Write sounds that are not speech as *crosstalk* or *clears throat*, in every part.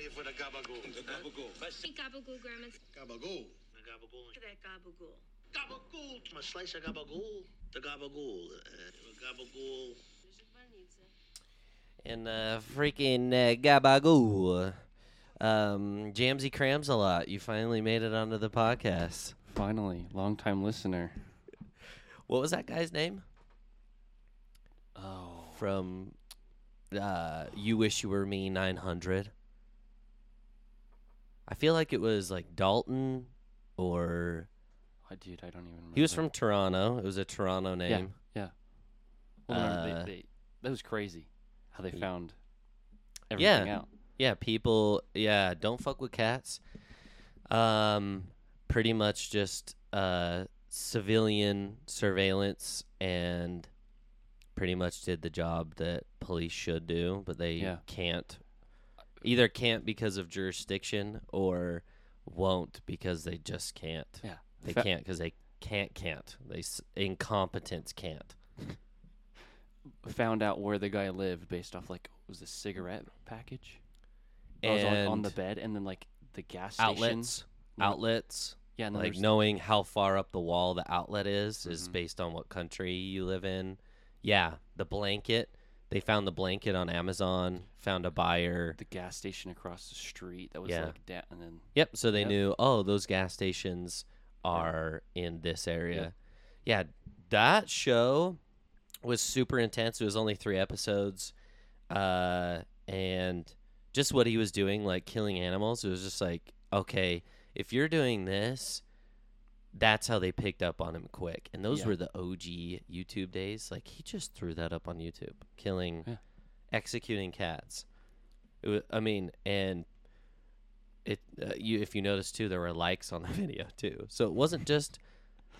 money for the gabagool. The gabagool. Let's. Gabagool, Grandma. Gabagool. The gabagool. That gabagool. Gabagool. A slice of gabagool. The gabagool. Uh, gabagool. And uh, freaking uh, Gabagoo. Um, Jamsy Crams a lot. You finally made it onto the podcast. Finally, long time listener. What was that guy's name? Oh, From uh, You Wish You Were Me 900. I feel like it was like Dalton or. I dude, I don't even. remember. He was from Toronto. It was a Toronto name. yeah. Well, remember, Uh, they, they, that was crazy how they found everything Yeah. out. Yeah, people. Yeah, don't fuck with cats. Um, pretty much just uh civilian surveillance and pretty much did the job that police should do, but they Yeah. can't. Either can't because of jurisdiction or won't because they just can't. Yeah, They Fa- can't because they can't can't. They s- incompetence can't. Found out where the guy lived based off like was a cigarette package. That was on, on the bed, and then like the gas station. outlets, No, outlets. Yeah, and then like there's- knowing how far up the wall the outlet is is Mhm. based on what country you live in. Yeah, the blanket. They found the blanket on Amazon. Found a buyer. the gas station across the street that was Yeah. like da- and then Yep. So they Yep. knew. Oh, those gas stations are in this area. Yeah, that show was super intense. It was only three episodes, uh, and just what he was doing, like killing animals. It was just like, okay, if you're doing this, that's how they picked up on him quick. And those Yeah. were the OG YouTube days. Like he just threw that up on YouTube, killing, Yeah. executing cats. It was, I mean, and it uh, you if you notice too, there were likes on *laughs* the video too. So it wasn't just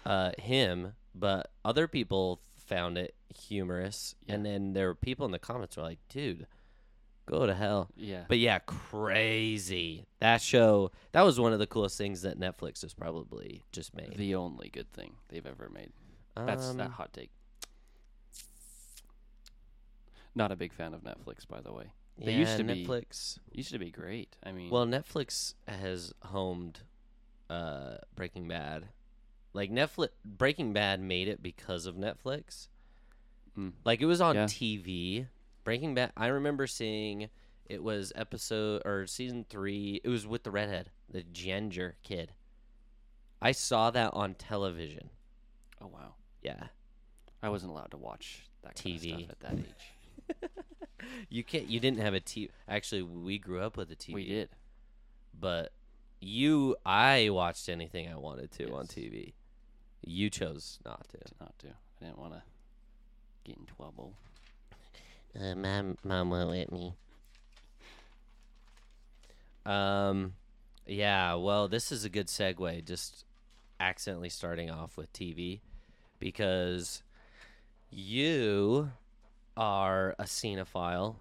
uh, him, but other people found it humorous, and then there were people in the comments were like, "Dude, go to hell." yeah. But yeah, crazy. That show, that was one of the coolest things that Netflix has probably just made. the only good thing they've ever made. That's that Um, hot take. Not a big fan of Netflix, by the way. They used yeah, to be Netflix. used to be great. I mean, Well, Netflix has homed uh, Breaking Bad. Like Netflix, Breaking Bad made it because of Netflix. Mm. Like it was on Yeah. TV. Breaking Bad. I remember seeing it was episode or season three. It was with the redhead, the ginger kid. I saw that on television. oh wow, Yeah, I wasn't allowed to watch that kind of TV. stuff at that age. *laughs* you can't. You didn't have a TV. Actually, we grew up with a TV. We did. but you I watched anything I wanted to on TV. You chose not to. Not to. I didn't want to get in trouble. Uh, mom, mom won't let me. Um, yeah. Well, this is a good segue. Just accidentally starting off with TV because you are a cinephile,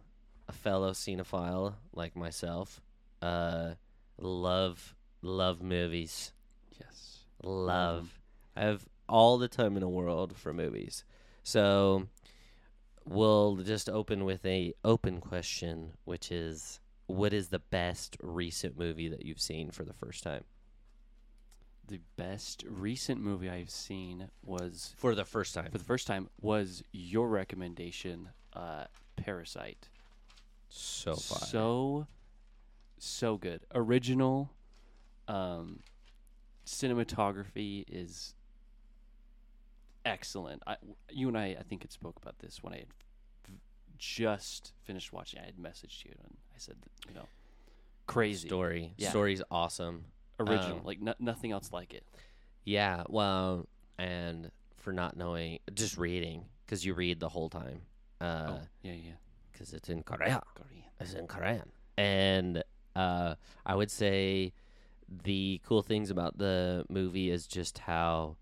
a fellow cinephile like myself. Uh, love love movies. Yes. love. I have all the time in the world for movies. So we'll just open with a open question, which is what is the best recent movie that you've seen for the first time? The best recent movie I've seen was For the first time. for the first time was your recommendation, uh, Parasite. so far. So so good. Original um cinematography is excellent. I, you and I I think had spoke about this when I had just finished watching. I had messaged you and I said, that, you know, crazy Story. Yeah. Story's awesome. original, um, like no, nothing else like it. Yeah, well, and for not knowing, just reading, because you read the whole time. Uh, oh, yeah, yeah. because it's in Korea. Korean. It's in Korean. And uh, I would say the cool things about the movie is just how,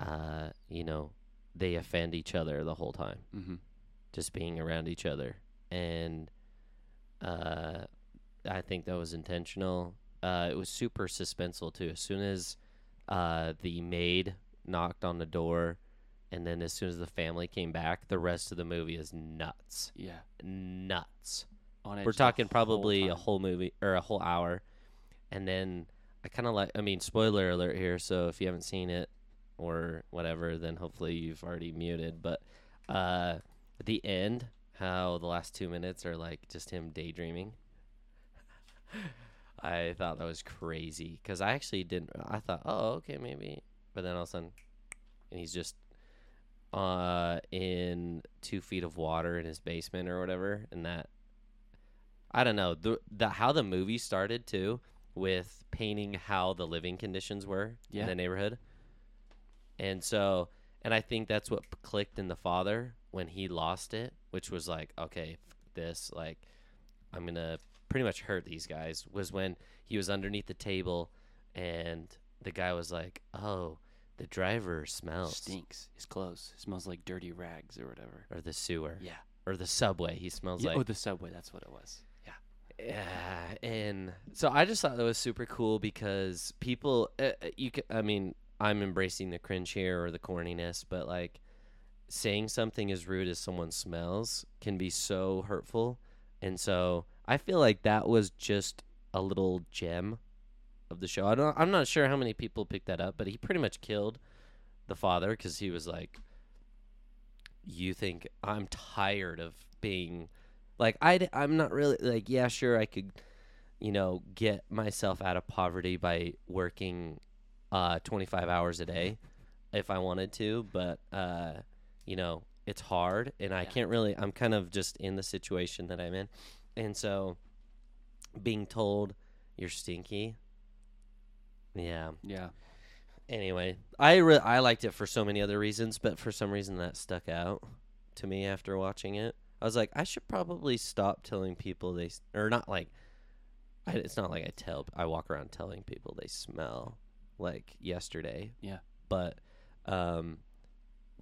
uh, you know, they offend each other the whole time, Mm-hmm. just being around each other. And uh, I think that was intentional. Uh, it was super suspenseful, too. As soon as uh, the maid knocked on the door, and then as soon as the family came back, the rest of the movie is nuts. Yeah. Nuts. On We're talking whole probably a whole movie or a whole hour, and then I kind of like. I mean, spoiler alert here. So if you haven't seen it or whatever, then hopefully you've already muted. But uh, at the end, how the last two minutes are like just him daydreaming. *laughs* I thought that was crazy because I actually didn't. I thought, oh, okay, maybe, but then all of a sudden, and he's just uh in two feet of water in his basement or whatever, and that I don't know the the how the movie started too with painting how the living conditions were Yeah. in the neighborhood, and so and I think that's what clicked in the father when he lost it, which was like, okay, this like I'm gonna pretty much hurt these guys. Was when he was underneath the table, and the guy was like, oh. The driver smells, Stinks. His clothes. It smells like dirty rags or whatever. or the sewer, Yeah. or the subway. He smells yeah like oh, the subway. That's what it was. Yeah, and so I just thought that was super cool because people, uh, uh, you can, I mean, I'm embracing the cringe here or the corniness, but like saying something as rude as someone smells can be so hurtful, and so I feel like that was just a little gem of the show. I don't, I'm not sure how many people picked that up, but he pretty much killed the father because he was like, "You think I'm tired of being." Like I, I'm not really like yeah, sure I could, you know, get myself out of poverty by working, uh, 25 hours a day, if I wanted to. But uh, you know, it's hard, and I Yeah. can't really. I'm kind of just in the situation that I'm in, and so being told you're stinky. Yeah. Yeah. Anyway, I re- I liked it for so many other reasons, but for some reason that stuck out to me after watching it. I was like, I should probably stop telling people they s- or not like. I, it's not like I tell. I walk around telling people they smell like yesterday. Yeah. But, um,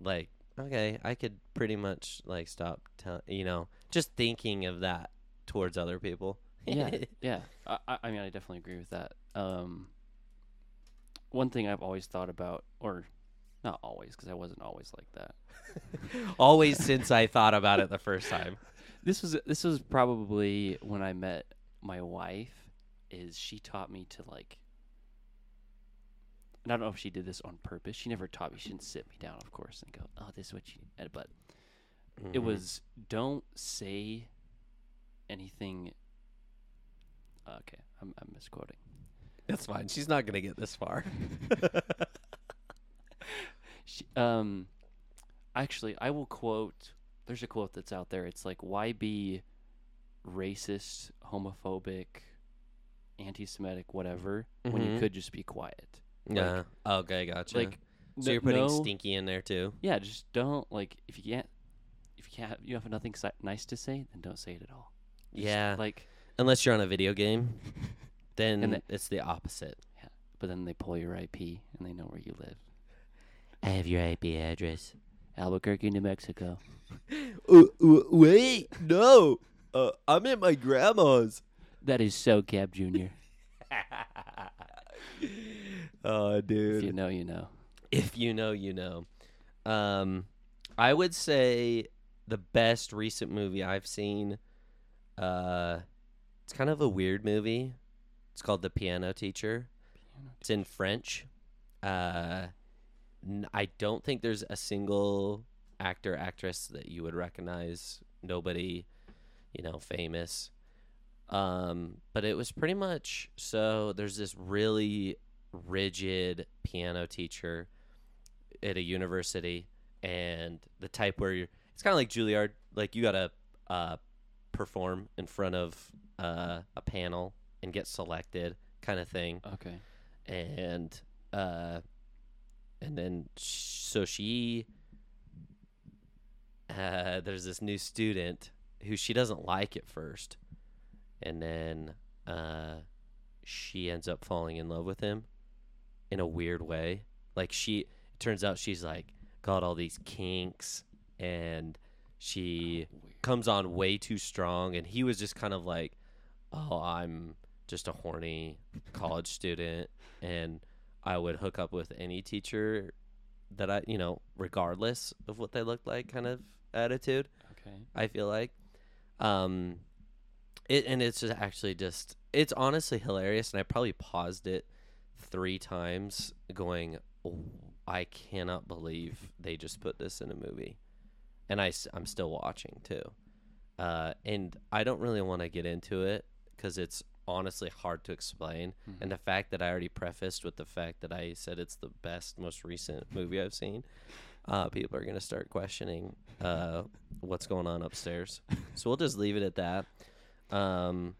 like okay, I could pretty much like stop telling. You know, just thinking of that towards other people. yeah, *laughs* yeah. I, I- I mean, I definitely agree with that. Um, one thing I've always thought about, or not always, because I wasn't always like that. *laughs* Always since I thought about it the first time. *laughs* This was this was probably when I met my wife. Is she taught me to like. And I don't know if she did this on purpose. She never taught me. She didn't sit me down, of course, and go, "Oh, this is what you." uh, But it Mhm. was don't say anything. Okay, I'm, I'm misquoting. That's fine. She's not gonna get this far. *laughs* She, um, actually, I will quote. There's a quote that's out there. It's like, "Why be racist, homophobic, anti-Semitic, whatever, when you Mhm. could just be quiet?" Yeah. okay, gotcha. Like, so you're putting no- stinky in there too. Yeah, just don't like if you can't. If you can't, you have nothing si- nice to say, then don't say it at all. Just, Yeah. like, Unless you're on a video game, *laughs* then the- it's the opposite. Yeah, but then they pull your IP and they know where you live. I have your IP address. Albuquerque, New Mexico. *laughs* Uh, wait, no. Uh, I'm at my grandma's. That is so Cab Junior. *laughs* oh, dude. if you know, you know. if you know, you know. Um, I would say the best recent movie I've seen. Uh, it's kind of a weird movie. It's called The Piano Teacher. Piano It's in French. Uh, n- I don't think there's a single actor actress that you would recognize. Nobody, you know, famous. Um, but it was pretty much so. There's this really rigid piano teacher at a university, and the type where you're. It's kind of like Juilliard. Like you gotta uh, perform in front of uh, a panel and get selected, kind of thing Okay. and uh and then sh- so she uh there's this new student who she doesn't like at first and then uh she ends up falling in love with him in a weird way like she it turns out she's like got all these kinks and she Weird. comes on way too strong and he was just kind of like oh i'm just a horny college student and i would hook up with any teacher that i you know regardless of what they looked like kind of attitude Okay. i feel like um It and it's just actually just it's honestly hilarious, and I probably paused it three times, going, oh, "I cannot believe they just put this in a movie," and I I'm still watching too. Uh, and I don't really want to get into it because it's honestly hard to explain. Mhm. And the fact that I already prefaced with the fact that I said it's the best, most recent movie I've seen, uh, people are going to start questioning uh, what's going on upstairs. so we'll just leave it at that. Um,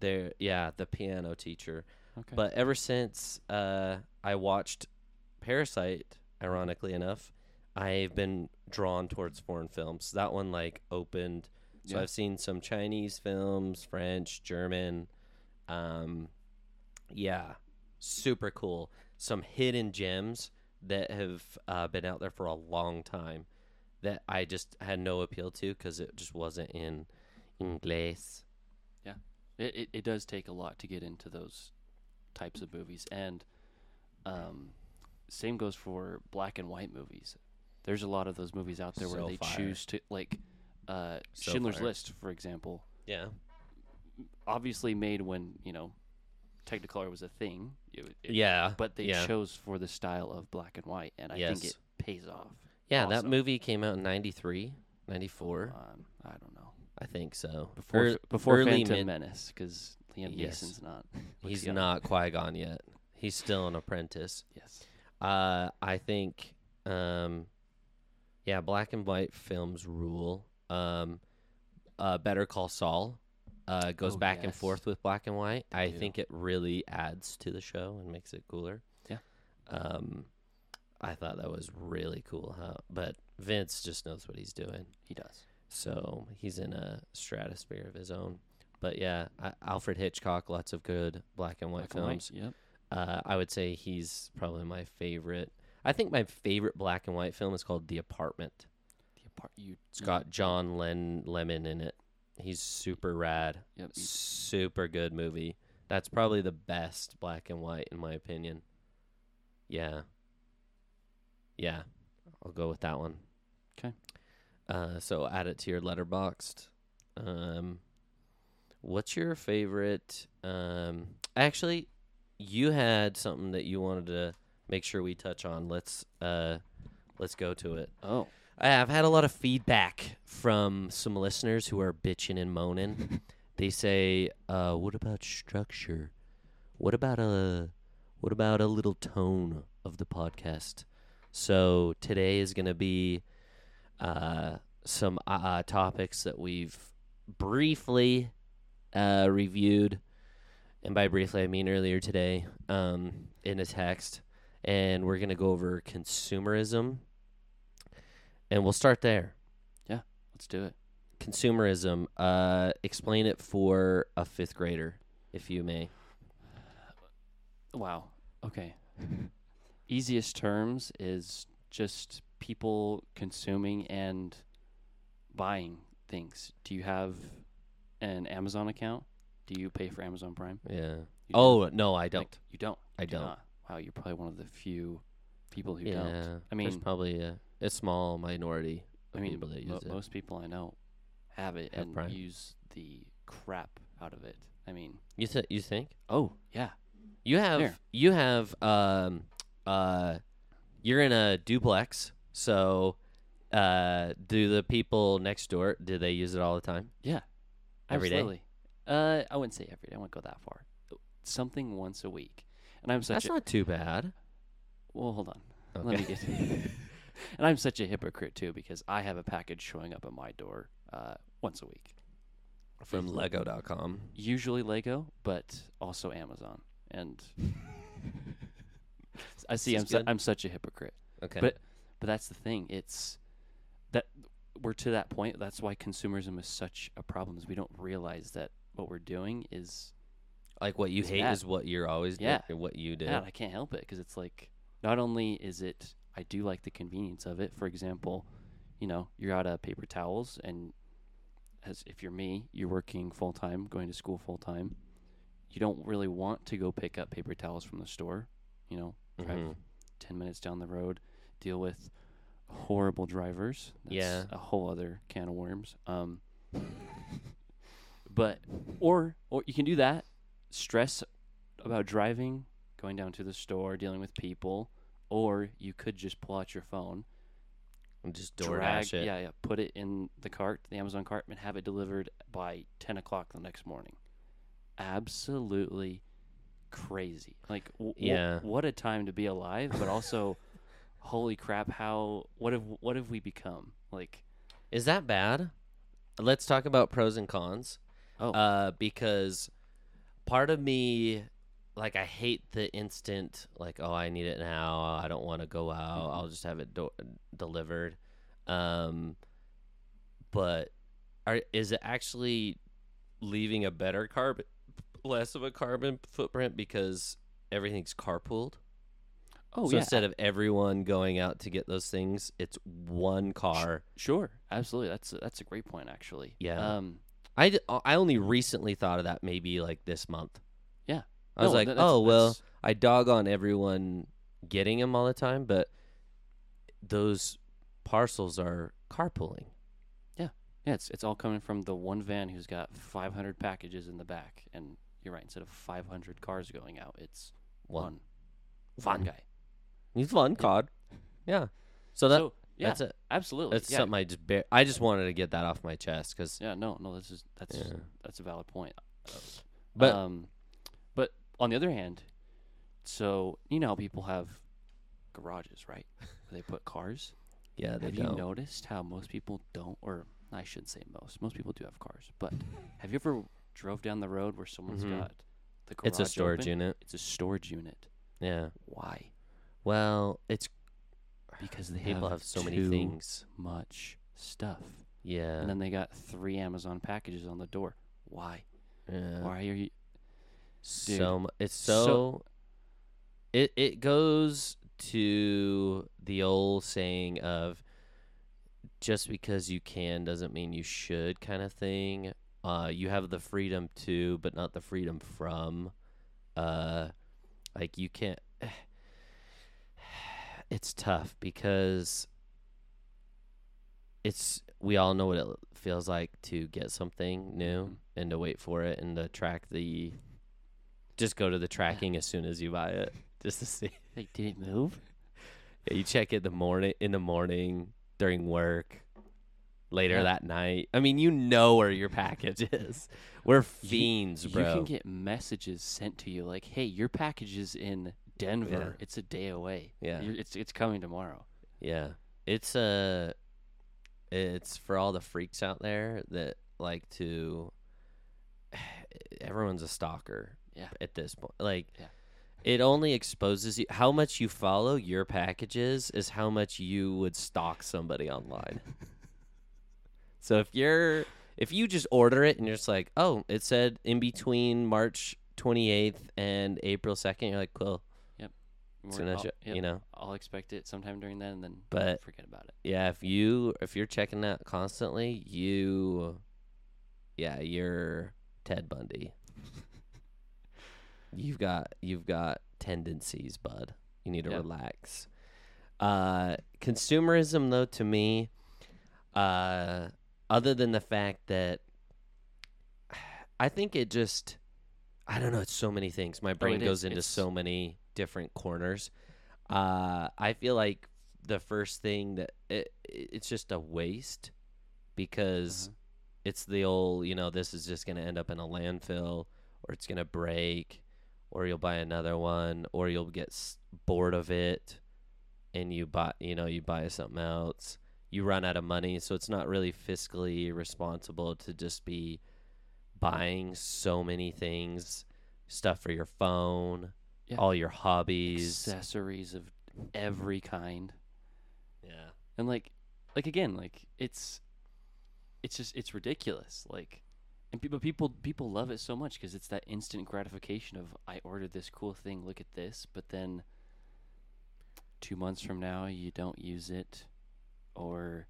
there, yeah, the piano teacher. Okay. But ever since uh, I watched Parasite, ironically enough, I've been drawn towards foreign films. That one like opened. So Yeah. I've seen some Chinese films, French, German. Um, yeah, super cool. Some hidden gems that have uh, been out there for a long time that I just had no appeal to because it just wasn't in English. It, it it does take a lot to get into those types of movies, and um, same goes for black and white movies. There's a lot of those movies out there where they fire. choose to like uh, So Schindler's fire. List, for example. Yeah, Obviously made when you know Technicolor was a thing. It- it- yeah, But they yeah. chose for the style of black and white, and I think it pays off. Yeah, that movie came out in 93, 94. Um, I don't know I think so. before Ear- before Phantom mid- Menace because Liam Yes. Neeson's not. *laughs* He's young. not Qui Gon yet. He's still an apprentice. Yes. Uh, I think, um, yeah, black and white films rule. Um, uh, Better Call Saul uh, goes Oh, back and forth with black and white. They I do. think it really adds to the show and makes it cooler. Yeah. Um, I thought that was really cool. Huh? But Vince just knows what he's doing. He does. So he's in a stratosphere of his own. But yeah, I, Alfred Hitchcock, lots of good black and white Black and white, films. Yep. Uh, I would say he's probably my favorite. I think my favorite black and white film is called The Apartment. The apart you. It's got John Len- Lemmon in it. He's super rad. Yep. Super good movie. That's probably the best black and white in my opinion. Yeah. Yeah. I'll go with that one. 'Kay. Uh, so add it to your Letterboxd. Um, what's your favorite? Um, actually, you had something that you wanted to make sure we touch on. Let's uh, let's go to it. Oh. I have had a lot of feedback from some listeners who are bitching and moaning. *laughs* they say, uh, "What about structure? What about a what about a little tone of the podcast?" So today is going to be uh, some uh, topics that we've briefly uh, reviewed, and by briefly I mean earlier today um, in a text, and we're going to go over consumerism and we'll start there. Yeah, let's do it. Consumerism. Uh, explain it for a fifth grader, if you may. Wow. Okay. Easiest terms is just people consuming and buying things. Do you have an Amazon account? Do you pay for Amazon Prime? Yeah. You Oh no, I don't. Like, you don't. I do don't. not. Wow, you're probably one of the few people who yeah. don't. I mean, there's probably a, a small minority I mean, people that mo- use it. most people I know have it Have and Prime. use the crap out of it. I mean, You th- you think oh yeah, you have you have um uh you're in a duplex, so uh do the people next door do they use it all the time? yeah, Every day? absolutely. Uh, I wouldn't say every day. I wouldn't go that far. Something once a week, and I'm such That's a not too bad. well. Hold on. Okay. Let me get. *laughs* and I'm such a hypocrite too because I have a package showing up at my door uh, once a week. From Lego.com. Usually Lego, but also Amazon. And *laughs* I see I'm su- I'm such a hypocrite. Okay. But but that's the thing. It's that we're to that point. That's why consumerism is such a problem. Is we don't realize that what we're doing is like what you It's hate bad. is what you're always Yeah. doing, what you do. bad. I can't help it because it's like not only is it I do like the convenience of it. For example, you know you're out of paper towels, and as if you're me, you're working full time, going to school full time. You don't really want to go pick up paper towels from the store. You know, drive Mhm. 10 minutes down the road, deal with horrible drivers. That's Yeah. A whole other can of worms. Um, But or or you can do that. Stress about driving, going down to the store, dealing with people, or you could just pull out your phone, And just drag, it. yeah, yeah, put it in the cart, the Amazon cart, and have it delivered by ten o'clock the next morning. Absolutely crazy. Like, w- w- Yeah. what a time to be alive, but also, holy crap, how what have what have we become? Like, Is that bad? Let's talk about pros and cons. oh, Uh, because part of me, like, I hate the instant, like, oh, I need it now. I don't want to go out. Mhm. I'll just have it do- delivered. Um, but are is it actually leaving a better carbon, less of a carbon footprint because everything's carpooled? Oh so yeah, instead of everyone going out to get those things, it's one car. Sure, absolutely. That's a, that's a great point, actually. Yeah. Um, I, d- I only recently thought of that maybe like this month. Yeah. I was like, that- oh, well, that's- I dog on everyone getting them all the time, but those parcels are carpooling. yeah, it's it's all coming from the one van who's got 500 packages in the back, and you're right. Instead of 500 cars going out, it's One. one One. one guy. He's fun, cod. Yeah. So that so yeah, that's it. absolutely. That's yeah. something I just bear. I just wanted to get that off my chest because, Yeah, no, no, this is that's Yeah. that's a valid point. but um, but on the other hand, so you know how people have garages, right? Where they put cars. yeah, they have you don't. noticed how most people don't, or I shouldn't say most. Most people do have cars, but have you ever drove down the road where someone's Mhm. got the garage it's a storage open? unit. It's a storage unit. Yeah. Why? Well, it's Because they people have, so many too things. much stuff, Yeah. and then they got three Amazon packages on the door. Why? yeah. Why are you? so mu- it's so- so, it it goes to the old saying of just because you can doesn't mean you should kind of thing uh you have the freedom to but not the freedom from uh like you can't it's tough because it's we all know what it feels like to get something new Mhm. and to wait for it and to track the just go to the tracking as soon as you buy it *laughs* just to see Like, did it move? yeah, you check it the morning in the morning during work later Yeah. that night i mean you know where your package *laughs* is we're You- fiends bro You can get messages sent to you like, "Hey, your package is in Denver. Yeah. It's a day away. Yeah. You're, it's it's coming tomorrow." Yeah. It's uh it's for all the freaks out there that like to *sighs* everyone's a stalker Yeah. at this point. Like Yeah. it only exposes you how much you follow your packages is how much you would stalk somebody online. *laughs* so if you're if you just order it and you're just like, "Oh, it said in between March 28th and April 2nd." You're like, "Cool." Soon as you, yep, you know. I'll expect it sometime during then, and then But- forget about it. yeah if you if you're checking that constantly you yeah you're ted bundy *laughs* you've got you've got tendencies bud you need to Yeah. relax uh consumerism though to me uh other than the fact that *sighs* i think it just i don't know it's so many things my brain Oh, goes is. into It's- so many different corners uh i feel like the first thing that it, it's just a waste because Uh-huh. it's the old you know this is just going to end up in a landfill or it's going to break or you'll buy another one or you'll get bored of it and you buy you know you buy something else you run out of money so it's not really fiscally responsible to just be buying so many things stuff for your phone Yeah. all your hobbies Accessories of every kind, yeah and like, like again, like it's, it's just it's ridiculous. Like, and people people people love it so much because it's that instant gratification of I ordered this cool thing. Look at this, but then two months from now you don't use it, or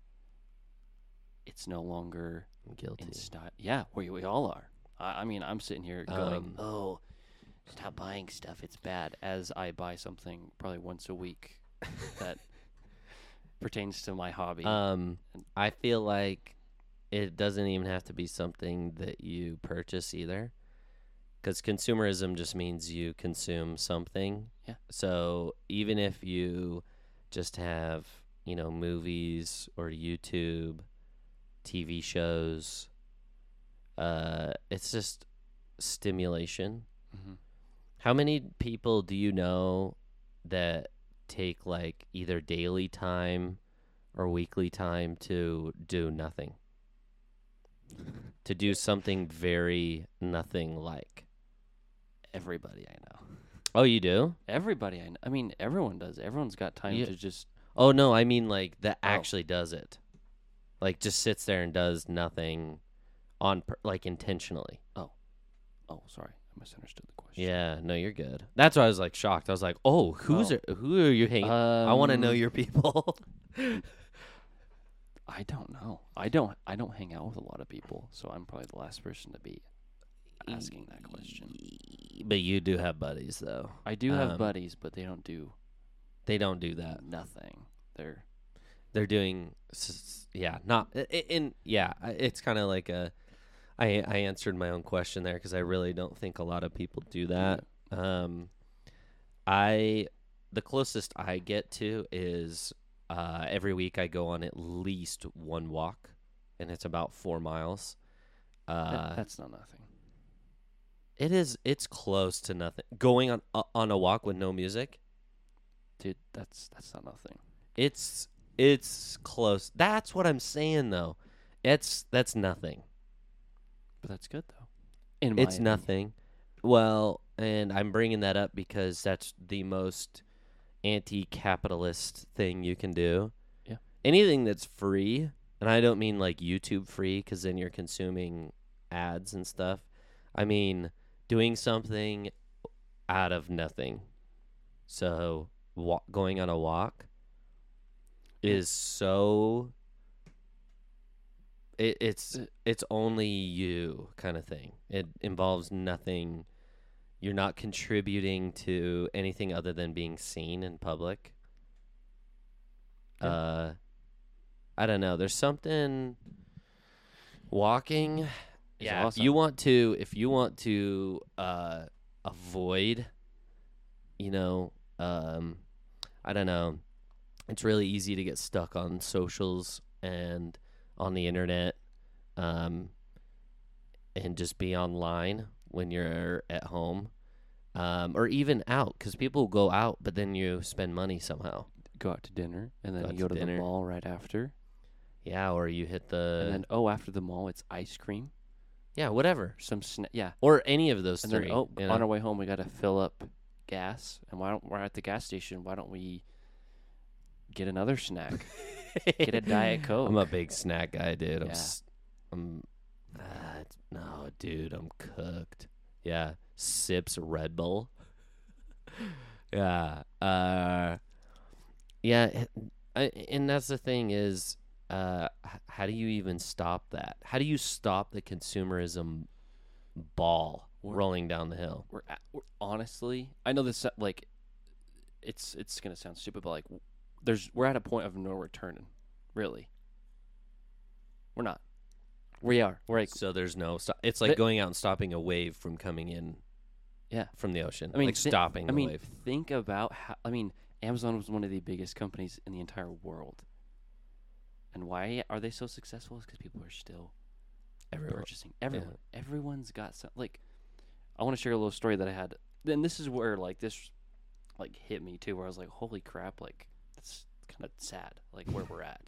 it's no longer guilty in. Yeah, we we all are. I, I mean, I'm sitting here going, Um, "Oh, stop buying stuff. It's bad." As I buy something probably once a week that *laughs* pertains to my hobby. Um, I feel like it doesn't even have to be something that you purchase either. Because consumerism just means you consume something. Yeah. So even if you just have, you know, movies or YouTube, TV shows, uh, it's just stimulation. hmm How many people do you know that take like either daily time or weekly time to do nothing? To do something very nothing like. Everybody I know. Oh, you do? Everybody I know. I mean, everyone does. Everyone's got time Yeah. to just. Oh no, I mean like that Oh. actually does it. Like just sits there and does nothing on pur- like intentionally. Oh, Oh, sorry, I misunderstood question. Yeah, no, you're good. That's why I was like shocked. I was like, "Oh, who's Oh. it? Who are you hanging? I want to know Um, your people." *laughs* I don't know. I don't. I don't hang out with a lot of people, so I'm probably the last person to be asking that question. But you do have buddies though. I do have Um, buddies, but they don't do They don't do that. nothing. They're They're doing s- s- yeah, not i- i- in yeah, I- it's kind of like a I I answered my own question there cuz I really don't think a lot of people do that. Um I the closest I get to is uh every week I go on at least one walk and it's about 4 miles. that- Uh that's not nothing. it is it's close to nothing. Going on uh, on a walk with no music Dude, that's that's not nothing. It's it's close. That's what I'm saying though. It's that's nothing. But that's good though. In my It's opinion. nothing. Well, and I'm bringing that up because that's the most anti-capitalist thing you can do. Yeah. Anything that's free, and I don't mean like YouTube free cuz then you're consuming ads and stuff. I mean doing something out of nothing. So, wa- going on a walk is so it, it's Uh, it's only you kind of thing. It involves nothing. You're not contributing to anything other than being seen in public. Yeah. Uh, I don't know. There's something walking. Is yeah, if awesome. you want to, if you want to uh, avoid, you know, um, I don't know. It's really easy to get stuck on socials and on the internet, um, and just be online when you're at home, um, or even out because people go out, but then you spend money somehow. go out to dinner and then Go you go to to the mall right after. Yeah, or you hit the and then oh, after the mall, it's ice cream, yeah, whatever, some snack. Yeah, or any of those and three. then oh, on know? our way home, we got to fill up gas. And why don't we're at the gas station? Why don't we get another snack? *laughs* *laughs* get a diet coke. *laughs* I'm a big snack guy, dude. I'm, Yeah. s- I'm, ah, it's- no, dude, I'm cooked. Yeah, sips Red Bull. *laughs* yeah, uh, yeah, I, and that's the thing is, uh, h- how do you even stop that? How do you stop the consumerism ball We're- rolling down the hill? we're, at, we're honestly, I know this like it's it's gonna sound stupid, but like w- there's we're at a point of no return. Really, we're not. We are. We're like so there's no. Sto- it's like But- going out and stopping a wave from coming in. Yeah. from the ocean. I mean, like thi- stopping I mean, wave. think about how. I mean, Amazon was one of the biggest companies in the entire world. And why are they so successful? Is because people are still Everywhere. purchasing. Everyone, everyone's got some. Like, I want to share a little story that I had. Then this is where like this, like hit me too. Where I was like, holy crap! Like that's sad. Like where we're at.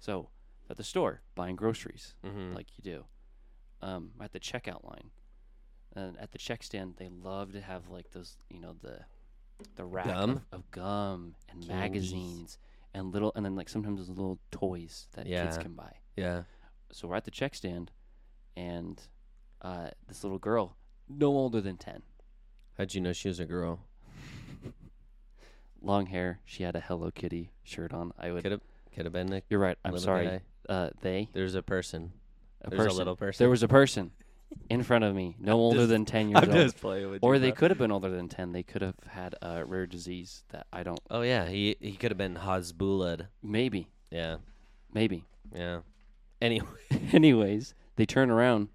So at the store buying groceries, Mm-hmm. like you do. Um, at the checkout line, and at the check stand, they love to have like those, you know, the the rack Gum? Of, of gum and Candies. magazines and little, and then like sometimes those little toys that kids can buy. yeah. So we're at the check stand, and uh, this little girl, no older than ten, How'd you know she was a girl? Long hair. She had a Hello Kitty shirt on. I would. Could have could have been a You're right. I'm little sorry. guy. Uh, they. There's a person. A There's person. a little person. There was a person in front of me, no older just- than ten years I'm old. just playing with Or you, they bro. could have been older than ten. They could have had a rare disease that I don't. Oh yeah, he he could have been Hasbulad. Maybe, Yeah, maybe. yeah. Anyway, *laughs* Anyways, they turn around,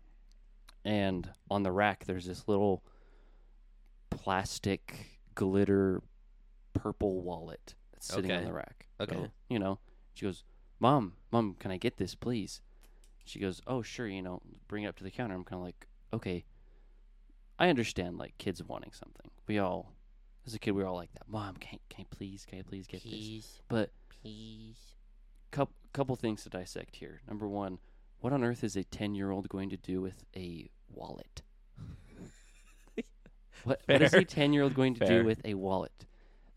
and on the rack there's this little plastic glitter purple wallet that's sitting on the rack. Okay. So, you know, she goes, "Mom, mom, can I get this, please?" She goes, "Oh, sure." You know, bring it up to the counter. I'm kind of like, okay. I understand like kids wanting something. We all, as a kid, we were all like that. Mom, can can I please, can I please get this? Please, But please. couple couple things to dissect here. Number one, what on earth is a ten year old going to do with a wallet? *laughs* what what is Fair. a ten year old going to Fair. do with a wallet?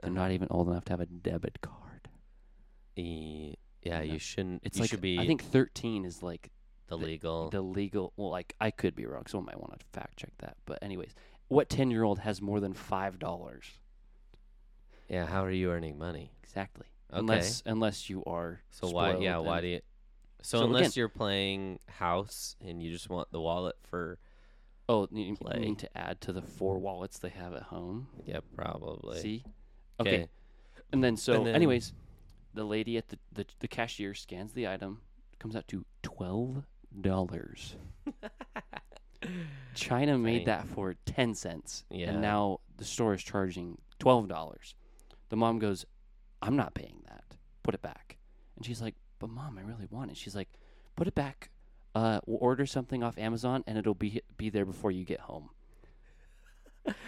They're not even old enough to have a debit card. E- yeah, you shouldn't. It's you like should be I think thirteen is like the legal. the legal. Well, like I could be wrong. Someone might want to fact check that. But anyways, what ten year old has more than five dollars? yeah, how are you earning money? Exactly. Okay. Unless unless you are So why? Yeah, why do you? So, So unless again- you're playing house and you just want the wallet for, Oh, you play. mean to add to the four wallets they have at home? yeah, probably. See? Okay. Okay. And then so And then- anyways, the lady at the, the the cashier scans the item, comes out to twelve dollars. *laughs* China Funny. made that for ten cents. Yeah. And now the store is charging twelve dollars. The mom goes, I'm not paying that. Put it back. And she's like, But mom, I really want it. She's like, Put it back. Uh, we'll order something off Amazon and it'll be be there before you get home.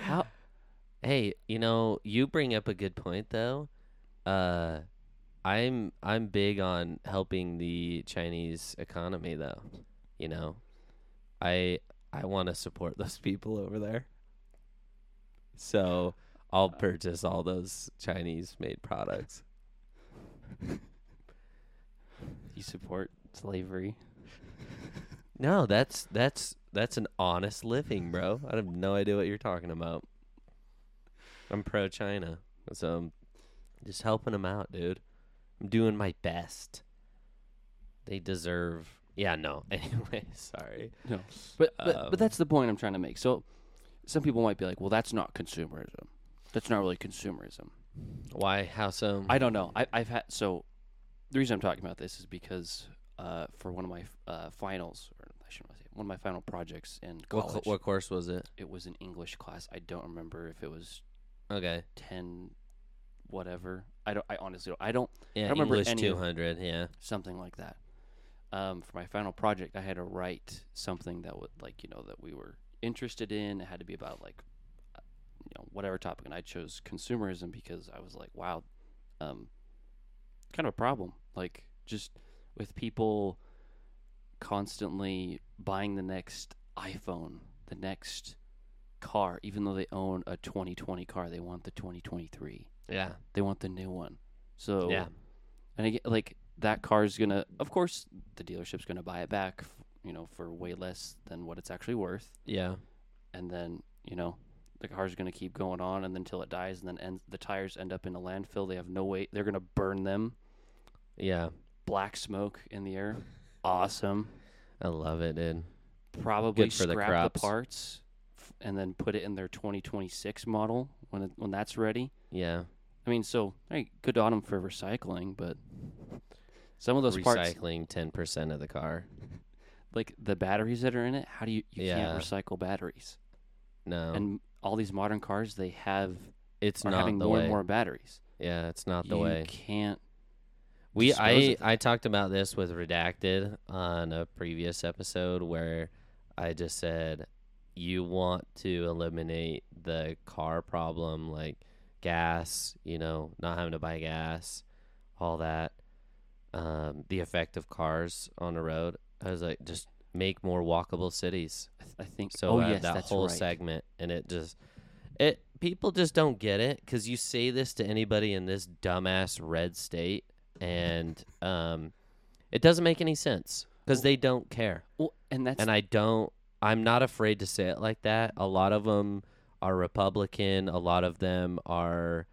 How Hey, you know, you bring up a good point though. Uh I'm I'm big on helping the Chinese economy though. You know. I I want to support *laughs* those people over there. So, I'll purchase all those Chinese made products. you support slavery? No, that's that's that's an honest living, bro. I have no idea what you're talking about. I'm pro China, so I'm just helping them out, dude. I'm doing my best. They deserve. Yeah, no. *laughs* Anyway, sorry. No, but but, Um, but that's the point I'm trying to make. So, some people might be like, "Well, that's not consumerism. That's not really consumerism." Why? How so? I don't know. I, I've had so. The reason I'm talking about this is because uh, for one of my uh, finals, or I shouldn't say one of my final projects in what, college, cl- what course was it? it was an English class. I don't remember if it was Okay. ten, whatever. I don't. I honestly don't. I don't. Yeah, remember English any of- 200. Yeah. something like that. Um, for my final project, I had to write something that would like you know that we were interested in. It had to be about like uh, you know whatever topic, and I chose consumerism because I was like, wow, um, kind of a problem. Like just with people constantly buying the next iPhone, the next car, even though they own a 2020 car, they want the 2023. Yeah. They want the new one. So Yeah. and again, like that car's gonna, of course, the dealership's gonna buy it back, f- you know, for way less than what it's actually worth, Yeah. and then you know, the car's gonna keep going on, and then until it dies, and then ends, the tires end up in a landfill. They have no way; they're gonna burn them. Yeah. Black smoke in the air, awesome. I love it, dude. Probably Good for the scrap crops. parts, f- and then put it in their 2026 model when it, when that's ready. Yeah. I mean, so hey, good on them for recycling, but some of those parts, Recycling 10% of the car. like the batteries that are in it, how do you you Yeah. can't recycle batteries? No. And all these modern cars, they have it's are not having the more way. and more batteries. Yeah, it's not the you way. can't. We I. I talked about this with Redacted on a previous episode where I just said you want to eliminate the car problem like gas, you know, not having to buy gas, all that. Um, the effect of cars on the road. I was like just make more walkable cities. I, th- I think. So oh uh, yes, that whole right. segment, and it just it people just don't get it because you say this to anybody in this dumbass red state, and um, it doesn't make any sense because they don't care, Well, and that's and I don't. I'm not afraid to say it like that. A lot of them are Republican. A lot of them are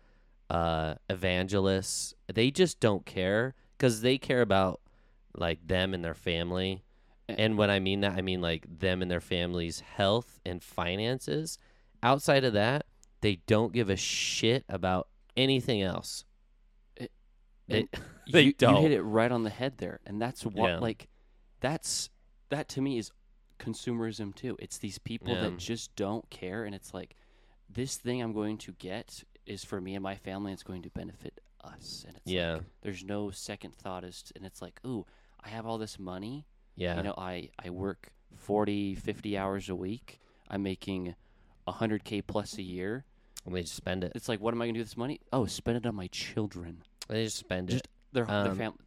uh, evangelists. They just don't care because they care about like them and their family. And when I mean that, I mean like them and their family's health and finances. Outside of that, they don't give a shit about anything else. It- They, and *laughs* they you, you don't. hit it right on the head there, and that's what Yeah. like that's that to me is consumerism too. It's these people Yeah. that just don't care, and it's like this thing I'm going to get is for me and my family. It's going to benefit us, and it's Yeah. like, there's no second thought as to, and it's like, ooh, I have all this money. Yeah. You know, I I work 40, 50 hours a week. I'm making 100k plus a year. and they just spend it. It's like, what am I going to do with this money? Oh, spend it on my children. They just spend Just- it. Their their Um, fam-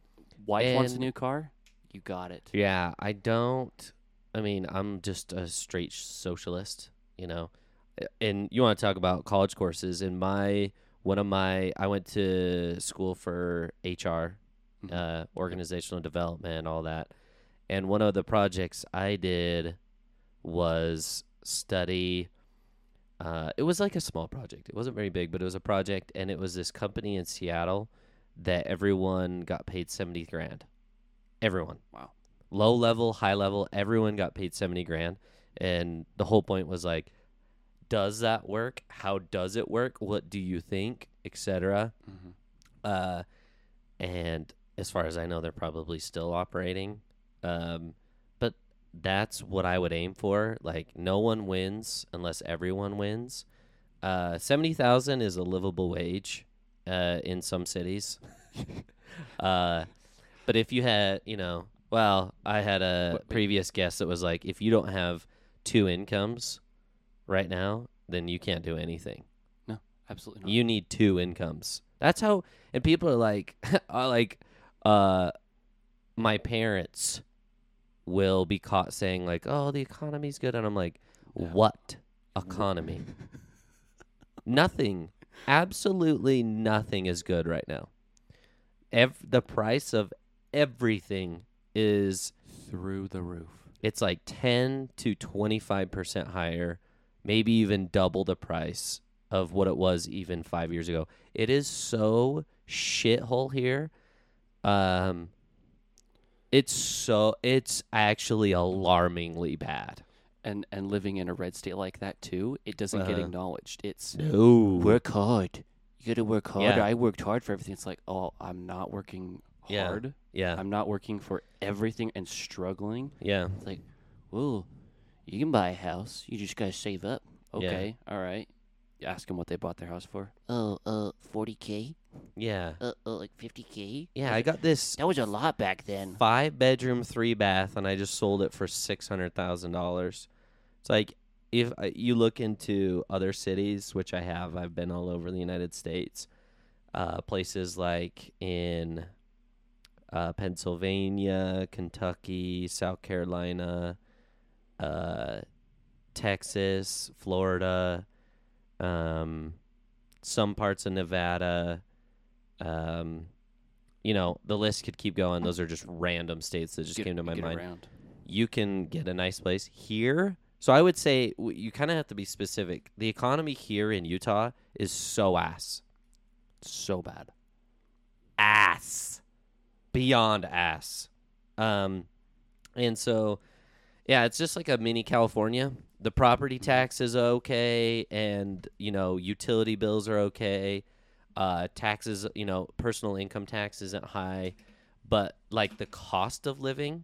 wife wants a new car. You got it. Yeah, I don't. I mean, I'm just a straight socialist, you know. And you want to talk about college courses? In my one of my, I went to school for HR, Mhm. uh, organizational development, all that. And one of the projects I did was study. Uh, it was like a small project. It wasn't very big, but it was a project, and it was this company in Seattle that everyone got paid seventy grand. Everyone. Wow. Low level, high level, everyone got paid seventy grand, and the whole point was like, does that work? How does it work? What do you think, etc. Mhm. Uh, and as far as I know, they're probably still operating. Um, but that's what I would aim for. Like, no one wins unless everyone wins. Uh, seventy thousand is a livable wage, uh, in some cities. *laughs* uh, but if you had, you know, well, I had a What- previous guest that was like, if you don't have two incomes right now, then you can't do anything. No, absolutely not. You need two incomes. That's how. And people are like, *laughs* are like, uh, my parents will be caught saying like, "Oh, the economy's good," and I'm like, Yeah. "What economy? *laughs* nothing. Absolutely nothing is good right now. Ev- the price of everything is Through the roof. it's like 10 to 25% higher, maybe even double the price of what it was even 5 years ago. It is so shithole here. Um it's so it's actually alarmingly bad. And and living in a red state like that too, it doesn't get Uh-huh. acknowledged. It's No. work hard. You got to work hard. Yeah. I worked hard for everything. It's like, oh, I'm not working hard. Yeah. I'm not working for everything and struggling. Yeah. It's like, well, you can buy a house. You just gotta save up. Yeah. Okay, all right. You ask them what they bought their house for. Oh, uh, forty k. Yeah. Uh, uh, like fifty k. Yeah, I got this That was a lot back then. five bedroom, three bath, and I just sold it for six hundred thousand dollars. It's like if uh, you look into other cities, which I have, I've been all over the United States, uh, places like in uh, Pennsylvania, Kentucky, South Carolina, uh, Texas, Florida, um, some parts of Nevada. Um, you know, the list could keep going. Those are just random states that just Get- came to my mind. Around. You can get a nice place here. So I would say you kind of have to be specific. The economy here in Utah is so ass. So bad. ass beyond ass. Um and so yeah it's just like a mini california. The property tax is okay and you know utility bills are okay. Uh taxes you know personal income tax isn't high but like the cost of living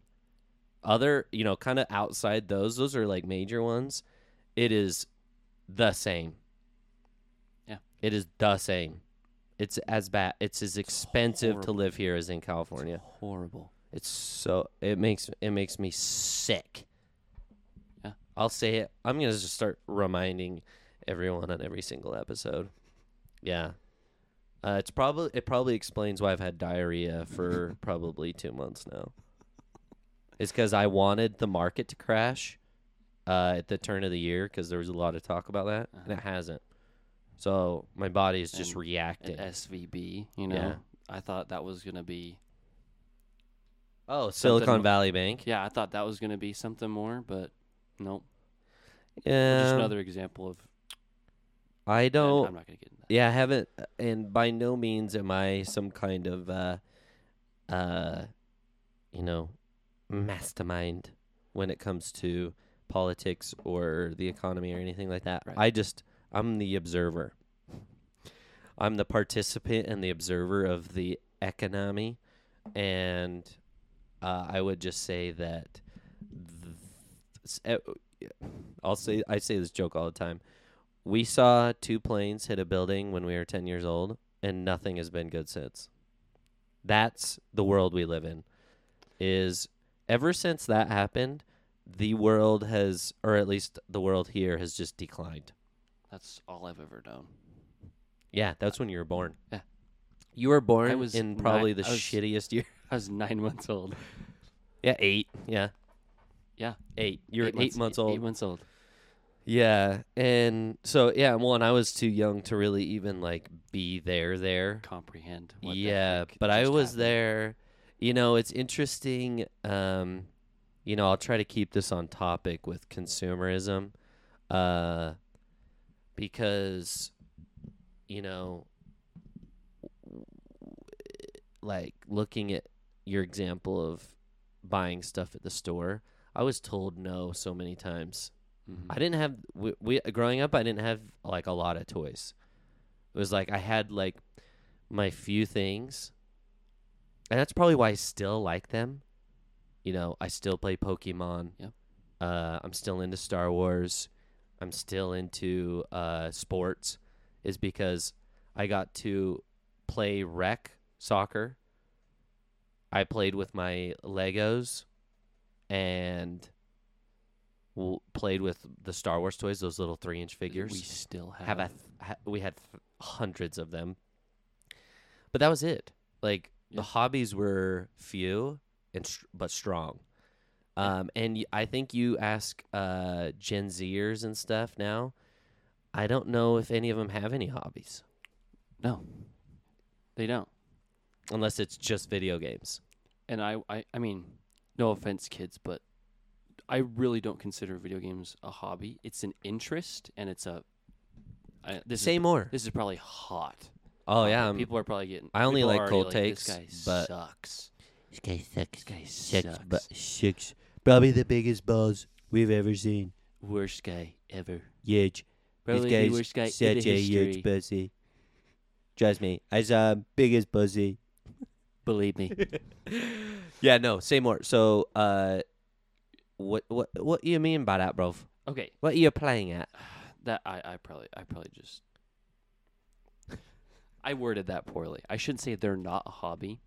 other you know kind of outside those those are like major ones it is the same. Yeah. it is the same it's as bad it's as expensive to live here as in california Horrible. it's so it makes it makes me sick. Yeah. I'll say it. I'm gonna just start reminding everyone on every single episode. Yeah. Uh, it's probably it probably explains why I've had diarrhea for *laughs* probably two months now. It's because I wanted the market to crash uh, at the turn of the year because there was a lot of talk about that, and it hasn't. So my body is just And- reacting. An SVB, you know. Yeah. I thought that was gonna be. oh, Silicon Valley Bank. Yeah, I thought that was gonna be something more, but nope. Yeah, Just another example of. I don't. I'm not gonna get into that. Yeah, I haven't, and by no means am I some kind of, uh, uh, you know, mastermind when it comes to politics or the economy or anything like that. Right. I just, I'm the observer. I'm the participant and the observer of the economy, and uh, I would just say that. th- eh, I'll say I say this joke all the time. We saw two planes hit a building when we were ten years old, and nothing has been good since. That's the world we live in. Is ever since that happened, the world has, or at least the world here, has just declined. That's all I've ever known. Yeah, that's when you were born. Yeah. You were born I was in probably the I was- shittiest year. *laughs* I was nine months old. Yeah, eight. Yeah. Yeah. Eight. You're eight, months, old. Eight months old. Yeah. And so yeah, well and I was too young to really even like be there there. Comprehend. What the yeah, heck but I just was happened. there. You know, it's interesting. Um, you know, I'll try to keep this on topic with consumerism, uh, because, you know, like looking at your example of buying stuff at the store, I was told no so many times. Mhm. I didn't have we, we growing up. I didn't have like a lot of toys. It was like I had like my few things, and that's probably why I still like them. You know, I still play Pokemon. Yep. Uh, I'm still into Star Wars. I'm still into uh, sports, is because I got to play rec soccer. I played with my Legos, and w- played with the Star Wars toys, those little three inch figures. We still have. have a th- ha- we had th- hundreds of them, but that was it. Like the hobbies were few and but strong. Yeah. Um, and y- I think you ask uh, Gen Zers and stuff now. I don't know if any of them have any hobbies, no, they don't. unless it's just video games. And I, I, I mean, no offense, kids, but I really don't consider video games a hobby. It's an interest, and it's a. I, this Say is, more. This is probably hot. Oh yeah, I'm- people are probably getting. I only people are like already cold like, takes, This guy but- sucks. This guy sucks. This guy Sucks, sucks. but sucks. Probably the biggest balls we've ever seen. worst guy ever. Huge. Probably this the guy's worst guy such in a the huge history. pussy. Trust me, I saw biggest pussy. Believe me. *laughs* yeah, no, say more. So, uh, what what what you mean by that, bro? okay, What are you playing at? *sighs* that I, I probably I probably just I worded that poorly. I shouldn't say they're not a hobby,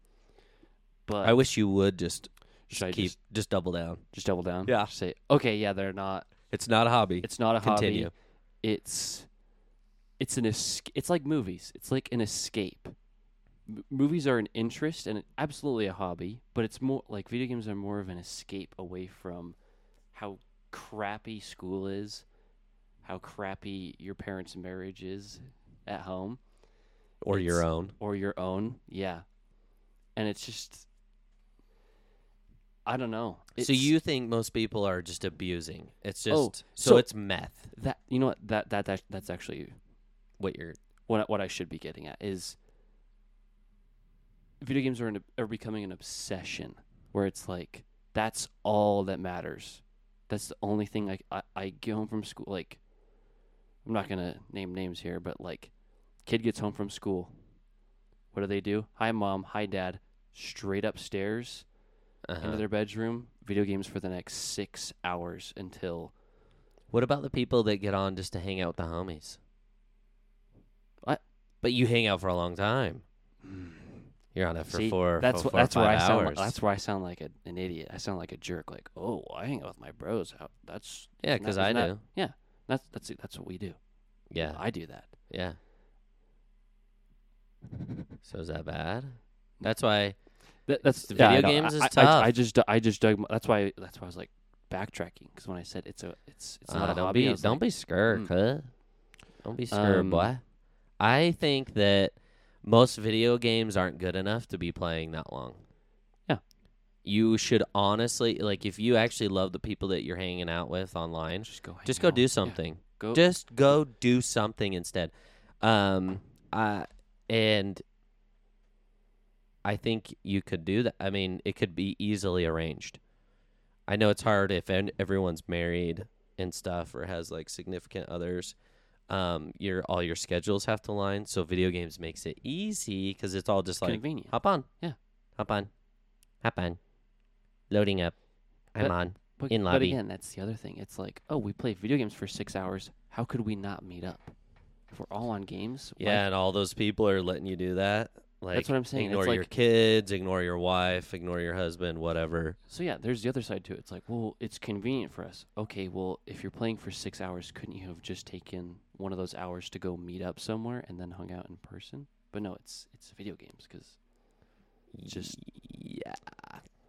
but I wish you would just should I keep just, just double down. just double down? Yeah. Just say okay, yeah, they're not. It's not a hobby. It's not a Continue. hobby. It's it's an es- It's like movies. It's like an escape. M- movies are an interest and absolutely a hobby, but it's more like video games are more of an escape away from how crappy school is, how crappy your parents' marriage is at home or your own. or your own. Yeah. And it's just I don't know. so you think most people are just abusing? It's oh, just Oh, so, so- it's meth. that you know what that that, that that's actually What you're what I- what I should be getting at is video games are an, are becoming an obsession where it's like that's all that matters. That's the only thing I, I I get home from school like I'm not gonna name names here, but like kid gets home from school. What do they do? Hi mom, hi dad, straight upstairs uh-huh. into their bedroom, video games for the next six hours until What about the people that get on just to hang out with the homies? What? But you hang out for a long time. You're on it for See, four. That's for wh- four that's where I five sound. Like, hours. that's where I sound like a, an idiot. I sound like a jerk. Like, oh, I hang out with my bros. That's yeah, because I do. Yeah, that's that's. That's what we do. Yeah, I do that. yeah. *laughs* So is that bad? That's why. That, that's The yeah, video know. games is I, I- tough. I, just I just dug. my- That's why that's why I was like backtracking because when I said it's a it's it's not uh, a don't hobby. Be don't like, be scared, cuz. Don't be scared, Um, boy. I think that most video games aren't good enough to be playing that long. Yeah. You should honestly like if you actually love the people that you're hanging out with online, just go. just go out. do Yeah, something. Go. Just go do something instead. Um uh and I think you could do that. I mean, it could be easily arranged. I know it's hard if everyone's married and stuff or has like significant others. Um, your all your schedules have to line. So video games makes it easy because it's all just like convenient. hop on, Yeah. hop on, hop on, Loading up. I'm But- on. But, In but lobby. again, that's the other thing. It's like, oh, we play video games for six hours. How could we not meet up? If we're all on games, why- Yeah, and all those people are letting you do that. Like what I'm saying, it's Ignore your like- kids, ignore your wife, ignore your husband, whatever. So yeah, there's the other side to it. It's like, well, it's convenient for us. Okay, well, if you're playing for six hours, couldn't you have just taken one of those hours to go meet up somewhere and then hung out in person? But no, it's it's video games because Just- yeah.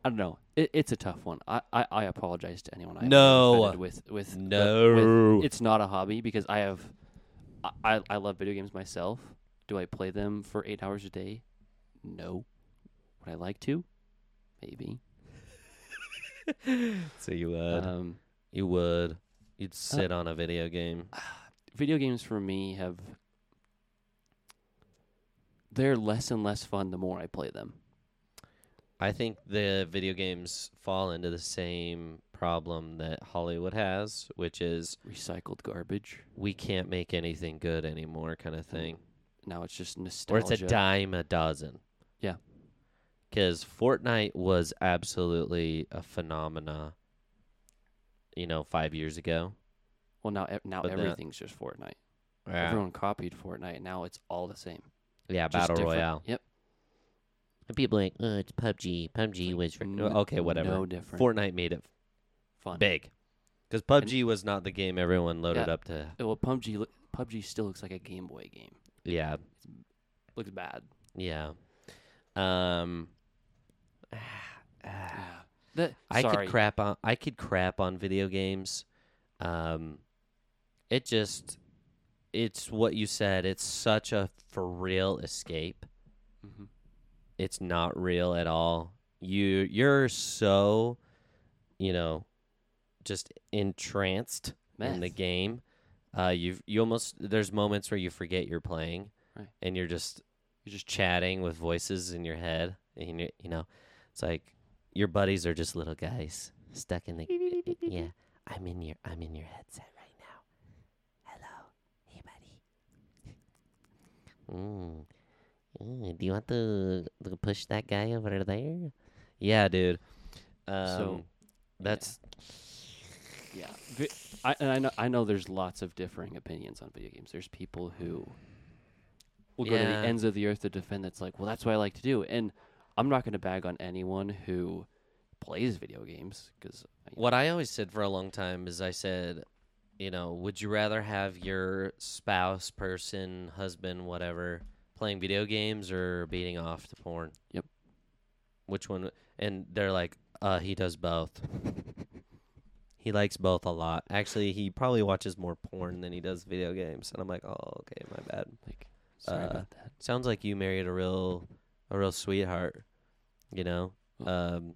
I don't know. It, it's a tough one. I, I, I apologize to anyone. I No. offended with with No. with, it's not a hobby because I have I I love video games myself. Do I play them for eight hours a day? No. Would I like to? Maybe. *laughs* so you would. Um, you would. You'd sit on a video game. *sighs* video games for me have they're less and less fun the more I play them. I think the video games fall into the same problem that Hollywood has, which is Recycled garbage. we can't make anything good anymore, kind of thing. Now it's just nostalgia. Or it's a dime a dozen. Yeah. Because Fortnite was absolutely a phenomena, you know, five years ago. well, now e- now But that- everything's just Fortnite. Everyone copied Fortnite. Now it's all the same. yeah Just Battle different. Royale. Yep. And people are like, oh, it's PUBG. PUBG was. For... N- okay, whatever. No different. Fortnite made it Fun. big. Because PUBG was not the game everyone loaded Yeah. up to. Well, PUBG PUBG still looks like a Game Boy game. Yeah, Looks bad. yeah. Um. *sighs* That, I sorry. could crap on. I could crap on video games. Um, it just, it's what you said. It's such a for real escape. Mhm. It's not real at all. You you're so, you know, just entranced in the game. Uh, you you almost there's moments where you forget you're playing, Right. and you're just you're just chatting with voices in your head, and you you know, it's like your buddies are just little guys stuck in the yeah. I'm in your I'm in your headset right now. Hello, hey buddy. *laughs* Mm. Mm, do you want to, to push that guy over there? Yeah, dude. Um, So, that's Yeah, Vi- I and I know I know there's lots of differing opinions on video games. There's people who will go to Yeah. the ends of the earth to defend. That's like, well, that's what I like to do, and I'm not going to bag on anyone who plays video games because What I always said for a long time is I said, you know, would you rather have your spouse, person, husband, whatever, playing video games or beating off to porn? Yep. Which one? And they're like, uh, he does both. *laughs* he likes both a lot. Actually, he probably watches more porn than he does video games. And I'm like, oh, okay, my bad. like, sorry Uh, about that. Sounds like you married a real, a real sweetheart. You know, Oh. um,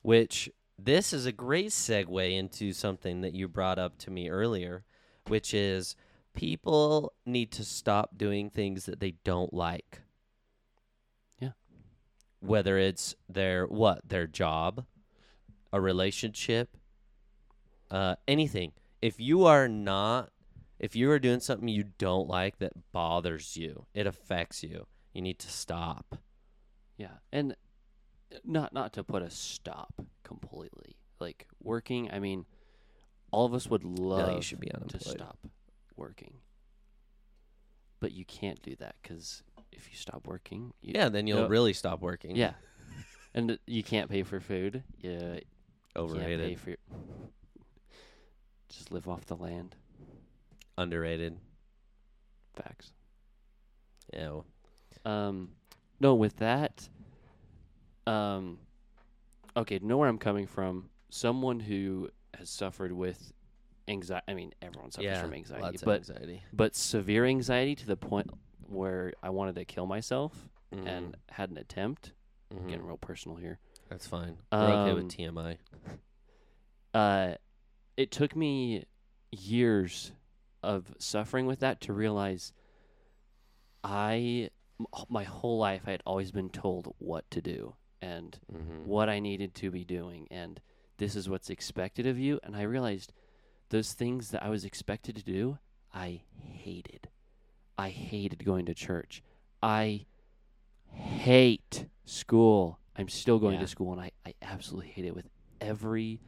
which this is a great segue into something that you brought up to me earlier, which is people need to stop doing things that they don't like. Yeah. Whether it's their what, their job, a relationship, uh, anything. If you are not, if you are doing something you don't like that bothers you, it affects you. You need to stop. Yeah, and not not to put a stop completely. Like working, I mean, all of us would love no, you should be to stop working, but you can't do that because if you stop working, you, Yeah, then you'll No. really stop working. yeah, and you can't pay for food. Yeah, you can't pay for. Your, just live off the land. underrated. Facts. Yeah, well, Um, no, with that, um, okay, know where I'm coming from. Someone who has suffered with anxiety. I mean, everyone suffers yeah, from anxiety, lots but of anxiety. but severe anxiety to the point where I wanted to kill myself Mhm, and had an attempt. mhm. Getting real personal here. That's fine. We're okay Um, with TMI. Uh, it took me years of suffering with that to realize I my whole life I had always been told what to do and Mm-hmm. what I needed to be doing and this is what's expected of you and I realized those things that I was expected to do I hated. I hated going to church. I hate school. I'm still going Yeah. to school, and I, I absolutely hate it with every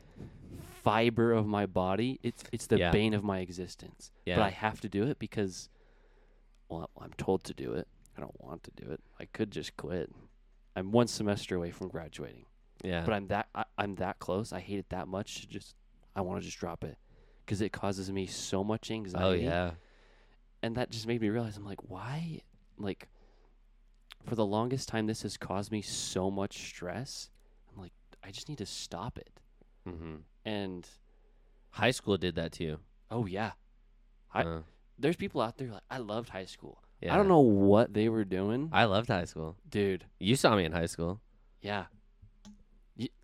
fiber of my body. It's it's the Yeah. bane of my existence. Yeah. But I have to do it because, well, I'm told to do it. I don't want to do it. I could just quit. I'm one semester away from graduating, yeah. but I'm that I, I'm that close. I hate it that much. To just I want to just drop it because it causes me so much oh, anxiety. oh yeah. and that just made me realize I'm like, why? Like, for the longest time, this has caused me so much stress. I'm like, I just need to stop it. Hmm And High school did that to you. oh yeah, I- Uh, there's people out there like I loved high school. yeah. I don't know what they were doing, I loved high school. dude. You saw me in high school. Yeah,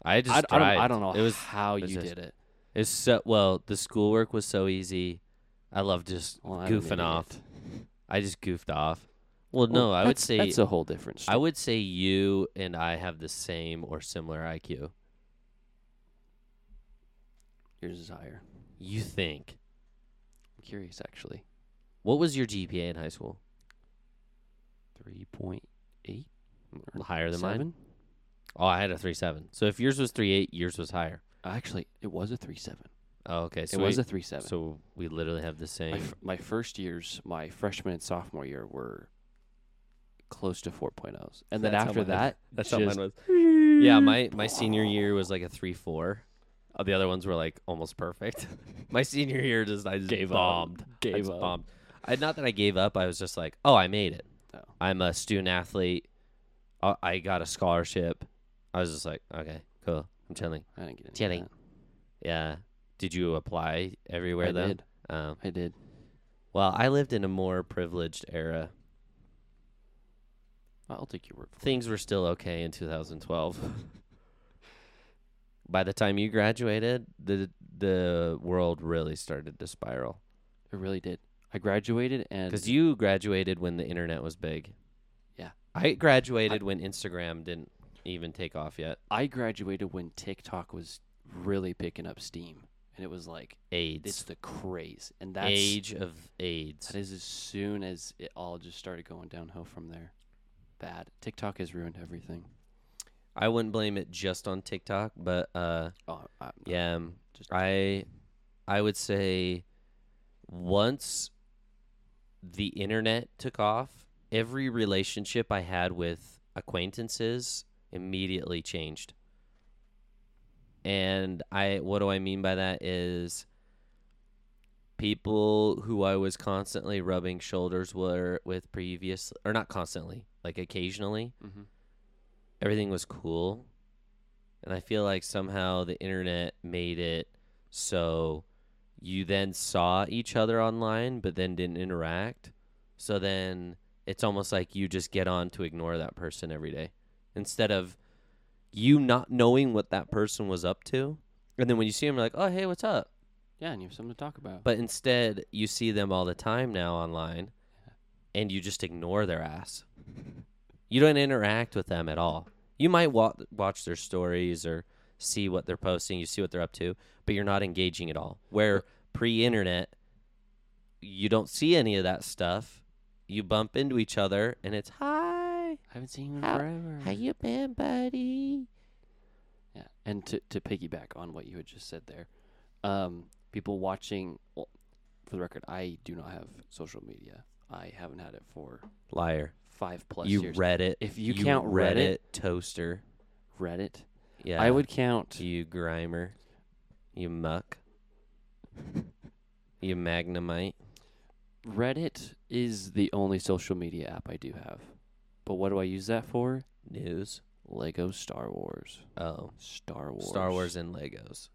I just I, I don't. I don't know It was how it was you just- did it. it's so well. The schoolwork was so easy. I loved just Well, goofing off. I just goofed off. Well, Well, no, I would say that's a whole different. I would say you and I have the same or similar IQ. Yours is higher. You think? I'm curious, actually. What was your GPA in high school? Three point eight. Higher than mine. Oh, I had a three seven. So if yours was three eight, yours was higher. Actually, it was a three seven. Oh, okay. So it was we, a three seven. so we literally have the my, same. f- my first years, my freshman and sophomore year were close to 4.0s. And then That's after that, *laughs* That's just, how mine was. Yeah, my my senior year was like a three four. Uh, the other ones were like almost perfect. *laughs* my senior year just I just Gave up. bombed. I Gave just up. bombed. I not that I gave up. I was just like, oh, I made it. Oh. I'm a student athlete. Uh, I got a scholarship. I was just like, okay, cool. I'm chilling. I didn't get into Chilling. that. Yeah. Did you apply everywhere I though? did. Um, I did. well, I lived in a more privileged era. I'll take your word for it. Things were still okay in 2012. *laughs* By the time you graduated, the the world really started to spiral. It really did. I graduated and Because you graduated when the internet was big. Yeah. I graduated when Instagram didn't even take off yet. I graduated when TikTok was really picking up steam. And it was like, AIDS. it's the craze. And that's, Age of AIDS. that is as soon as it all just started going downhill from there. Bad. TikTok has ruined everything. I wouldn't blame it just on TikTok, but uh, Oh, I, yeah, um, Just I I would say once the internet took off, every relationship I had with acquaintances immediately changed. And I what do I mean by that is people who I was constantly rubbing shoulders were with previous or not constantly, like occasionally, Mhm. Everything was cool. And I feel like somehow the internet made it so you then saw each other online but then didn't interact. So then it's almost like you just get on to ignore that person every day instead of you not knowing what that person was up to. And then when you see them, you're like, oh, hey, what's up? Yeah, and you have something to talk about. But instead, you see them all the time now online and you just ignore their ass. You don't interact with them at all. You might wa- watch their stories or see what they're posting, you see what they're up to, but you're not engaging at all. Where pre internet, you don't see any of that stuff. You bump into each other and it's, hi, I haven't seen you in How- forever. how you been, buddy? Yeah, and to to piggyback on what you had just said there, um, people watching. Well, for the record, I do not have social media. I haven't had it for Liar. Five plus you years. Reddit. If you count Reddit- Reddit, toaster. Reddit, Yeah. I would count. You grimer. You Muk. you magnemite. Reddit is the only social media app I do have. But what do I use that for? News. Lego Star Wars. Oh. Star Wars. Star Wars and Legos.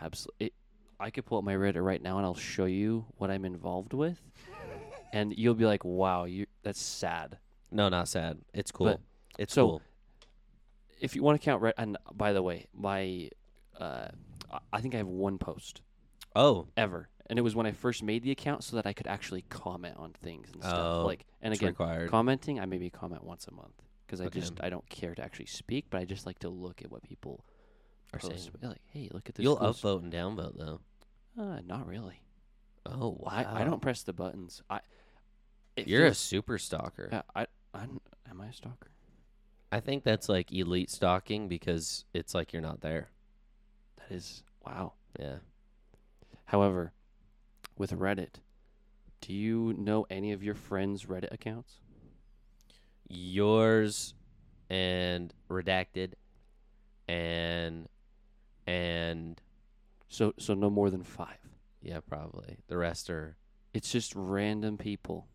Absolutely. I could pull up my Reddit right now and I'll show you what I'm involved with, and you'll be like, "Wow, you that's sad." No, not sad. It's cool. But- it's so- cool. if you want to count Reddit, and by the way, my uh, I- think I have one post Oh, ever, and it was when I first made the account so that I could actually comment on things and stuff. Oh, like, and again, required. commenting, I maybe comment once a month because I Okay. just I don't care to actually speak, but I just like to look at what people Are post. saying. Like, hey, look at this. You'll cool s-" upvote and downvote though. Uh, not really. Oh wow. I, I don't press the buttons. I. You're a super stalker. Yeah, I, I am I a stalker? I think that's like elite stalking because it's like you're not there. That is wow. Yeah. However, with Reddit, do you know any of your friends' Reddit accounts? Yours and redacted and and So so no more than five. yeah, probably. The rest are It's just random people.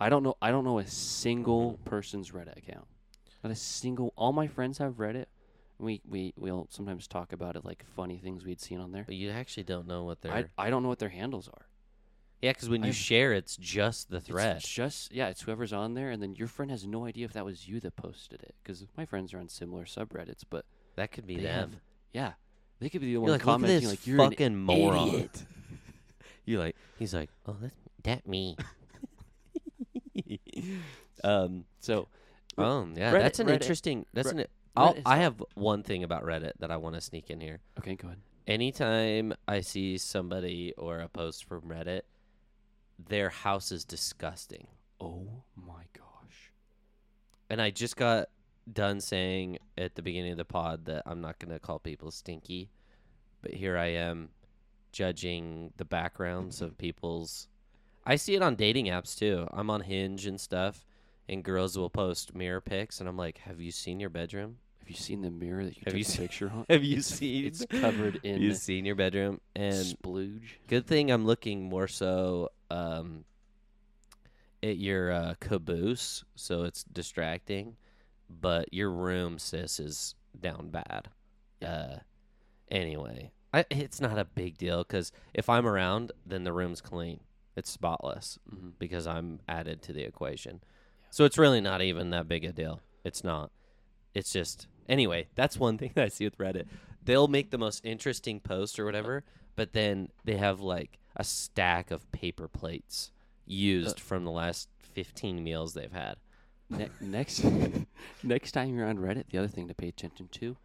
I don't know. I don't know a single person's Reddit account. Not a single. All my friends have Reddit. We we we'll sometimes talk about it, like funny things we'd seen on there. but you actually don't know what they're I I don't know what their handles are. Yeah, because when you I've- share it's just the thread. It's just yeah, it's whoever's on there, and then your friend has no idea if that was you that posted it. Because my friends are on similar subreddits, but that could be they them. have yeah, they could be the You're one like, look at commenting this like you're fucking an moron. idiot. *laughs* You like he's like, Oh, that's that me. *laughs* *laughs* um So Oh yeah, Reddit- that's an Reddit- interesting. That's an. I'll, I have one thing about Reddit that I want to sneak in here. okay, go ahead. Anytime I see somebody or a post from Reddit, their house is disgusting, Oh my gosh. and I just got done saying at the beginning of the pod that I'm not going to call people stinky, but here I am judging the backgrounds of people's. I see it on dating apps too. I'm on Hinge and stuff, and girls will post mirror pics, and I'm like, "Have you seen your bedroom? Have you seen the mirror that you Have took you the seen- picture on? *laughs* Have you seen? It's covered *laughs* in you seen your bedroom?" And splooge. good thing I'm looking more so um, at your uh, caboose, so it's distracting. But your room, sis, is down bad. Uh, anyway, I, it's not a big deal because if I'm around, then the room's clean. It's spotless hmm because I'm added to the equation. So it's really not even that big a deal. It's not. It's just anyway. That's one thing that I see with Reddit. They'll make the most interesting post or whatever, but then they have like a stack of paper plates used from the last 15 meals they've had. Ne- next, *laughs* next time you're on Reddit, the other thing to pay attention to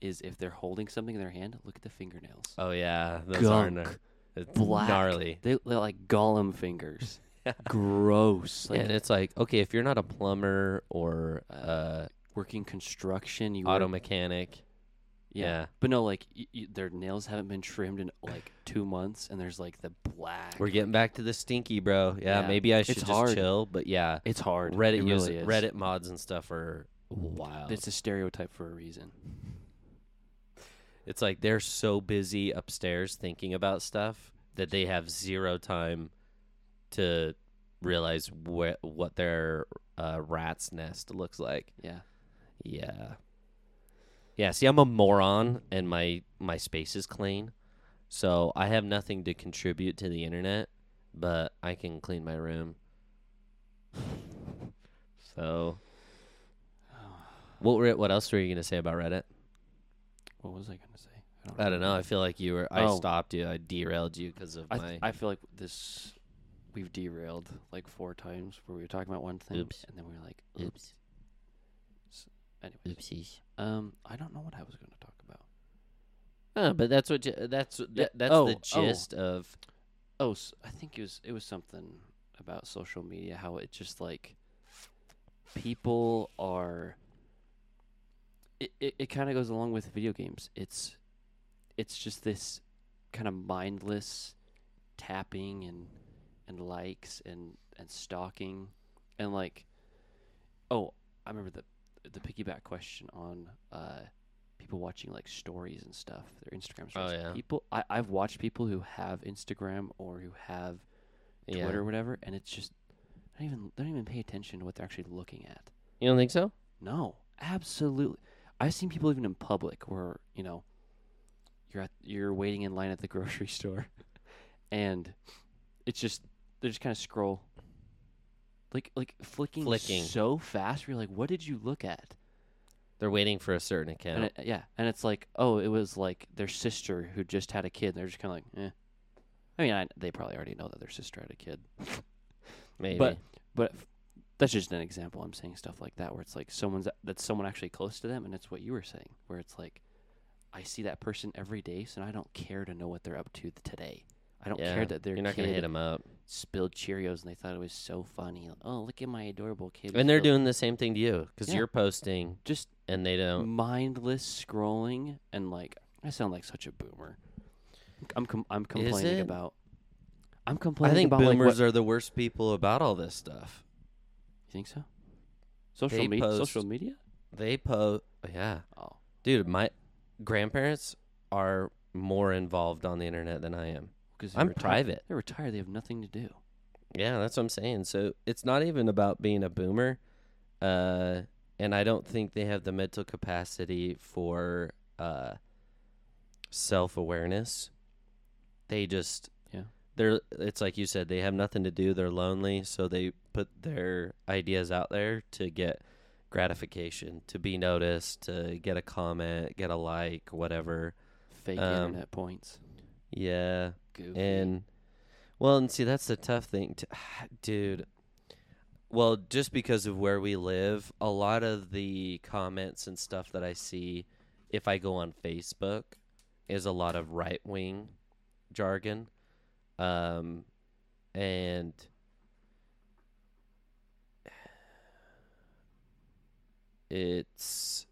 is if they're holding something in their hand, look at the fingernails. Oh yeah, those Gunk. gnar- it's Black. gnarly. They, they're like Gollum fingers. *laughs* Gross. Like and it's like okay, if you're not a plumber or uh, working construction, you auto work- mechanic, yeah. yeah. But no, like y- y- their nails haven't been trimmed in like two months, and there's like the black. We're getting back to the stinky, bro. Yeah, Yeah, maybe I should just hard. chill. But yeah, It's hard. Reddit it really is. Reddit mods and stuff are wild. It's a stereotype for a reason. It's like they're so busy upstairs thinking about stuff that they have zero time to realize wh- what their uh, rat's nest looks like. Yeah. Yeah. Yeah, see I'm a moron and my my space is clean. So I have nothing to contribute to the internet, but I can clean my room. *sighs* so *sighs* what were what else were you going to say about Reddit? What was I gonna say? I don't know. I feel like you were I Oh. stopped you. I derailed you because of I, my I feel like this we've derailed like four times where we were talking about one thing Oops. and then we were like, oops. Anyways, oopsies. um, I don't know what I was going to talk about. Oh, but that's what ju- that's Yeah, that, that's oh, the oh. gist of Oh, s I think it was it was something about social media. How it just like people are. It it, it kind of goes along with video games. It's it's just this kind of mindless tapping and and likes and and stalking and like oh I remember the the piggyback question on uh people watching like stories and stuff their Instagram stories. Oh, yeah. people I I've watched people who have Instagram or who have yeah. Twitter or whatever and it's just they don't even they don't even pay attention to what they're actually looking at You don't think so? no, absolutely. I've seen people even in public where you know you're at you're waiting in line at the *laughs* grocery store, and it's just they just kind of scroll, like like flicking, Flicking. so fast. You're like, what did you look at? They're waiting for a certain account. And it, yeah, and it's like, oh, it was like their sister who just had a kid. And they're just kind of like, eh. I mean, I, they probably already know that their sister had a kid. Maybe. But but f- that's just an example. I'm saying stuff like that where it's like someone's that's someone actually close to them, and it's what you were saying, where it's like, I see that person every day, so I don't care to know what they're up to today. I don't yeah, care that their you're not gonna hit them up. spilled Cheerios and they thought it was so funny. Oh, look at my adorable kid. And they're spilled-" doing the same thing to you because Yeah. you're posting just and they don't. mindless scrolling and like I sound like such a boomer. I'm com- I'm complaining about. I'm complaining. I think about like, boomers what- are the worst people about all this stuff. You think so? Social They media. post- Social media. They post, yeah, Oh, dude. My grandparents are more involved on the internet than I am. because I'm private. They're retired. They have nothing to do. Yeah, that's what I'm saying. So it's not even about being a boomer, uh, and I don't think they have the mental capacity for uh, self awareness. They just. They're it's like you said, they have nothing to do, they're lonely, so they put their ideas out there to get gratification, to be noticed, to get a comment, get a like, whatever. Fake Um, internet points. Yeah. Goofy. And well, and see that's the tough thing, to, *sighs* dude. Well, just because of where we live, a lot of the comments and stuff that I see, if I go on Facebook, is a lot of right wing jargon, um, and it's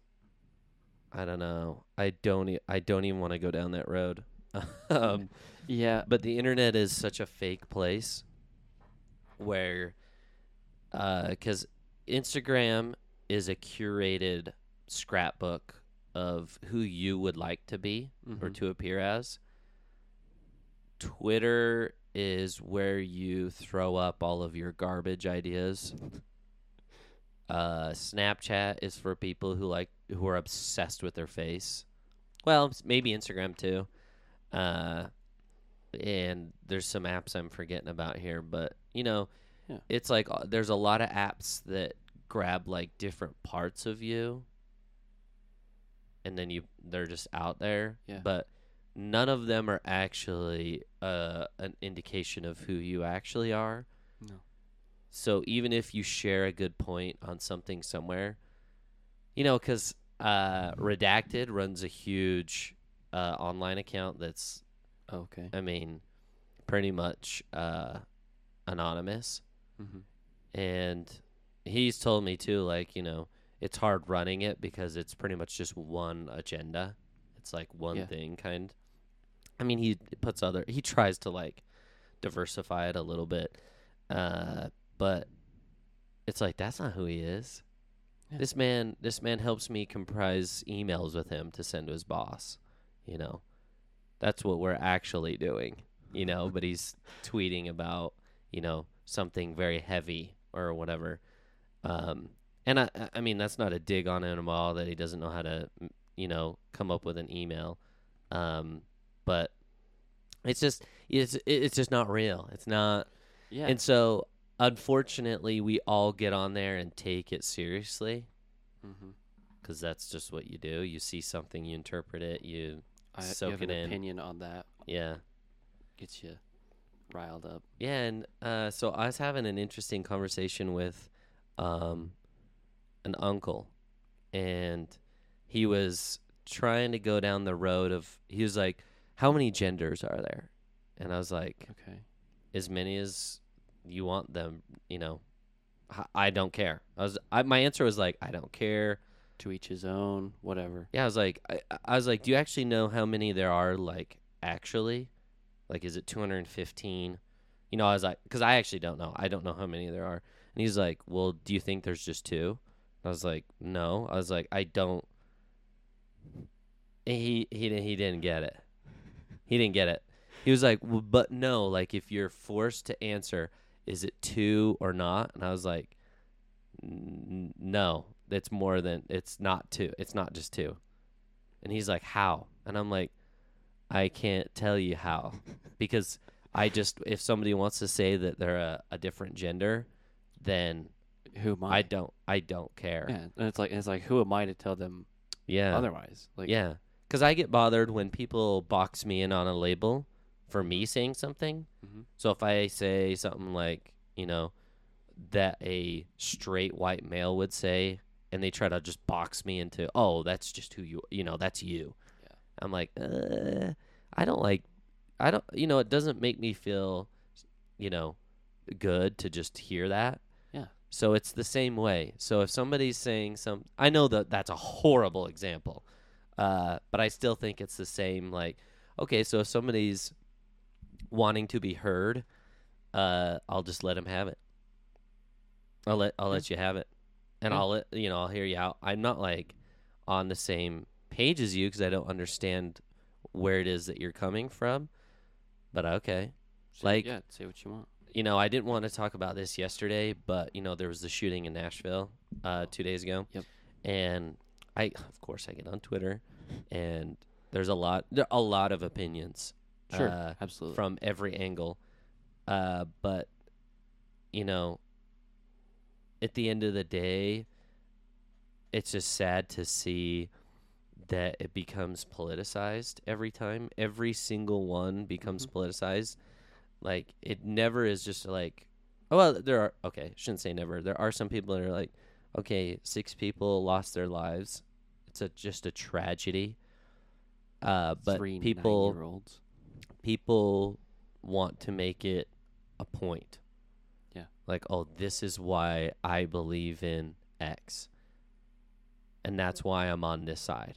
I don't know. I don't. E- I don't even want to go down that road. *laughs* um, yeah, but the internet is such a fake place where because instagram is a curated scrapbook of who you would like to be or Mhm. to appear as twitter is where you throw up all of your garbage ideas uh, snapchat is for people who like who are obsessed with their face well maybe instagram too uh, and there's some apps I'm forgetting about here, but you know, Yeah. it's like uh, there's a lot of apps that grab like different parts of you, and then you they're just out there. Yeah. But none of them are actually uh, an indication of who you actually are. No. So even if you share a good point on something somewhere, you know, because uh, Redacted runs a huge uh, online account that's okay. I mean, pretty much uh, anonymous. Mm-hmm. And he's told me too, like, you know, it's hard running it because it's pretty much just one agenda. It's like one Yeah. thing, kind. I mean, he puts other, he tries to like diversify it a little bit. Uh, but it's like, that's not who he is. Yeah. This man, this man helps me comprise emails with him to send to his boss. You know, that's what we're actually doing. You know, but he's *laughs* tweeting about you know something very heavy or whatever. Um, and I, I- mean that's not a dig on him at all that he doesn't know how to, you know, come up with an email. Um, but it's just it's it's just not real. It's not. Yeah. And so unfortunately, we all get on there and take it seriously mm-hmm. because that's just what you do. You see something, you interpret it, you I soak you have it an in. opinion on that. yeah. Gets you riled up. Yeah, and uh, so I was having an interesting conversation with um, an uncle, and he was trying to go down the road of. He was like, "How many genders are there?" And I was like, Okay. "As many as you want them." You know, I don't care. I was. I, my answer was like, "I don't care." To each his own. Whatever. Yeah, I was like, I, I was like, "Do you actually know how many there are?" Like, actually, like, is it two hundred and fifteen? You know, I was like, because I actually don't know. I don't know how many there are. And he's like, "Well, do you think there's just two? And I was like, "No." I was like, "I don't." And he he he didn't get it. He didn't get it. He was like, well, "But no, like if you're forced to answer, is it two or not?" And I was like, "No, it's more than it's not two. It's not just two. And he's like, "How?" And I'm like, "I can't tell you how *laughs* because I just if somebody wants to say that they're a, a different gender, then Who am I? I don't I don't care. Yeah, and it's like it's like who am I to tell them Yeah. otherwise? Like yeah. Cuz I get bothered when people box me in on a label for me saying something. Mhm. So if I say something like, you know, that a straight white male would say and they try to just box me into, "Oh, that's just who you, you know, that's you." Yeah. I'm like, "Uh, I don't like I don't you know, it doesn't make me feel you know, good to just hear that. Yeah. So it's the same way. So if somebody's saying some, I know that that's a horrible example, uh, but I still think it's the same. Like, okay, so if somebody's wanting to be heard, uh, I'll just let him have it. I'll let I'll let you have it, and. I'll let you know I'll hear you out. I'm not like on the same page as you because I don't understand where it is that you're coming from. But okay, Say- Like- yeah, say what you want. you know, I didn't want to talk about this yesterday, but you know, there was the shooting in Nashville uh, two days ago. Yep. And I, of course, I get on Twitter, and there's a lot, there a lot of opinions. Sure, uh, absolutely. from every angle. Uh, but you know, at the end of the day, it's just sad to see that it becomes politicized every time. Every single one becomes politicized. Like it never is just like, oh well, there are okay. Shouldn't say never. There are some people that are like, okay, six people lost their lives. It's a just a tragedy. Uh, but Three people people want to make it a point. Yeah. Like, oh, this is why I believe in X. And that's why I'm on this side.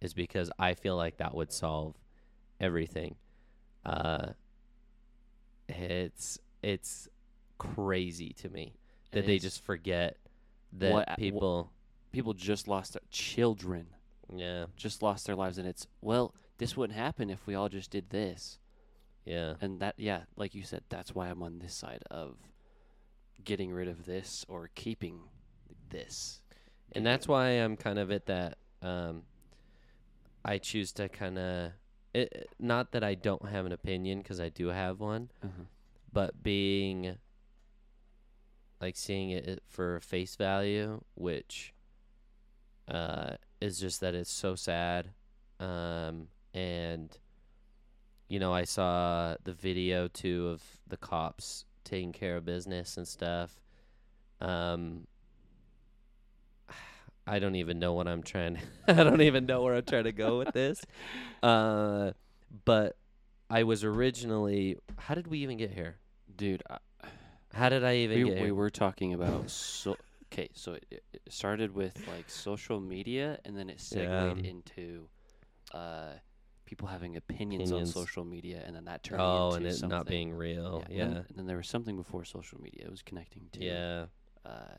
Is because I feel like that would solve everything. Uh it's it's crazy to me that It they just forget that What- wh- people people just lost their children yeah, just lost their lives and it's well this wouldn't happen if we all just did this yeah. and that yeah like you said that's why i'm on this side of getting rid of this or keeping this and that's why I'm kind of at that. Um, I choose to kind of, it, not that I don't have an opinion because I do have one, uh-huh. but being like seeing it for face value, which uh, is just that it's so sad. Um, and you know, I saw the video too of the cops taking care of business and stuff. Um, I don't even know what I'm trying. *laughs* I don't even know where I'm trying to go with this. *laughs* Uh, but I was originally. How did we even get here? dude I, How did I even we, get we here? were talking about so okay so it, it started with like social media and then it segued Yeah. into uh people having opinions, Opinions. on social media and then that turned oh, into and it not being real. yeah, Yeah, And, then, and then there was something before social media it was connecting to yeah, uh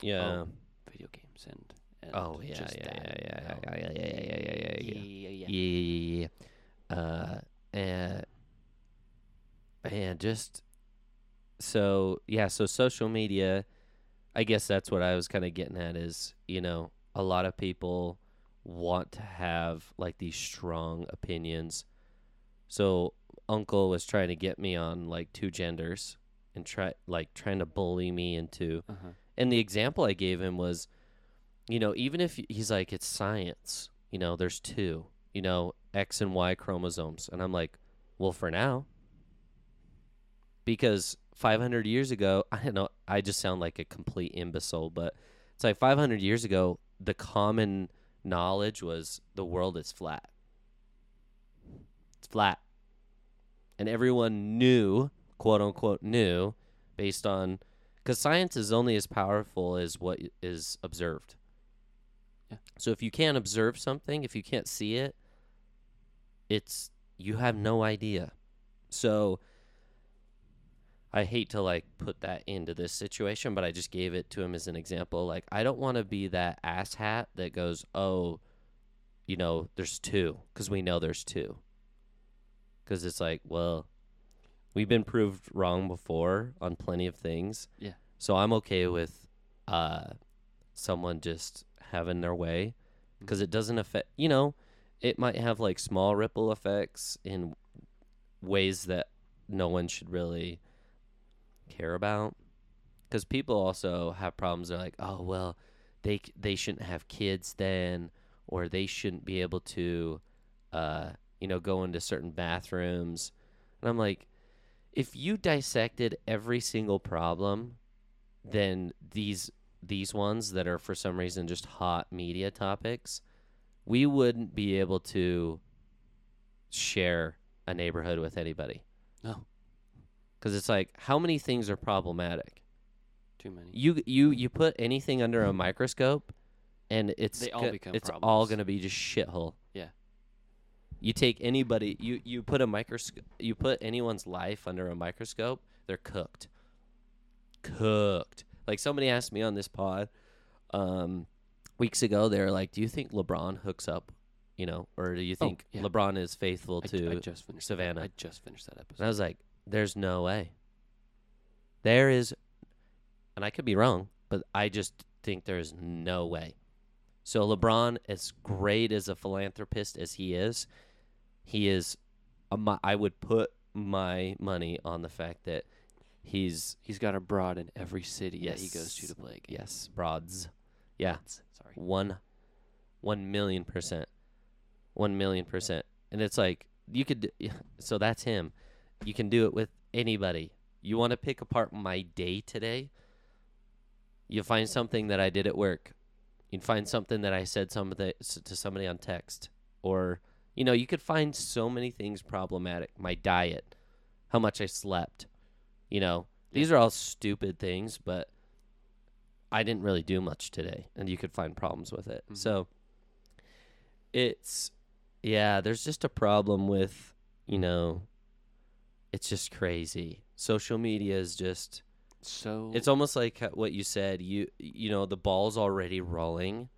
yeah. oh, video games and, and Oh, yeah, yeah, yeah, you yeah, know. yeah, yeah, yeah, yeah, yeah, yeah, yeah. yeah, yeah. yeah, yeah, yeah. Uh, and and just so yeah, so social media. I guess that's what I was kind of getting at. Is you know a lot of people want to have like these strong opinions. So Uncle was trying to get me on like two genders and try like trying to bully me into Uh-huh. and the example I gave him was, you know, even if he's like, it's science, you know, there's two, you know, X and Y chromosomes. And I'm like, well, for now. Because 500 years ago, I don't know, I just sound like a complete imbecile, but it's like 500 years ago, the common knowledge was the world is flat. It's flat. And everyone knew, quote unquote, knew based on because science is only as powerful as what is observed. Yeah. So if you can't observe something, if you can't see it, it's you have no idea. So I hate to like put that into this situation, but I just gave it to him as an example. Like I don't want to be that asshat that goes, "Oh, you know, there's two," because we know there's two. Because it's like, well, we've been proved wrong before on plenty of things. Yeah. So I'm okay with uh, someone just having their way because it doesn't affect. You know, it might have like small ripple effects in ways that no one should really care about. Because people also have problems. They're like, oh well, they they shouldn't have kids then, or they shouldn't be able to, uh, you know, go into certain bathrooms. And I'm like, if you dissected every single problem, then these these ones that are for some reason just hot media topics, we wouldn't be able to share a neighborhood with anybody. No. Because it's like how many things are problematic. Too many. You you you put anything under a microscope, and it's They all go- become it's all gonna be just shithole. Yeah. You take anybody you you put a microscope you put anyone's life under a microscope, they're cooked. Cooked. Like somebody asked me on this pod, um, weeks ago. They were like, "Do you think LeBron hooks up?" You know, or do you Oh, think yeah. LeBron is faithful I, to I Savannah. That. I just finished that And episode. I was like, there's no way. There is, and I could be wrong, but I just think there's no way. So LeBron, as great as a philanthropist as he is, he is, a, I would put my money on the fact that he's, He's got a broad in every city that he goes to Yes. to play a yes, broads. Yeah, Sorry. one, one million percent, one million percent, and it's like you could. So that's him. You can do it with anybody. You want to pick apart my day today? You find something that I did at work. You find something that I said something s- to somebody on text, or you know, you could find so many things problematic. My diet, how much I slept. You know, these are all stupid things, but I didn't really do much today, and you could find problems with it. Mhm. So it's yeah, there's just a problem with you know, it's just crazy. Social media is just So it's almost like what you said. You you know the ball's already rolling,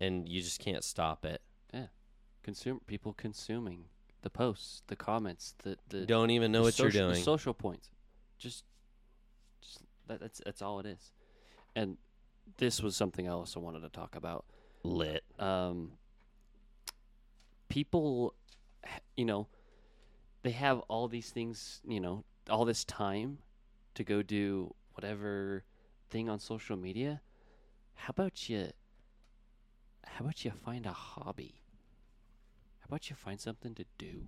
and you just can't stop it. Yeah consume people consuming the posts, the comments, the the Don't even know what you're social- the doing. social points. Just, just that, that's that's all it is. And this was something I also wanted to talk about. Lit. Um, people, you know, they have all these things, you know, all this time to go do whatever thing on social media. How about you? How about you find a hobby? How about you find something to do?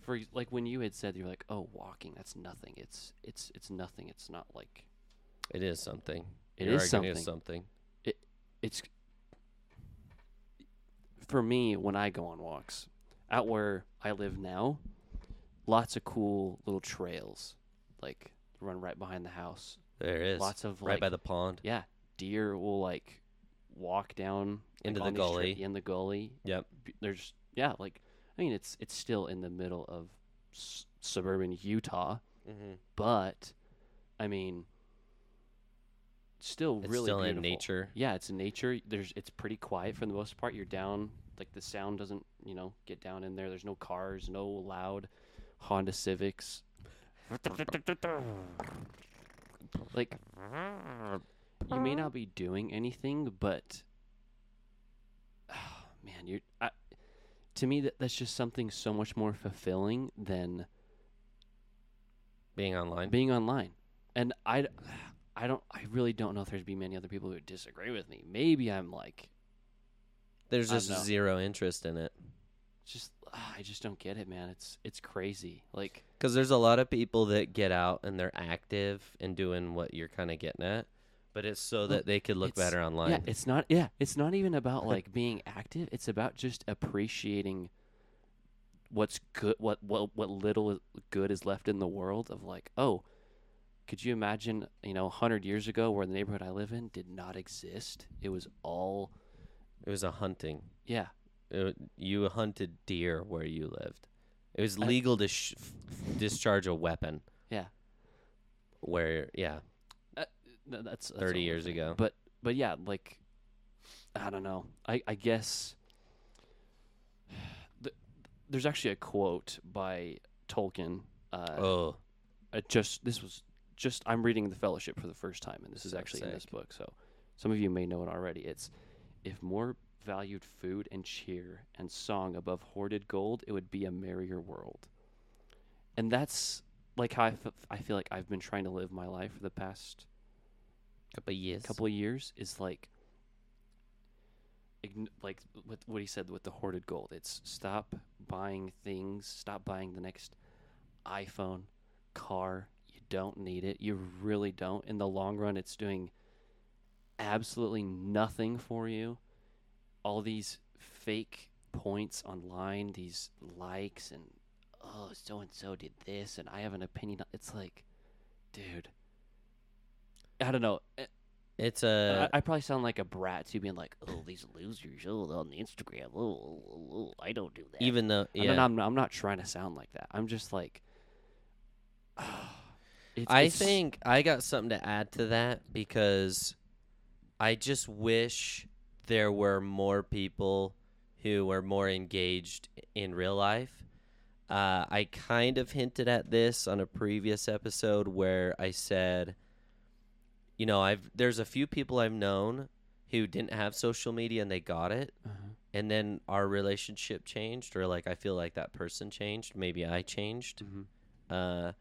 For like when you had said you're like, oh, walking, that's nothing. It's it's it's nothing. It's not like It is something. It is something. something. it's for me when I go on walks out where I live now. Lots of cool little trails, like run right behind the house. There is. Lots of right like, by the pond. yeah, deer will like walk down like, Into the these tra- gully. in the gully. Yep. There's yeah, like I mean it's it's still in the middle of s- suburban Utah, Mm-hmm. but I mean still It's really still in nature. Yeah, it's in nature. There's it's pretty quiet for the most part. You're down like the sound doesn't, you know, get down in there. There's no cars, no loud Honda Civics. like you may not be doing anything, but ah, man, you're to me that that's just something so much more fulfilling than Being online. being online. And I, I don't, I really don't know if there's be many other people who would disagree with me. Maybe I'm like, There's just zero interest in it. just, ah, I just don't get it, man. It's, it's crazy. Like, Because there's a lot of people that get out and they're active and doing what you're kind of getting at, but it's so that they could look it's- better online. yeah, it's not, yeah, it's not even about like being active. It's about just appreciating what's good, what, what, what little good is left in the world. Of like, oh, could you imagine, you know, hundred years ago, where the neighborhood I live in did not exist? It was all, It was a hunting. yeah, It, you hunted deer where you lived. It was I- legal to sh- f- discharge a weapon. Yeah. Where, yeah, Th- that's, that's 30 years ago. But but yeah, like I don't know. I I guess *sighs* th- there's actually a quote by Tolkien. Uh, oh, uh, just this was just I'm reading the Fellowship for the first time, and this is actually in this book. So some of you may know it already. It's if more valued food and cheer and song above hoarded gold, it would be a merrier world. And that's like how I, f- I feel like I've been trying to live my life for the past couple of years. couple of years is like ign- like with what he said with the hoarded gold it's stop buying things stop buying the next iphone car you don't need it you really don't in the long run it's doing absolutely nothing for you all these fake points online these likes and oh, so and so did this, and I have an opinion. It's like, dude, I don't know. Eh, It's a I, I probably sound like a brat too, being like, oh, these losers, oh, on the Instagram, oh, oh, oh, oh, I don't do that. even though yeah. I'm, I'm not trying to sound like that. I'm just like, *sighs* it's, I it's- think I got something to add to that because I just wish there were more people who were more engaged in real life. Uh, I kind of hinted at this on a previous episode where I said, you know, I've there's a few people I've known who didn't have social media and they got it, Uh-huh. and then our relationship changed, or like I feel like that person changed. Maybe I changed Mhm. uh,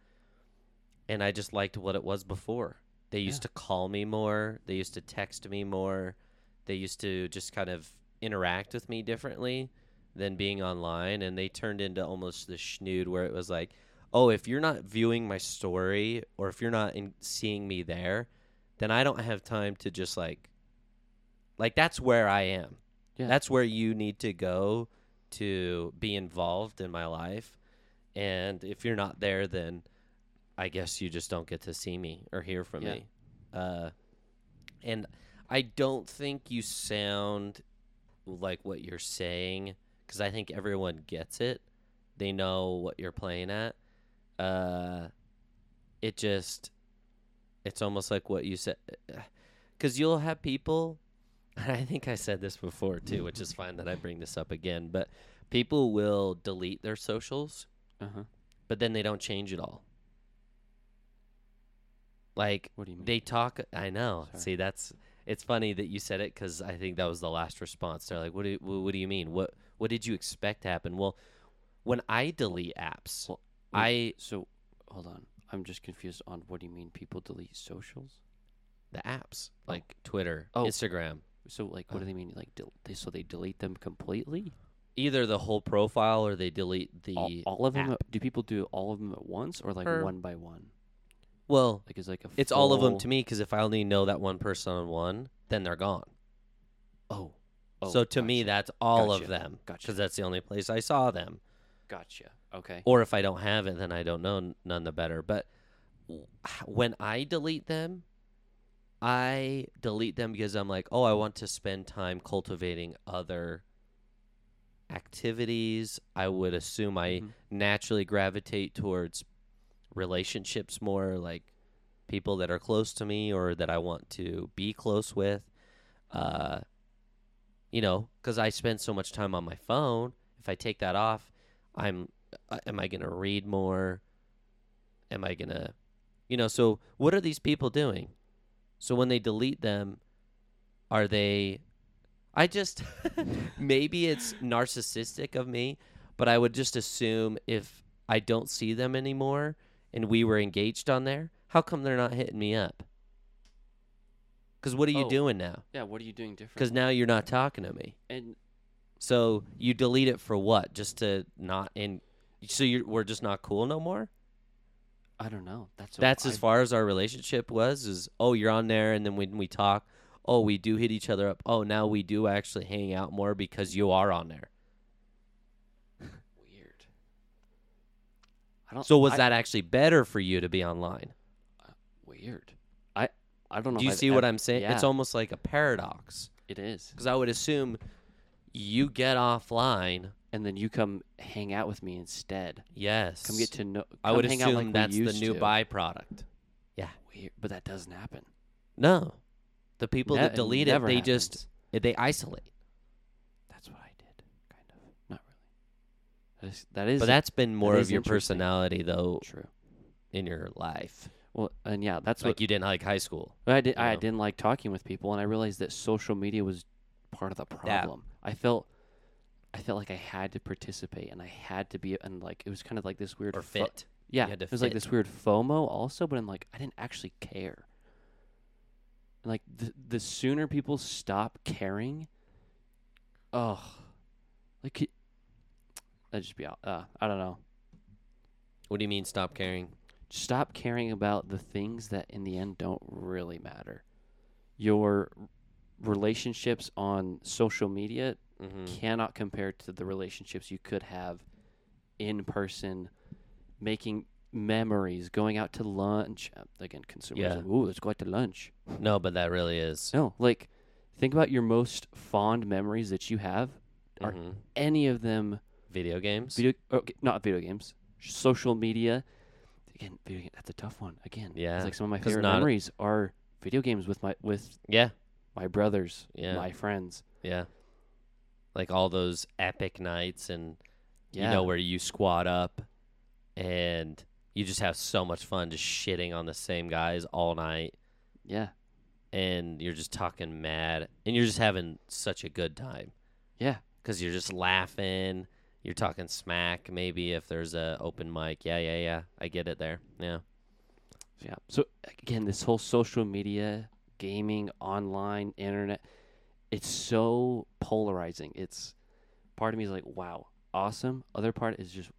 and I just liked what it was before. They used Yeah. to call me more. They used to text me more. They used to just kind of interact with me differently than being online. And they turned into almost the schnood where it was like, oh, if you're not viewing my story or if you're not in- seeing me there, then I don't have time to just like, like that's where I am. Yeah. That's where you need to go to be involved in my life. And if you're not there, then I guess you just don't get to see me or hear from Yeah. me. Uh, and I don't think you sound like what you're saying because I think everyone gets it. They know what you're playing at. Uh, it just, it's almost like what you said. *sighs* Because you'll have people, *laughs* and I think I said this before too, which is fine that I bring this up again, but people will delete their socials Uh-huh. but then they don't change it all. Like What do you mean? they talk. I know. Sorry. See, that's it's funny that you said it because I think that was the last response. They're like, "What do wh- What do you mean? What What did you expect to happen?" Well, when I delete apps, Well, I so hold on. I'm just confused on what do you mean people delete socials? the apps like Twitter, Oh. Instagram, So like, what do Uh. they mean? Like, del- they so they delete them completely? either the whole profile or they delete the all, all of them? app. Do people do all of them at once or like Or- one by one? Well, Like, is like a it's all of them full- to me because if I only know that one person on one, then they're gone. Oh, oh so to me, gotcha. that's all Gotcha. of them Gotcha. because that's the only place I saw them. gotcha. Okay. or if I don't have it, then I don't know n- none the better. But w- when I delete them, I delete them because I'm like, oh, I want to spend time cultivating other activities. I would assume I Mhm. naturally gravitate towards relationships more, like people that are close to me or that I want to be close with. Uh, you know, because I spend so much time on my phone. If I take that off, I'm uh, am I going to read more? Am I going to you know, so what are these people doing? So when they delete them, are they I just *laughs* maybe it's narcissistic of me, but I would just assume if I don't see them anymore and we were engaged on there, how come they're not hitting me up? Cuz what are you Oh. doing now? Yeah. What are you doing different? Cuz now you're not talking to me. and So you delete it for what? Just to not and so you're we're just not cool no more? I don't know. That's what That's I, as far as our relationship was. Is oh, you're on there, and then when we talk, oh, we do hit each other up. Oh, now we do actually hang out more because you are on there. weird. I don't. So was I- that actually better for you to be online? weird? I I don't know. Do you I've see what I'm saying? It's almost like a paradox It is. because I would assume you get offline. And then you come hang out with me instead. Yes, Come get to know. I would hang assume out like that's the new to. byproduct. Yeah. Weird, but that doesn't happen. No, the people Ne- that delete it, never they just they isolate. That's what I did, kind of. Not really. That is. That But that's been more is of your personality though true. in your life. Well, and yeah, that's like what you didn't like high school. I did. you I know? didn't like talking with people, and I realized that social media was part of the problem. I felt. I felt like I had to participate, and I had to be, and like it was kind of like this weird or fo- fit. Yeah, it was like this weird FOMO also, but I'm like I didn't actually care. Like the the sooner people stop caring, oh, like that'd just be. Uh, I don't know. What do you mean stop caring? Stop caring about the things that in the end don't really matter. Your relationships on social media Mm-hmm. cannot compare to the relationships you could have in person, making memories, going out to lunch. Uh, Again, consumerism. Ooh, let's go out to lunch. No, but that really is. No, like think about your most fond memories that you have. Are Mhm. any of them Video games. video? Okay, not video games. Social media. Again, video. That's a tough one. Again, Yeah, It's like some of my favorite memories are video games with my with yeah, my brothers, Yeah. my friends. yeah. Like all those epic nights, and Yeah, you know where you squat up, and you just have so much fun just shitting on the same guys all night, yeah, and you're just talking mad, and you're just having such a good time. yeah. because you're just laughing. You're talking smack. Maybe if there's a open mic, yeah, yeah, yeah. I get it there. Yeah, Yeah. So again, this whole social media, gaming, online, internet, it's so polarizing. It's part of me is like, wow, awesome. Other part is just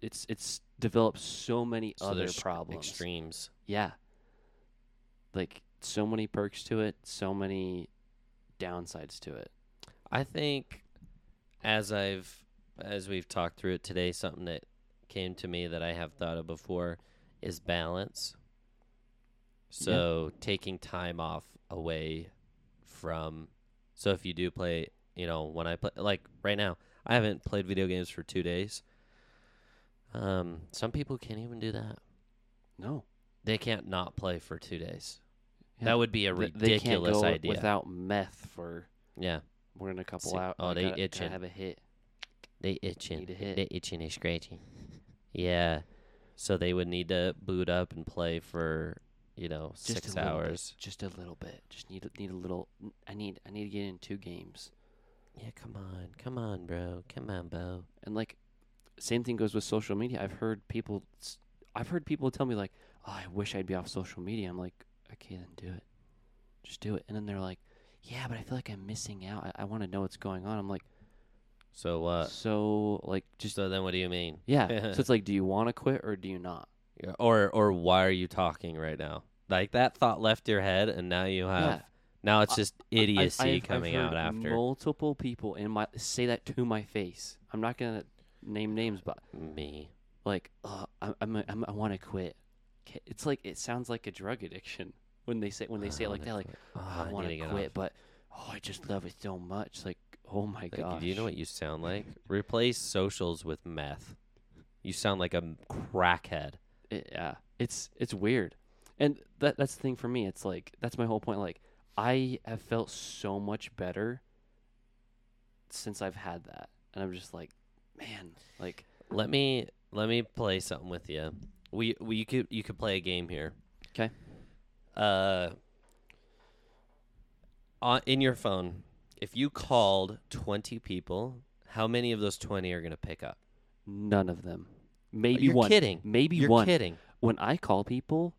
it's it's developed so many so other problems. extremes. Yeah. Like so many perks to it, so many downsides to it. I think as I've as we've talked through it today, something that came to me that I have thought of before is balance. So taking time off away from so if you do play, you know, when I play like right now, I haven't played video games for 2 days. Um some people can't even do that. No. They can't not play for 2 days. Yeah. That would be a They- they can't ridiculous go idea. without meth for yeah. More than a couple hours. oh, I they gotta- gotta itching. have a hit. They itching. Need a hit. They itching and scratching. Yeah. So they would need to boot up and play for, you know, Just six little bit, hours. just a little bit. Just need a- need a little. I need I need to get in two games. Yeah, come on. Come on, bro. Come on, Bo. And like, same thing goes with social media. I've heard people, I've heard people tell me like, "Oh, I wish I'd be off social media." I'm like, okay, then do it. Just do it. And then they're like, "Yeah, but I feel like I'm missing out. I, I want to know what's going on." I'm like, So what? so like just so then what do you mean? yeah. *laughs* so it's like, do you want to quit or do you not? Yeah, Or or why are you talking right now? Like that thought left your head and now you have Yeah. now it's I- just idiocy I've- I've coming heard out after multiple people in my say that to my face. I'm not gonna name names, but me. like, uh, I'm, I'm, I'm, I want to quit. K- It's like it sounds like a drug addiction when they say when they say it oh, like that. Like, Oh, I ah, need want to quit, off. but oh, I just love it so much. Like, oh my Like, gosh. do you know what you sound like? Replace socials with meth. You sound like a crackhead. It- yeah, it's it's weird, and that that's the thing for me. It's like that's my whole point. Like, I have felt so much better since I've had that, and I'm just like, man, like, Let me let me play something with you. We we you could you could play a game here. 'Kay. Uh. On in your phone, if you called twenty people, how many of those twenty are gonna pick up? none of them. Maybe You're one. kidding. Maybe You're one. kidding. When I call people,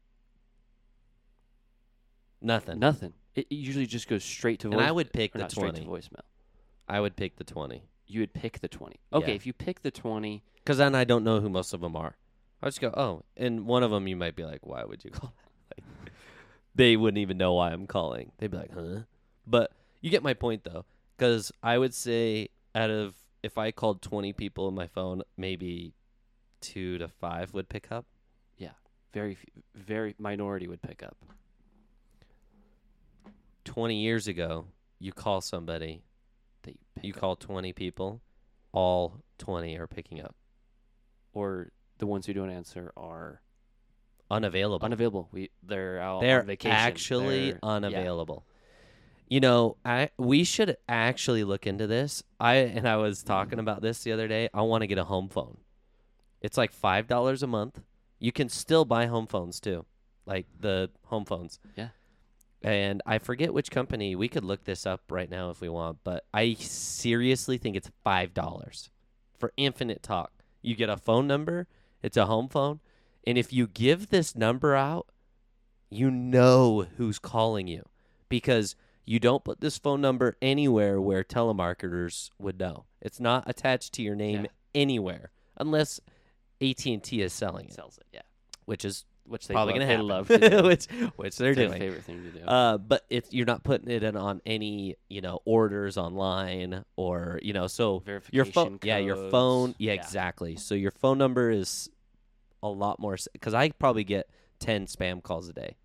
Nothing. nothing. It, usually just goes straight to voice. And I would pick the not straight to voicemail. I would pick the twenty. You would pick the twenty. Okay, Yeah. if you pick the twenty, Because then I don't know who most of them are. I just go, oh, and one of them you might be like, why would you call they wouldn't even know why I'm calling. They'd be like, huh? But you get my point though, because I would say out of if I called 20 people on my phone, maybe two to five would pick up. Yeah, very, very minority would pick up. 20 years ago, you call somebody, you pick you up. call 20 people, all 20 are picking up. or the ones who don't answer are Unavailable. unavailable. We they're out They're on vacation. actually They're- yeah. unavailable. You know, I we should actually look into this. I and I was talking about this the other day. I want to get a home phone. It's like five dollars a month. You can still buy home phones too, like the home phones. Yeah. And I forget which company. We could look this up right now if we want, but I seriously think it's five dollars for infinite talk. You get a phone number. It's a home phone, and if you give this number out, you know who's calling you because you don't put this phone number anywhere where telemarketers would know. It's not attached to your name Yeah. anywhere unless AT&T is selling it, sells it. Yeah. which is which they probably love, gonna love to do. *laughs* which which they're It's their doing. favorite thing to do. Uh, but if you're not putting it in on any, you know, orders online or you know, so your phone, yeah, your phone, yeah, Yeah. exactly. So your phone number is a lot more because I probably get ten spam calls a day,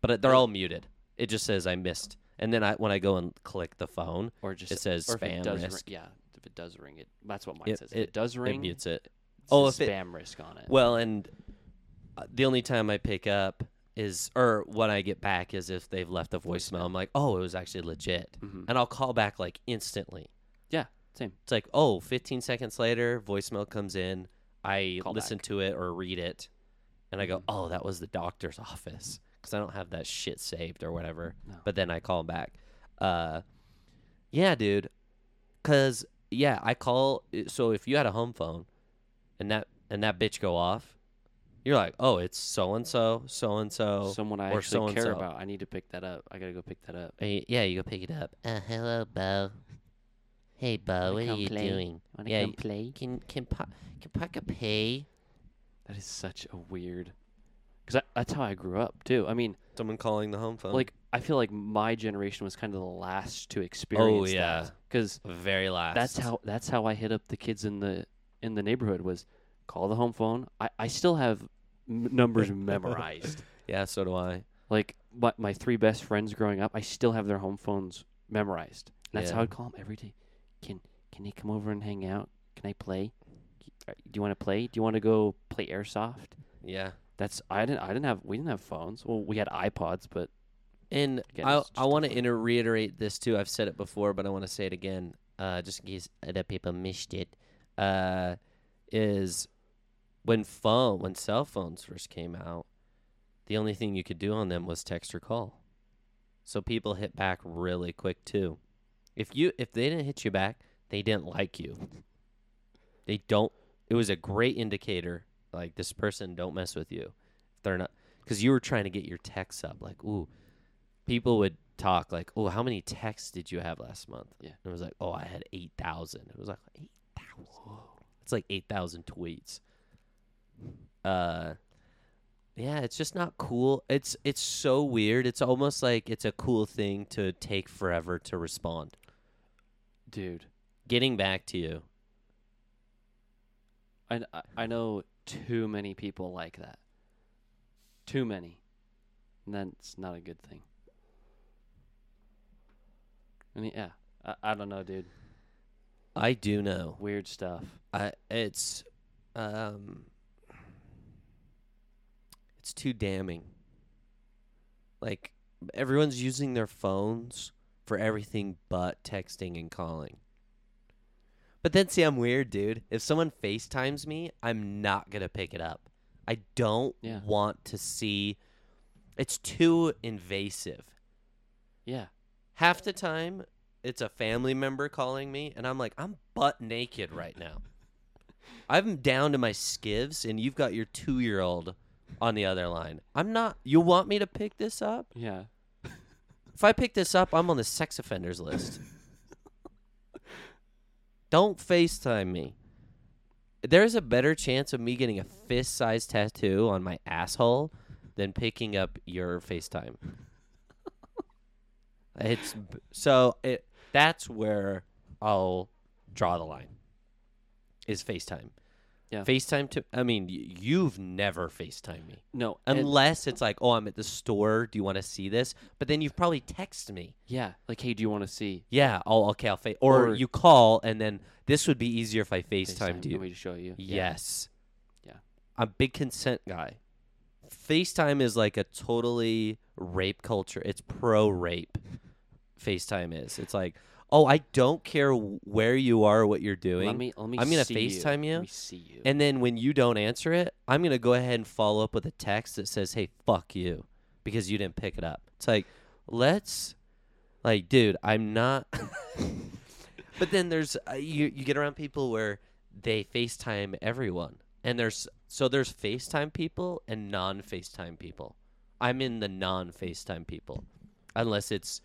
but they're all muted. It just says I missed, and then I when I go and click the phone, or just it says or if spam it does risk. Ring, yeah, if it does ring, it that's what mine It- says. If it, it- does it mutes it. Oh, if spam risk on it. Well, and uh, the only time I pick up is, or when I get back is if they've left a voicemail. I'm like, oh, it was actually legit, Mhm. and I'll call back like instantly. yeah, same. It's like, oh, 15 seconds later, voicemail comes in. I Call listen back. to it or read it, and I go, Mhm. oh, that was the doctor's *laughs* office because I don't have that shit saved or whatever. No. But then I call him back. Uh, yeah, dude. Cause yeah, I call. So if you had a home phone, and that and that bitch go off, you're like, oh, it's so and so, so and so. Someone I or actually care so-and-so. about. I need to pick that up. I gotta go pick that up. Yeah, you go pick it up. Uh, hello, Bo. Hey, Bo, Wanna what are you play? doing? Wanna Yeah, come play? Can can pa- can Parker pay? That is such a weird. Because that's how I grew up too. I mean, Someone calling the home phone. like I feel like my generation was kind of the last to experience Oh, yeah. Because very last. that's how that's how I hit up the kids in the in the neighborhood was call the home phone. I I still have m- numbers *laughs* memorized. Yeah, so do I. Like my my three best friends growing up, I still have their home phones memorized. And that's Yeah. how I'd call them every day. Can can you come over and hang out? Can I play? Do you want to play? Do you want to go play airsoft? Yeah. That's I didn't I didn't have we didn't have phones. Well, we had iPods, but And Again, I I want to inter- reiterate this too. I've said it before, but I want to say it again, uh, just in case other people missed it. Uh, is when phone when cell phones first came out, the only thing you could do on them was text or call. So people hit back really quick too. If you if they didn't hit you back, they didn't like you. They don't. It was a great indicator. Like this person don't mess with you. If they're not because you were trying to get your texts up. Like ooh, people would talk like, "Oh, how many texts did you have last month?" Yeah. And it was like, "Oh, I had eight thousand. It was like eight thousand. It's like eight thousand tweets. Uh, yeah, it's just not cool. It's it's so weird. It's almost like it's a cool thing to take forever to respond. Dude, Getting back to you. I I- I know too many people like that. Too many. And that's not a good thing. Mean, yeah. I, I don't know, dude. I do know. Weird stuff. I it's um it's too damning. Like everyone's using their phones for everything but texting and calling. But then see I'm weird, dude. If someone FaceTimes me, I'm not going to pick it up. I don't Yeah. want to see it's too invasive. Yeah. Half the time it's a family member calling me and I'm like, I'm butt naked right now. *laughs* I'm down to my skivs and you've got your two year old on the other line. I'm not you want me to pick this up? Yeah. If I pick this up, I'm on the sex offenders list. *laughs* Don't FaceTime me. There's a better chance of me getting a fist sized tattoo on my asshole than picking up your FaceTime. *laughs* it's so it that's where I'll draw the line. Is FaceTime. Yeah. FaceTime to I mean, y- you've never FaceTime me. No. and- Unless it's like, oh, I'm at the store. Do you want to see this? But then you've probably texted me. yeah. Like, hey, do you want to see Yeah. Okay. I'll face. Or, Or- you call, and then this would be easier if I FaceTimed Want you. me to show you? Yes. Yeah. I'm a big consent guy. FaceTime is like a totally rape culture. It's pro rape. FaceTime is. It's like, oh, I don't care where you are, or what you're doing. Let me. Let me. I'm gonna FaceTime you, me see you. And then when you don't answer it, I'm gonna go ahead and follow up with a text that says, "Hey, fuck you," because you didn't pick it up. It's like, let's, like, dude, I'm not. *laughs* but then there's uh, you you get around people where they FaceTime everyone, and there's so there's FaceTime people and non FaceTime people. I'm in the non FaceTime people, unless it's.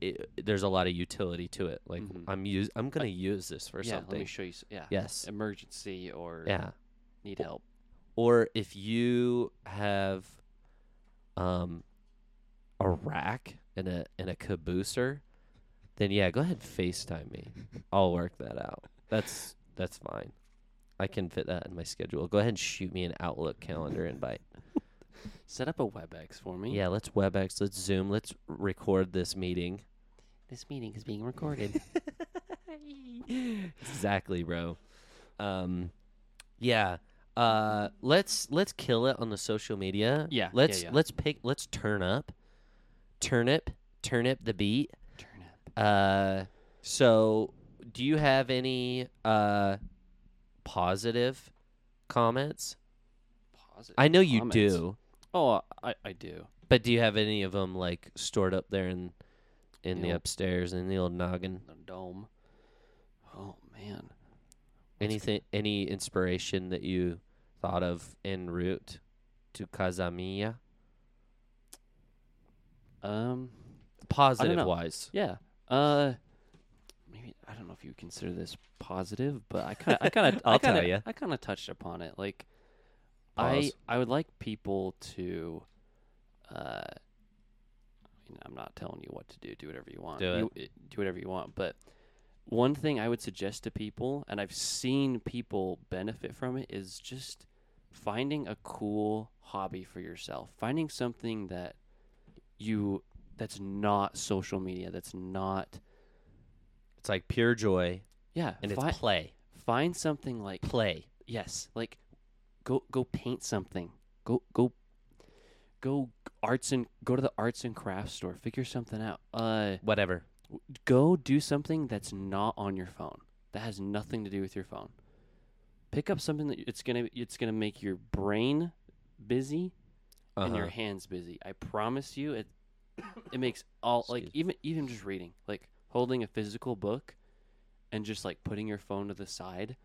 It, there's a lot of utility to it. Like Mhm. I'm use I'm gonna use this for yeah. something. Let me show you. Yeah. Yes. Emergency or Yeah. need help. or if you have um a rack and a and a cabooser, then yeah, go ahead and FaceTime me. I'll work that out. That's that's fine. I can fit that in my schedule. Go ahead and shoot me an Outlook calendar invite. Set up a WebEx for me. Yeah, let's WebEx, let's Zoom, let's record this meeting. This meeting is being recorded. *laughs* *laughs* exactly, bro. Um, yeah. Uh, let's let's kill it on the social media. Yeah, yeah, Let's yeah. let's pick. Let's turn up, turnip, turnip the beat. Turn up. Uh, so do you have any uh positive comments? Positive I know you comments. do, Oh, I, I do. but do you have any of them like stored up there in in the Nope. upstairs in the old noggin? The dome. Oh man. Anything, any inspiration that you thought of en route to Casamiya? Um. Positive wise. Yeah. Uh. Maybe I don't know if you would consider this positive, but I kind of, I kind of, *laughs* I I'll tell of, I kind of touched upon it. Like, Pause. I, I would like people to, uh, I mean, I'm not telling you what to do. Do whatever you want. Do You, it- do whatever you want. But one thing I would suggest to people, and I've seen people benefit from it, is just finding a cool hobby for yourself. Finding something that you that's not social media. That's not It's like pure joy yeah. and fi- it's play. find something like Play. yes, like go go paint something. Go go go arts and go to the arts and crafts store. Figure something out. Uh, Whatever. go do something that's not on your phone. That has nothing to do with your phone. Pick up something that it's gonna it's gonna make your brain busy and your Uh-huh. hands busy. I promise you, it *coughs* it makes all like even even just reading, like holding a physical book, and just like putting your phone to the side,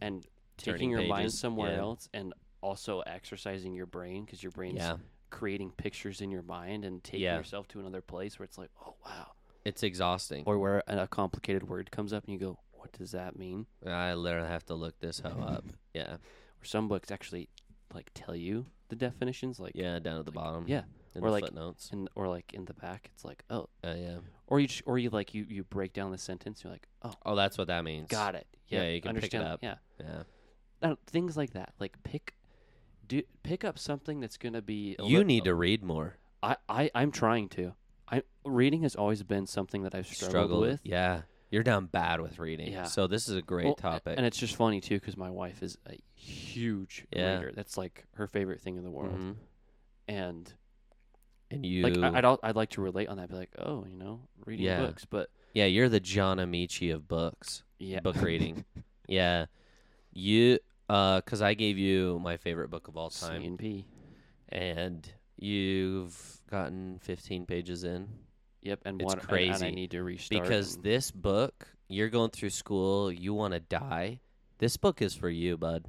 and taking your mind somewhere yeah. else, and also exercising your brain because your brain's Yeah. creating pictures in your mind and taking Yeah. yourself to another place where it's like, oh wow, It's exhausting. or where a, complicated word comes up and you go, what does that mean? I literally have to look this hoe up. *laughs* Yeah. Or some books actually like tell you the definitions, like Yeah, down at the bottom. yeah, In or the like- footnotes. and or like in the back, it's like oh, Uh, yeah. or you just, or you like you you break down the sentence, you're like oh, Oh, that's what that means. got it, Yeah, yeah, you can pick it understand, up. yeah, Yeah. Uh, things like that, like pick. Do, pick up something that's gonna be. a You lit- need to read more. I, I I'm trying to. I reading has always been something that I've struggled, with. Yeah. You're down bad with reading. Yeah. So this is a great Well, topic. And it's just funny too because my wife is a huge Yeah. reader. That's like her favorite thing in the world. Mhm. And And you like I, I'd I'd like to relate on that. Be like, oh, you know, reading Yeah. books. But Yeah, you're the John Amici of books. yeah, Book reading. *laughs* yeah. You uh cuz I gave you my favorite book of all C time and P. and you've gotten 15 pages in Yep, and It's one and- and, I need to restart because and- this book, you're going through school, you want to die. This book is for you, bud.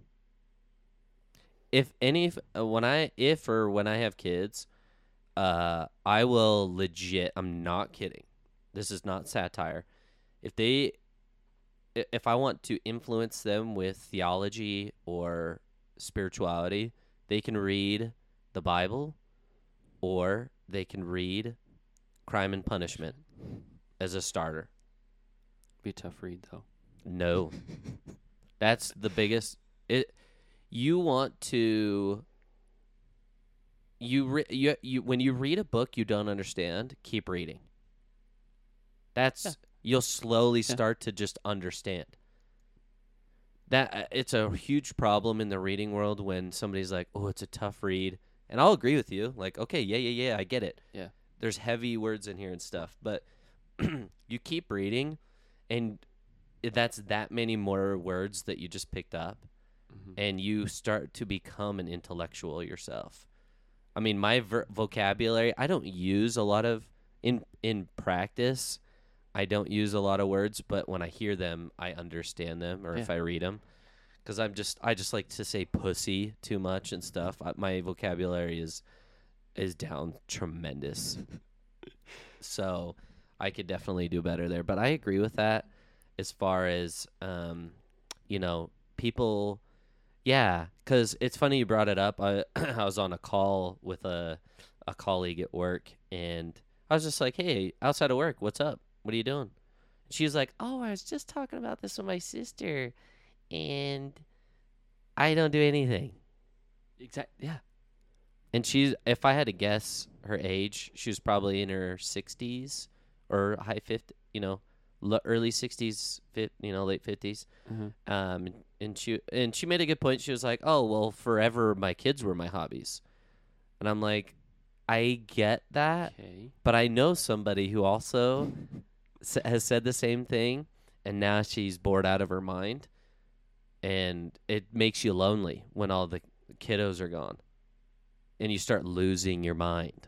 If any uh, when I if or when I have kids, uh I will legit, I'm not kidding. This is not satire. If they if I want to influence them with theology or spirituality, they can read the Bible or they can read Crime and Punishment as a starter. be a tough read though. No. *laughs* That's the biggest it you want to you re, you you when you read a book you don't understand, keep reading. That's Yeah. You'll slowly Yeah. start to just understand. That uh, it's a huge problem in the reading world when somebody's like, "Oh, it's a tough read." And I'll agree with you. Like, "Okay, yeah, yeah, yeah, I get it." Yeah. There's heavy words in here and stuff, but *clears throat* you keep reading and that's that many more words that you just picked up Mhm. and you start to become an intellectual yourself i mean my ver- vocabulary i don't use a lot of in in practice i don't use a lot of words but when i hear them i understand them or if i read them because i'm just i just like to say pussy too much and stuff I, my vocabulary is is down tremendous *laughs* so i could definitely do better there but i agree with that as far as um you know people Yeah, because it's funny you brought it up. I *clears throat* I was on a call with a a colleague at work, and I was just like, "Hey, outside of work, what's up? What are you doing?" She was like, "Oh, I was just talking about this with my sister, and I don't do anything." Exact. Yeah. And she's, if I had to guess her age, she was probably in her sixties or high fifty, you know, early sixties, you know, late 50s Mhm. Um, and she and she made a good point. She was like, "Oh, well, forever my kids were my hobbies," and I'm like, I get that, Okay. but I know somebody who also has said the same thing, and now she's bored out of her mind, and it makes you lonely when all the kiddos are gone, and you start losing your mind,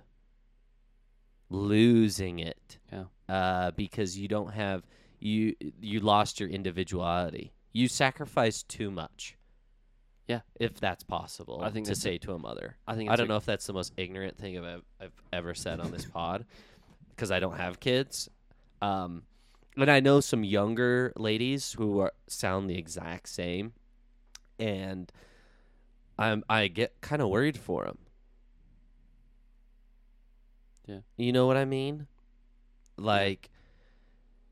losing it, Yeah. uh, because you don't have you you lost your individuality. You sacrificed too much. Yeah. if that's possible, I think to say to a mother. I think I don't know if that's the most ignorant thing I've I've ever said on this pod because I don't have kids. Um, and I know some younger ladies who are sound the exact same, and I'm I get kind of worried for them. Yeah. you know what I mean. Like,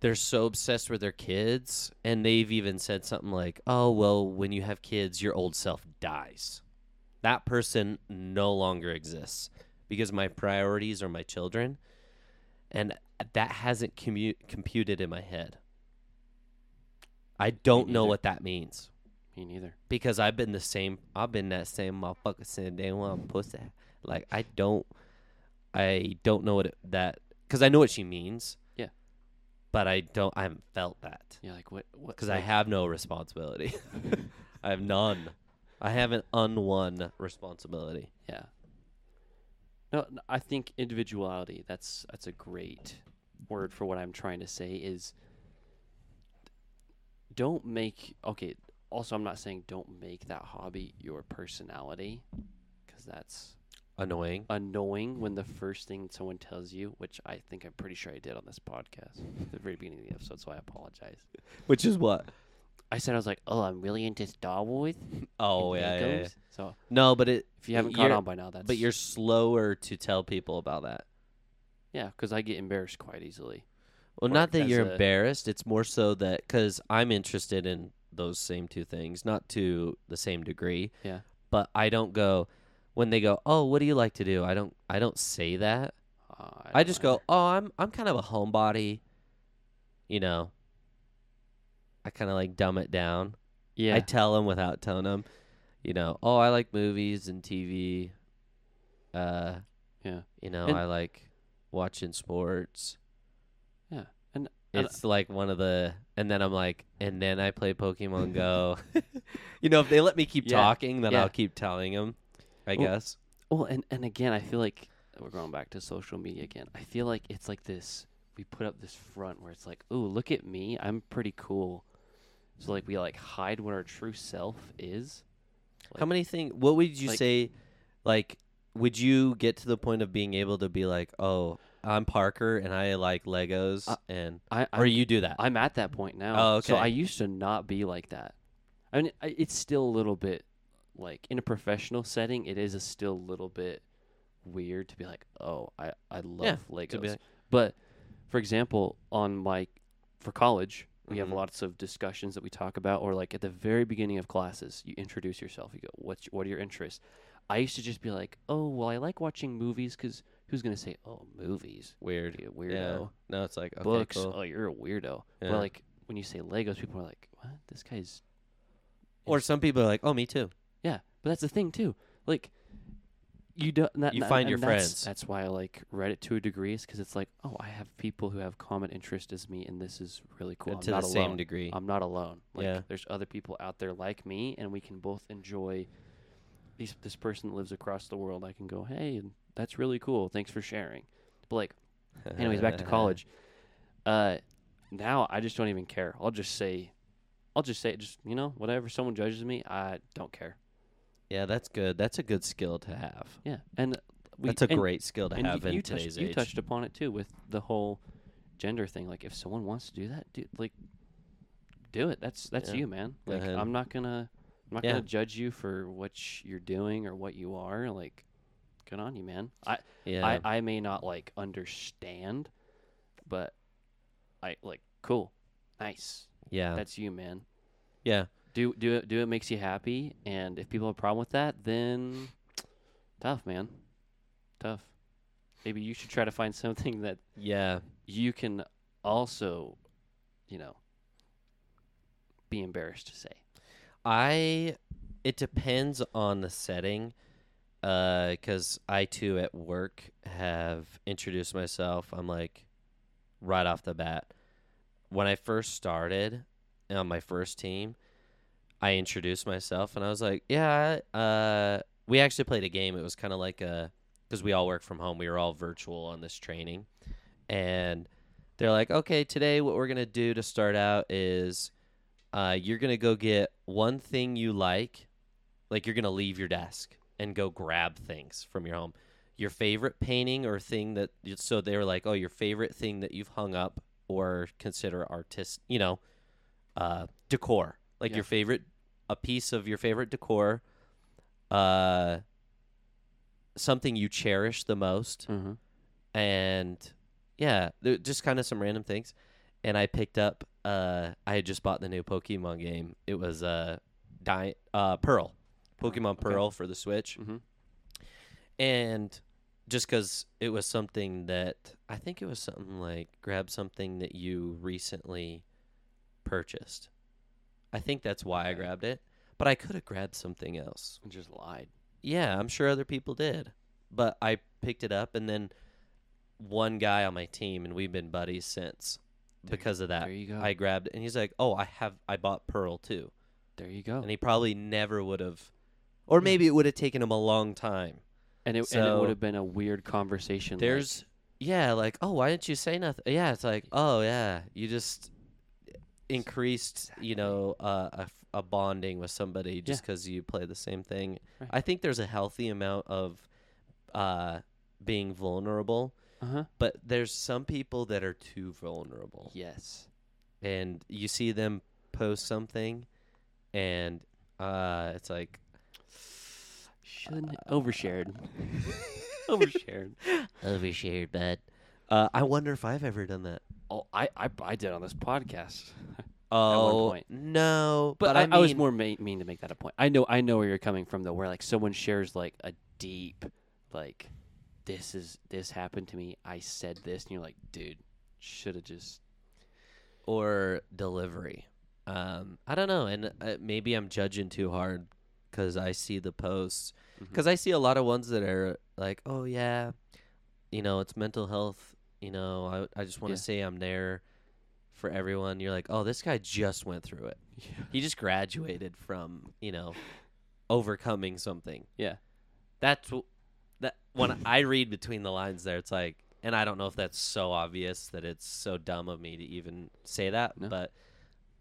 they're so obsessed with their kids, and they've even said something like, "Oh, well, when you have kids, your old self dies." That person no longer exists because my priorities are my children, and that hasn't commu- computed in my head. I don't know what that means Me neither. because I've been the same. I've been that same motherfucker since day one. Pussy. Like I don't, I don't know what it, that because I know what she means. Yeah. But I don't. I haven't felt that Yeah. Like what? What? because I have no responsibility. *laughs* I have none. I have an unwon responsibility. Yeah. No, I think individuality. That's that's a great word for what I'm trying to say. Is don't make okay. Also, I'm not saying don't make that hobby your personality, because that's Annoying. annoying when the first thing someone tells you, which I think I'm pretty sure I did on this podcast at the very beginning of the episode, so I apologize. *laughs* Which is what? I said I was like, "Oh, I'm really into Star Wars." Oh yeah, yeah, yeah. So No, but it. if you haven't caught on by now, that's But you're slower to tell people about that. yeah, because I get embarrassed quite easily. Well, not that you're a- embarrassed. It's more so that because I'm interested in those same two things, not to the same degree. Yeah. But I don't go when they go, "Oh, what do you like to do?" I don't. I don't say that. Uh, I, don't just either. go, "Oh, I'm. I'm kind of a homebody." You know. I kind of like dumb it down. Yeah. I tell them without telling them. You know, oh, I like movies and TV. Uh, Yeah. You know, And- I like watching sports. Yeah. And, and It's like one of the, and then I'm like, and then I play Pokemon Go. *laughs* *laughs* you know, if they let me keep Yeah, talking, then yeah. I'll keep telling them. I Well, guess. well, and and again, I feel like we're going back to social media again. I feel like it's like this. We put up this front where it's like, "Ooh, look at me! I'm pretty cool." So like we like hide what our true self is. How many things? What would you like- say? Like, would you get to the point of being able to be like, oh, I'm Parker and I like Legos, Uh, and I or I'm, you do that? I'm at that point now. Oh, okay. So I used to not be like that. I mean, it's still a little bit like in a professional setting. It is a still a little bit weird to be like, "Oh, I I love Legos." to be like- But for example, on my for college, we have Mhm. lots of discussions that we talk about, or like at the very beginning of classes, you introduce yourself. You go, "What's what are your interests?" I used to just be like, "Oh, well, I like watching movies because who's gonna say, oh, movies? Weird. Be a Yeah. weirdo. No, it's like okay, Books? cool. Oh, you're a weirdo." Yeah. But like when you say Legos, people are like, "What? This guy's." Or some people are like, oh, me too. yeah, but that's the thing too. Like, you do that, You that- find your that's- friends. That's why I like Reddit to a degree, is because it's like, oh, I have people who have common interest as me, and this is really cool. And I'm to not the alone. same degree. I'm not alone. Like, Yeah. there's other people out there like me, and we can both enjoy. These this person that lives across the world, I can go, hey, that's really cool. Thanks for sharing. But like, anyways, back to *laughs* college. Uh, now I just don't even care. I'll just say, I'll just say, just you know, whatever someone judges me, I don't care. Yeah, that's good. That's a good skill to have. Yeah, and we, That's a and- great skill to have you, in you today's touched, you touched upon it too with the whole gender thing. Like, if someone wants to do that, dude, like, do it. That's that's Yeah. you, man. Like. I'm not gonna I'm not Yeah. gonna judge you for what sh- you're doing or what you are. Like, good on you, man. I Yeah. I, I may not like understand, but I like cool, nice. yeah. That's you, man. yeah. Do do it do it makes you happy, and if people have a problem with that, then tough, man, tough. Maybe you should try to find *laughs* something that Yeah. you can also, you know, be embarrassed to say. I it depends on the setting uh, because I too at work have introduced myself. I'm like right off the bat. When I first started on my first team, I introduced myself and I was like, "Yeah, uh, we actually played a game. It was kind of like a because we all work from home. We were all virtual on this training, and they're like, "Okay, today what we're gonna do to start out is." uh, you're gonna go get one thing you like, like you're gonna leave your desk and go grab things from your home. Your favorite painting or thing that so they were like, oh, your favorite thing that you've hung up or consider artist, you know, uh, decor, like Yeah. your favorite, a piece of your favorite decor, uh, something you cherish the most, Mm-hmm. and yeah, just kind of some random things. And I picked up. Uh, I had just bought the new Pokemon game. It was uh, Di- uh Pearl, Pokemon okay. Pearl for the Switch, Mhm. and just because it was something that I think it was something like grab something that you recently purchased. I think that's why I grabbed it, but I could have grabbed something else. And just lied. Yeah, I'm sure other people did. But I picked it up and then one guy on my team and we've been buddies since There- because of that. There you go. I grabbed it and he's like, "Oh, I have I bought Pearl too." there you go. And he probably never would have or maybe it would have taken him a long time. And it, and it So- would have been a weird conversation. like, There's yeah, like, "Oh, why didn't you say nothing?" Yeah, it's like, "Oh, yeah, you just increased, you know, uh, a, a bonding with somebody just because you play the same thing." Right. I think there's a healthy amount of uh, being vulnerable, uh-huh. but there's some people that are too vulnerable, Yes. and you see them post something, and uh, it's like, Shouldn't overshared. *laughs* *laughs* overshared. *laughs* overshared, bud. Uh, I wonder if I've ever done that. Oh, I, I I did on this podcast. *laughs* Oh no, But, but, I, I, mean, I was more ma- mean to make that a point. I know I know where you're coming from though, where like someone shares like a deep, like, this is this happened to me. I said this, and you're like, dude, should have just. or delivery. Um, I don't know, and uh, maybe I'm judging too hard because I see the posts. Because I see a lot of ones that are like, "Oh yeah, you know, it's mental health. You know, I I just want to Yeah. say I'm there for everyone." You're like, "Oh, this guy just went through it. Yeah. He just graduated from you know, overcoming something." Yeah. That's wh- that when I read between the lines there, it's like, and I don't know if that's so obvious that it's so dumb of me to even say that, No. but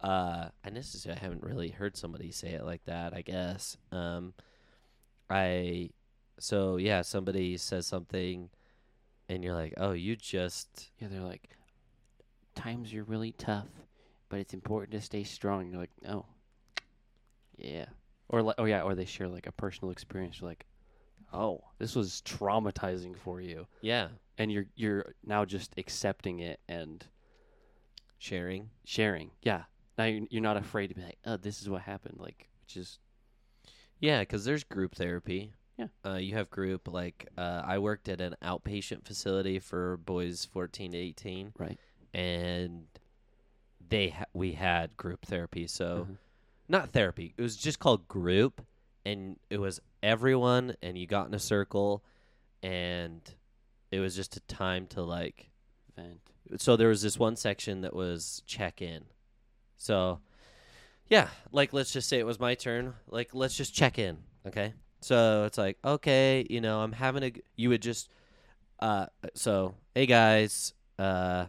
uh, I necessarily haven't really heard somebody say it like that. I guess. Um, I so yeah, somebody says something, and you're like, oh, you just Yeah, they're like, times are really tough, but it's important to stay strong. You're like, oh, yeah, or like, oh yeah, or they share like a personal experience. You're like, oh, this was traumatizing for you, yeah and you're you're now just accepting it and sharing. sharing. Yeah, now you're, you're not afraid to be like, oh, this is what happened. Like, which is Yeah, because there's group therapy. Yeah. Uh, you have group like uh, I worked at an outpatient facility for boys 14 to 18. Right. And they ha- we had group therapy. So Mhm. not therapy. It was just called group, and it was everyone, and you got in a circle, and it was just a time to like. vent. So there was this one section that was check in. So, yeah, like let's just say it was my turn. Like let's just check in, okay? So it's like, okay, you know, I'm having a. You would just, uh, so hey guys, uh,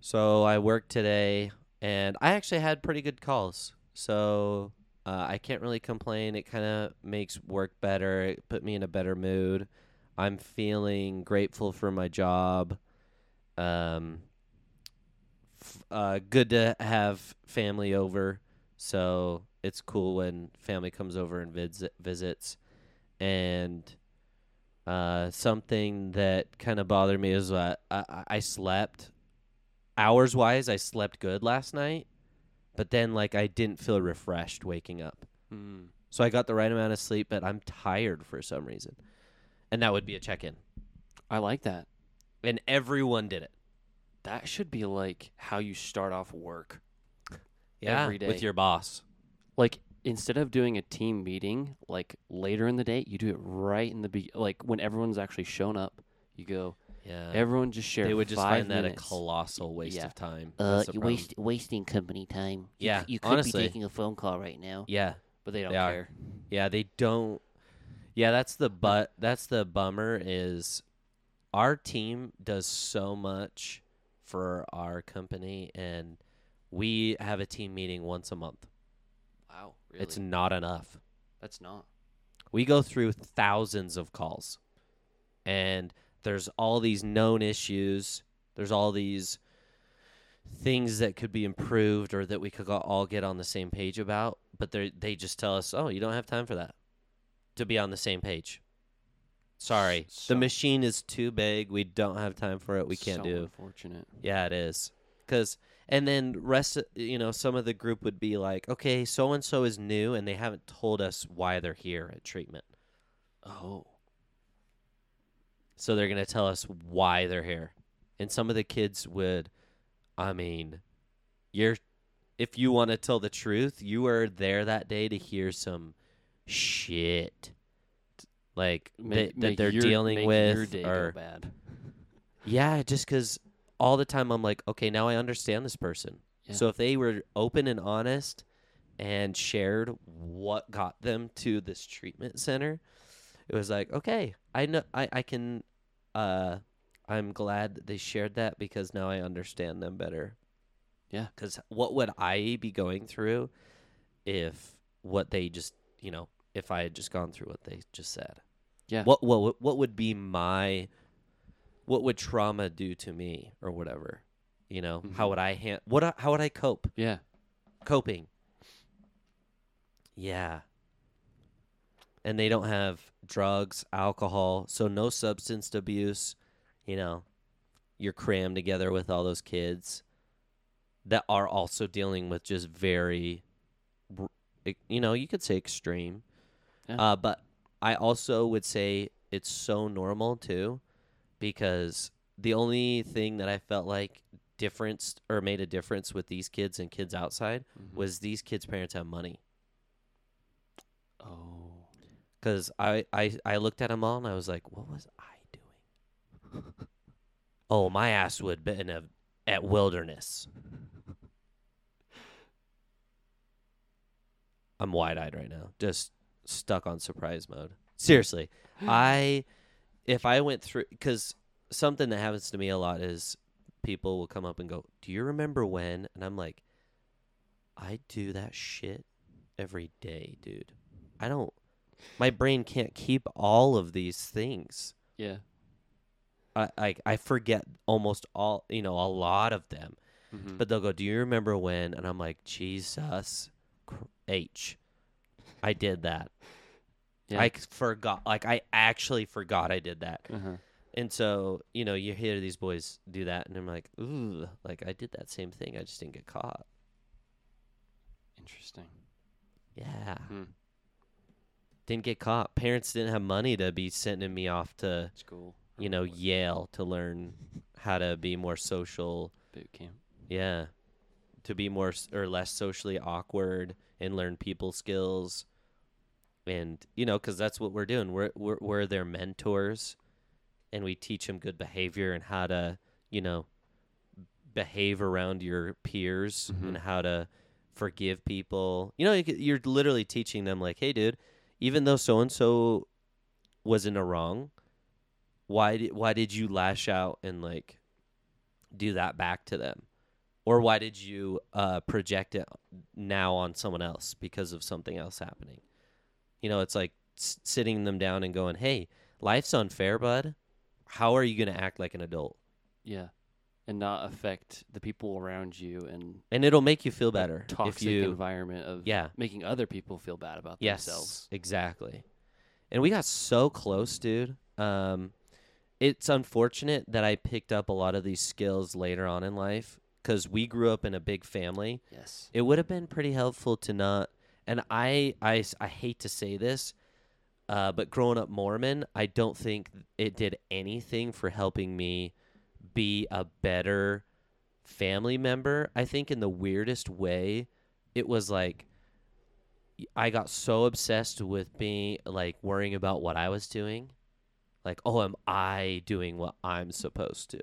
so I worked today, and I actually had pretty good calls. So uh, I can't really complain. It kind of makes work better. It put me in a better mood. I'm feeling grateful for my job. Um, f- uh, good to have family over. So it's cool when family comes over and visit visits. And uh, something that kind of bothered me is that I, I- I slept hours wise. I slept good last night, but then like I didn't feel refreshed waking up. Mm. So I got the right amount of sleep, but I'm tired for some reason. And that would be a check in. I like that. And everyone did it. That should be like how you start off work. Yeah. Every day. With your boss. Like instead of doing a team meeting like later in the day, you do it right in the be- like when everyone's actually shown up. You go. Yeah. Everyone just share. they would just five find that a colossal waste Yeah. of time. Uh, you're waste, wasting company time. You Yeah, c- you could honestly. be taking a phone call right now. Yeah. but they don't They are. care. Yeah, they don't. Yeah, that's the but. That's the bummer is, our team does so much for our company, and we have a team meeting once a month. Really? It's not enough. That's not. We go through thousands of calls, and there's all these known issues. There's all these things that could be improved or that we could all get on the same page about. But they they just tell us, "Oh, you don't have time for that to be on the same page." Sorry, So- the machine is too big. We don't have time for it. We can't so do. Unfortunate. Yeah, it is. Cause and then rest, you know, some of the group would be like, okay, so and so is new, and they haven't told us why they're here at treatment. Oh. So they're gonna tell us why they're here. And some of the kids would, I mean, you're, if you want to tell the truth, you were there that day to hear some shit, like Make- that, that they're your- dealing make with, your day go or bad. *laughs* yeah, just because all the time I'm like, okay, now I understand this person. Yeah. So if they were open and honest and shared what got them to this treatment center, it was like, okay, I know I, I can uh I'm glad that they shared that because now I understand them better. Yeah. Cuz what would I be going through if what they just, you know, if I had just gone through what they just said? Yeah. What what what would be my what would trauma do to me or whatever? You know, how Mhm. would I hand what how would I cope? Yeah. Coping. Yeah. And they don't have drugs, alcohol, so no substance abuse, you know. You're crammed together with all those kids that are also dealing with just very you know, you could say extreme. Yeah. Uh but I also would say it's so normal too because the only thing that I felt like difference or made a difference with these kids and kids outside Mhm. was these kids' parents have money. Oh. Because I, I, I looked at them all and I was like, what was I doing? *laughs* oh, my ass would have been a, at wilderness. I'm wide eyed right now, just stuck on surprise mode. Seriously, *gasps* I, if I went through, because something that happens to me a lot is people will come up and go, Do you remember when? And I'm like, I do that shit every day, dude. I don't, my brain can't keep all of these things. Yeah. I, I, I forget almost all, you know, a lot of them. Mhm. But they'll go, "Do you remember when?" And I'm like, "Jesus, H, I did that. Yeah. I forgot. Like I actually forgot I did that." uh-huh. And so, you know, you hear these boys do that, and I'm like, "Ooh, like I did that same thing. I just didn't get caught." Interesting. Yeah, Hmm. didn't get caught. Parents didn't have money to be sending me off to, School. you know, Yale to learn how to be more social. Boot camp. Yeah. To be more s- or less socially awkward and learn people skills. And, you know, because that's what we're doing. We're, we're, we're their mentors and we teach them good behavior and how to, you know, behave around your peers Mhm. and how to forgive people. You know, you're literally teaching them, like, hey, dude, even though so and so was in a wrong, why did, why did you lash out and, like, do that back to them? or why did you uh, project it now on someone else because of something else happening? You know, it's like s- sitting them down and going, "Hey, life's unfair, bud. How are you going to act like an adult?" Yeah. and not affect the people around you and and it'll make you feel better toxic if you environment of Yeah. making other people feel bad about yes themselves. exactly and we got so close dude um it's unfortunate that i picked up a lot of these skills later on in life because we grew up in a big family Yes. it would have been pretty helpful to not and I, I, I hate to say this uh, but growing up mormon i don't think it did anything for helping me be a better family member. I think in the weirdest way it was like i got so obsessed with being like worrying about what i was doing. Like oh am i doing what i'm supposed to?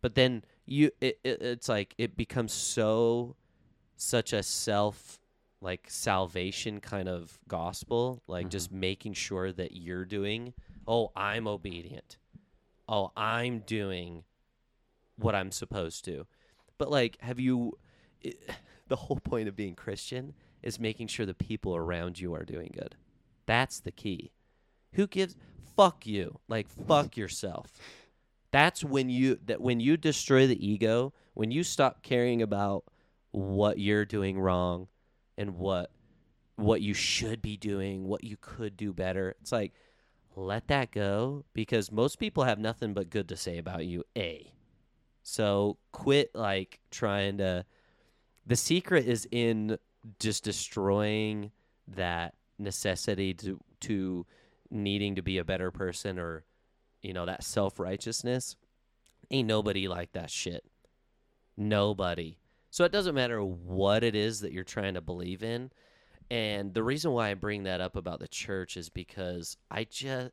But then you it, it it's like it becomes so such a self like salvation kind of gospel like just mm-hmm. making sure that you're doing oh i'm obedient. Oh i'm doing what i'm supposed to. But like have you i *laughs* the whole point of being christian is making sure the people around you are doing good. That's the key. Who gives fuck you. Like fuck yourself. That's when you that when you destroy the ego when you stop caring about what you're doing wrong and what what you should be doing what you could do better. It's like let that go because most people have nothing but good to say about you a. So quit like trying to the secret is in just destroying that necessity to to needing to be a better person or you know that self-righteousness. Ain't nobody like that shit. Nobody so it doesn't matter what it is that you're trying to believe in and the reason why i bring that up about the church is because i just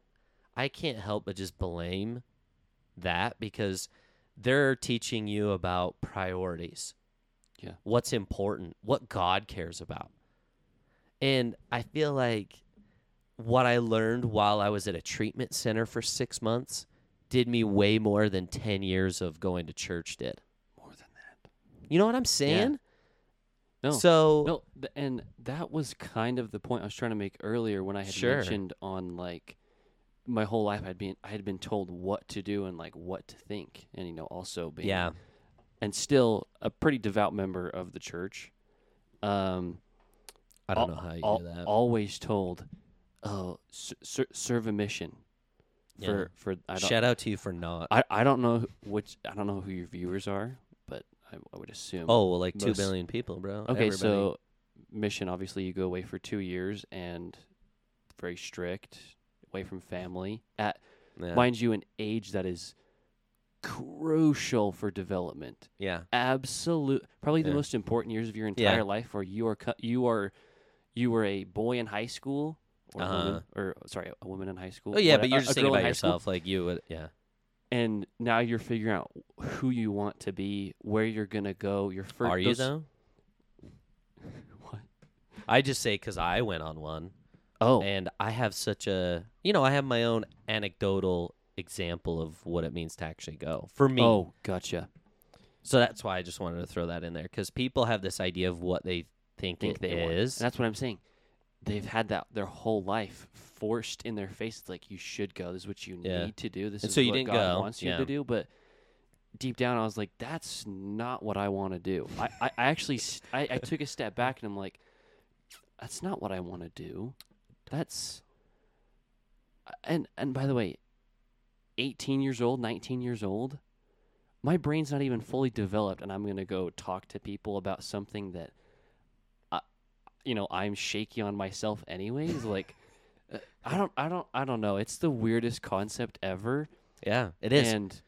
i can't help but just blame that because they're teaching you about priorities Yeah. what's important what god cares about and i feel like what I learned while I was at a treatment center for six months did me way more than 10 years of going to church did. More than that. You know what I'm saying? No. So, No, th- and that was kind of the point I was trying to make earlier when I had Sure. mentioned on like my whole life I'd been I had been told what to do and like what to think, and you know also being yeah. and still a pretty devout member of the church. Um, I don't al- know how you al- do that. Always told, oh, ser- serve a mission. Yeah. For for I don't Shout out to you for not. I, I don't know which I don't know who your viewers are, I, I would assume. oh, well, like 2 most- billion people, bro. Okay, Everybody. so mission obviously you go away for two years and very strict, away from family. At yeah. mind you, an age that is crucial for development. yeah. Absolute, probably the Yeah. most important years of your entire life, where you are cu- you are you were a boy in high school. Or, a woman, Uh-huh. or sorry, a woman in high school. Oh, yeah, what- but a- you're a just thinking girl in about high school. yourself. Like you would, yeah. And now you're figuring out who you want to be, where you're gonna go. Your first. Are you, though? *laughs* What? I just say because I went on one. Oh, and I have such a you know I have my own anecdotal example of what it means to actually go for me. oh, gotcha. So that's why I just wanted to throw that in there because people have this idea of what they think, think it they is. That's what I'm saying. They've had that their whole life forced in their face. It's like you should go. This is what you Yeah. need to do. This And is so you what didn't God go, wants you yeah. to do. But deep down, I was like, that's not what I want to do. I, I, I actually I, I took a step back and I'm like, that's not what I want to do. That's and and by the way, 18 years old, 19 years old, my brain's not even fully developed, and I'm gonna go talk to people about something that, you know, I'm shaky on myself anyways. like, uh, I don't, I don't, I don't know. It's the weirdest concept ever, yeah, it is. and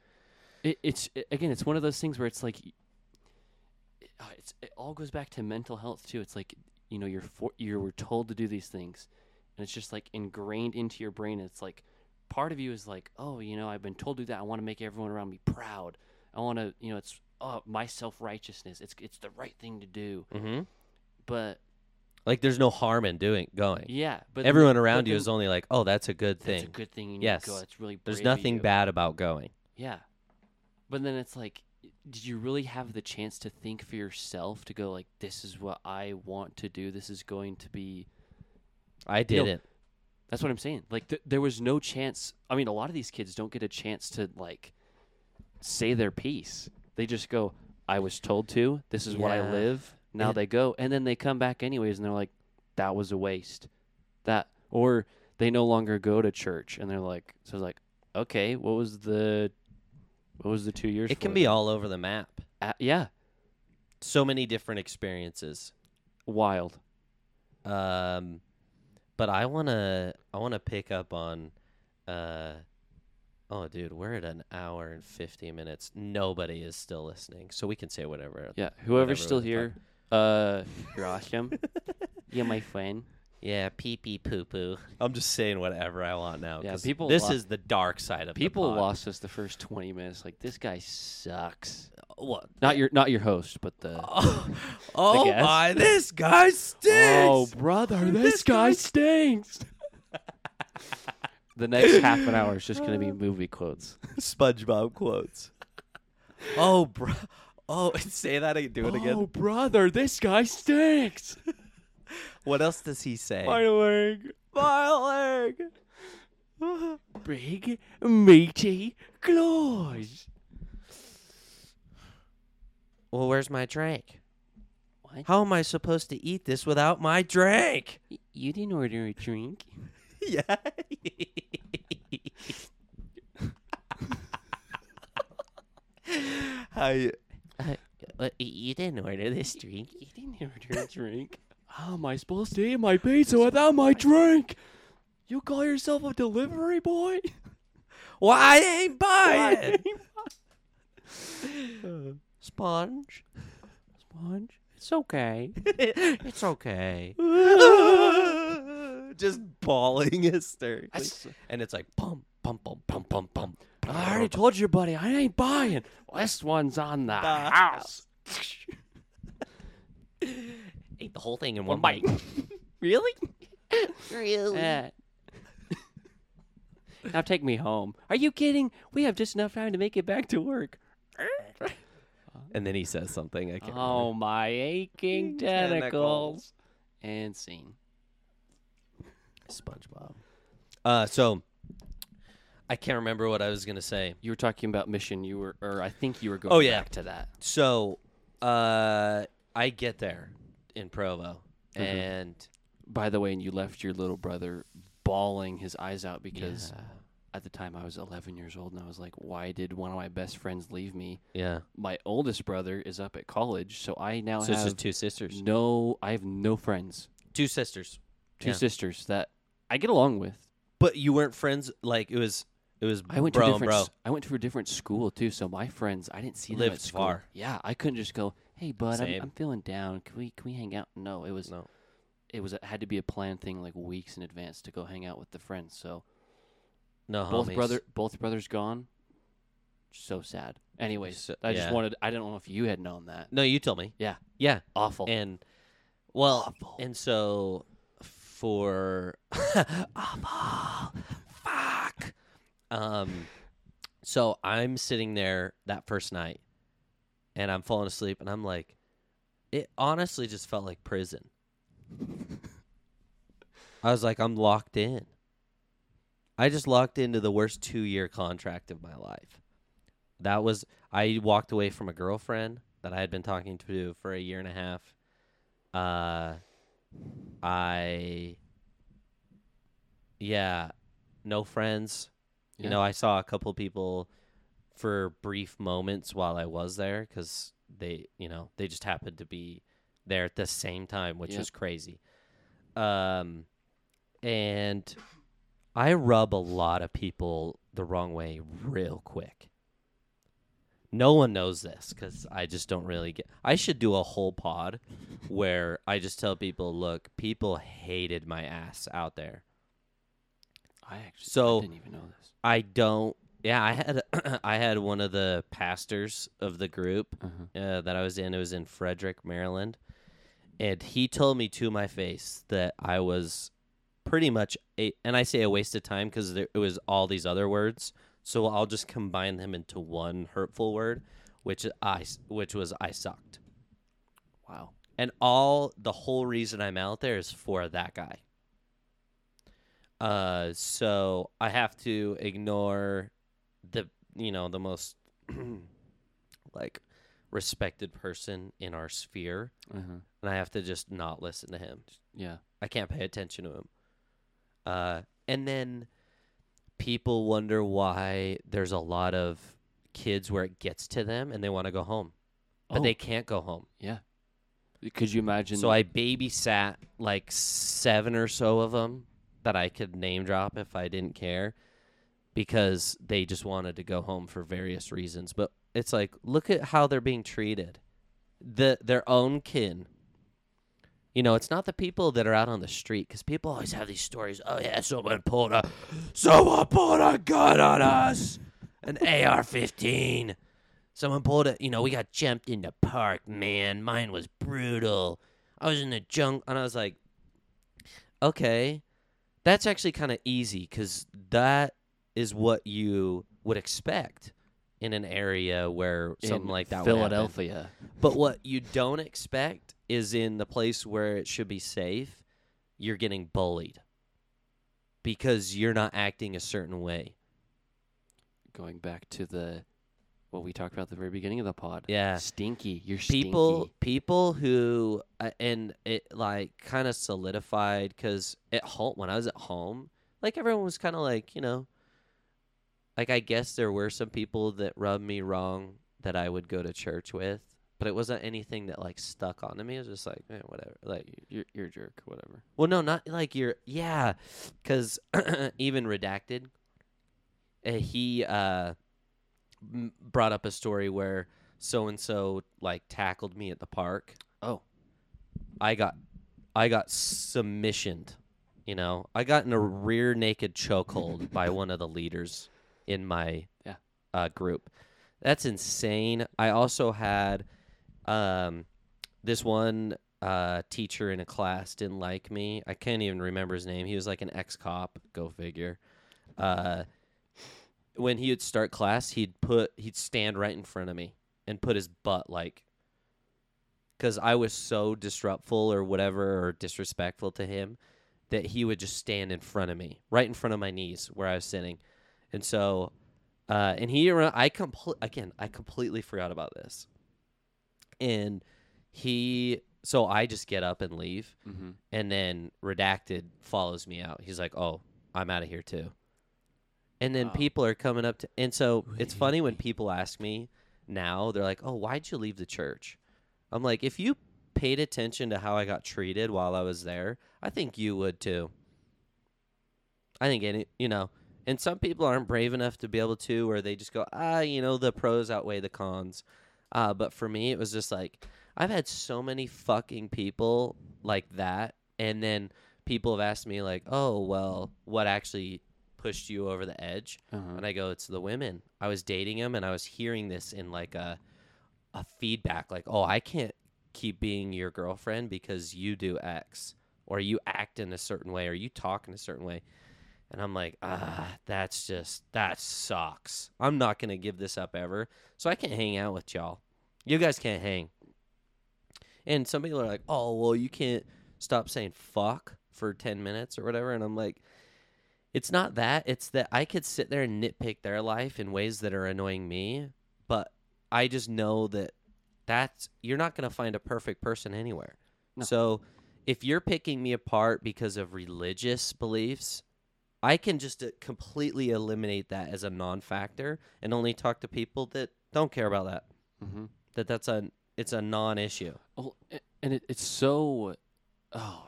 it, it's it, again, it's one of those things where it's like, it, uh, it's it all goes back to mental health too. It's like you know, you're for, you were told to do these things, and it's just like ingrained into your brain. It's like part of you is like, oh, you know, I've been told to do that. I want to make everyone around me proud. I want to, you know, it's oh, my self righteousness. It's it's the right thing to do. hmm But Like there's no harm in doing going. yeah, but Everyone but around you then is only like, oh, that's a good thing." that's a good thing. You need Yes. to go. It's really There's nothing bad about going. Yeah, but then it's like, did you really have the chance to think for yourself to go like, this is what I want to do. This is going to be. I You know, didn't. That's what I'm saying. Like, th- there was no chance. I mean, a lot of these kids don't get a chance to like say their piece. They just go, "I was told to. This is what I live." Now And- they go, and then they come back anyways, and they're like, "That was a waste." That or they no longer go to church, and they're like, "So it's like, okay, what was the, what was the two years?" It can be then?" all over the map. Uh, yeah, So many different experiences. wild. Um, but I wanna I wanna pick up on, uh, oh dude, we're at an hour and fifty minutes. Nobody is still listening, so we can say whatever. Yeah, whoever's Whatever still here, uh, you're awesome. you're my friend. Yeah, pee pee poo poo. I'm just saying whatever I want now. Yeah, 'cause people This lo- is the dark side of People the pod. lost us the first twenty minutes. Like this guy sucks. What? Not your, not your host, but *laughs* the. Oh, oh guest. my! This guy stinks. Oh, brother, *laughs* this guy stinks. the next half an hour is just going to be *laughs* movie quotes. SpongeBob quotes. oh, bro. Oh, *laughs* say that. ag- Do it again. Oh, brother, this guy stinks. *laughs* What else does he say? My leg. My leg. *laughs* Big, meaty claws. Well, where's my drink? What? How am I supposed to eat this without my drink? Y- You didn't order a drink. yeah. How you, Uh, you didn't order this drink. You didn't *laughs* order a drink. How am I supposed to eat my pizza without my drink? You call yourself a delivery boy? *laughs* well, I ain't buying. *laughs* Sponge. Sponge? It's okay. it's okay. Just bawling hysterically. And it's like pump, pump, pump, pump, pump, pump. I already told you, buddy, I ain't buying. This one's on the, house. *laughs* Ate the whole thing in one bite. *laughs* Really? *laughs* Really? Eh. now take me home. Are you kidding? We have just enough time to make it back to work. And then he says something. I can't Oh, my aching tentacles. And scene. SpongeBob. Uh, so I can't remember what I was gonna say. You were talking about mission. You were, or I think you were going Oh, yeah. back to that. So, uh, I get there in Provo, Mhm. and By the way, and you left your little brother bawling his eyes out because at the time I was 11 years old and I was like, why did one of my best friends leave me? yeah, My oldest brother is up at college, so I now so have just two sisters, no. I have no friends. two sisters. Two Yeah. sisters that I get along with. But you weren't friends. Like it was, it was. I went bro to a different. bro. s- I went to a different school too, so my friends I didn't see them Lived at school. far. Yeah, I couldn't just go, "Hey, bud, I'm, Same. I'm feeling down. Can we can we hang out?" No, it was No. it was it had to be a planned thing, like weeks in advance to go hang out with the friends. So No, both homies. brother both brothers gone. So sad. Anyways, So- I just yeah. wanted. I didn't know if you had known that. No, you told me. Yeah. yeah, Awful. and well, Awful. and so for *laughs* awful. Um, so I'm sitting there that first night, and I'm falling asleep, and I'm like, it honestly just felt like prison. I was like, I'm locked in. I just locked into the worst two year contract of my life. That was I walked away from a girlfriend that I had been talking to for a year and a half. Uh I yeah, no friends. You Yeah. know, I saw a couple people for brief moments while I was there cuz they, you know, they just happened to be there at the same time, which Yep. is crazy. Um and I rub a lot of people the wrong way real quick. No one knows this because I just don't really get. I should do a whole pod where I just tell people, look, people hated my ass out there. I actually So- I didn't even know this. I don't. Yeah, I had *clears throat* I had one of the pastors of the group Uh-huh. uh, that I was in. It was in Frederick, Maryland, and he told me to my face that I was pretty much a, and I say a waste of time because it was all these other words. So I'll just combine them into one hurtful word, which I which was I sucked. Wow. And all the whole reason I'm out there is for that guy. Uh, so I have to ignore the you know the most *clears throat* like respected person in our sphere, Uh-huh. and I have to just not listen to him. Yeah. I can't pay attention to him. Uh, and then people wonder why there's a lot of kids where it gets to them and they want to go home, but Oh. they can't go home. Yeah. Could you imagine? So I babysat like seven or so of them that I could name drop if I didn't care because they just wanted to go home for various reasons. But it's like, look at how they're being treated. The their own kin. You know, it's not the people that are out on the street because people always have these stories. Oh yeah, someone pulled a someone pulled a gun on us, an AR-15. Someone pulled it. You know, we got jumped in the park, man. Mine was brutal. I was in the junk, and I was like, okay, that's actually kind of easy because that is what you would expect in an area where something in like that would happen. Philadelphia. But what you don't expect is in the place where it should be safe, you're getting bullied because you're not acting a certain way. Going back to the what we talked about at the very beginning of the pod. Yeah. Stinky. You're people stinky. people who uh, and it like kind of solidified because at home when i was at home like everyone was kind of like you know like i guess there were some people that rubbed me wrong that i would go to church with but it wasn't anything that like stuck onto me it was just like eh, whatever like You're, you're a jerk. Whatever. well no not like you're yeah because *clears throat* even redacted uh, he uh m- brought up a story where so and so like tackled me at the park Oh. I got I got submissioned. You know, I got in a rear naked chokehold by *laughs* one of the leaders in my Yeah. uh, group. That's insane. I also had um, this one uh, teacher in a class didn't like me. I can't even remember his name. He was like an ex cop. Go figure. Uh, when he would start class, he'd put he'd stand right in front of me and put his butt like because I was so disruptful or whatever or disrespectful to him that he would just stand in front of me, right in front of my knees where I was sitting, and so, uh, and he I complete again I completely forgot about this, and he so I just get up and leave, Mm-hmm. and then redacted follows me out. He's like, "Oh, I'm out of here too." And then Wow. people are coming up to, and so it's funny when people ask me now, they're like, "Oh, why'd you leave the church?" I'm like, if you paid attention to how I got treated while I was there, I think you would too. I think any, you know, and some people aren't brave enough to be able to, or they just go, ah, you know, the pros outweigh the cons. Uh, but for me, it was just like I've had so many fucking people like that, and then people have asked me like, oh, well, what actually pushed you over the edge? Uh-huh. And I go, it's the women. I was dating them, and I was hearing this in like a a feedback, like, oh, I can't keep being your girlfriend because you do X, or you act in a certain way, or you talk in a certain way. And I'm like, ah, that's just that sucks. I'm not gonna give this up ever. So I can't hang out with y'all. You guys can't hang. And some people are like, oh, well, you can't stop saying fuck for 10 minutes or whatever. And I'm like, it's not that. It's that I could sit there and nitpick their life in ways that are annoying me, but I just know that that's you're not going to find a perfect person anywhere. No. So if you're picking me apart because of religious beliefs, I can just uh, completely eliminate that as a non-factor and only talk to people that don't care about that. Mm-hmm. That that's a it's a non-issue. Oh, and it, it's so. Oh,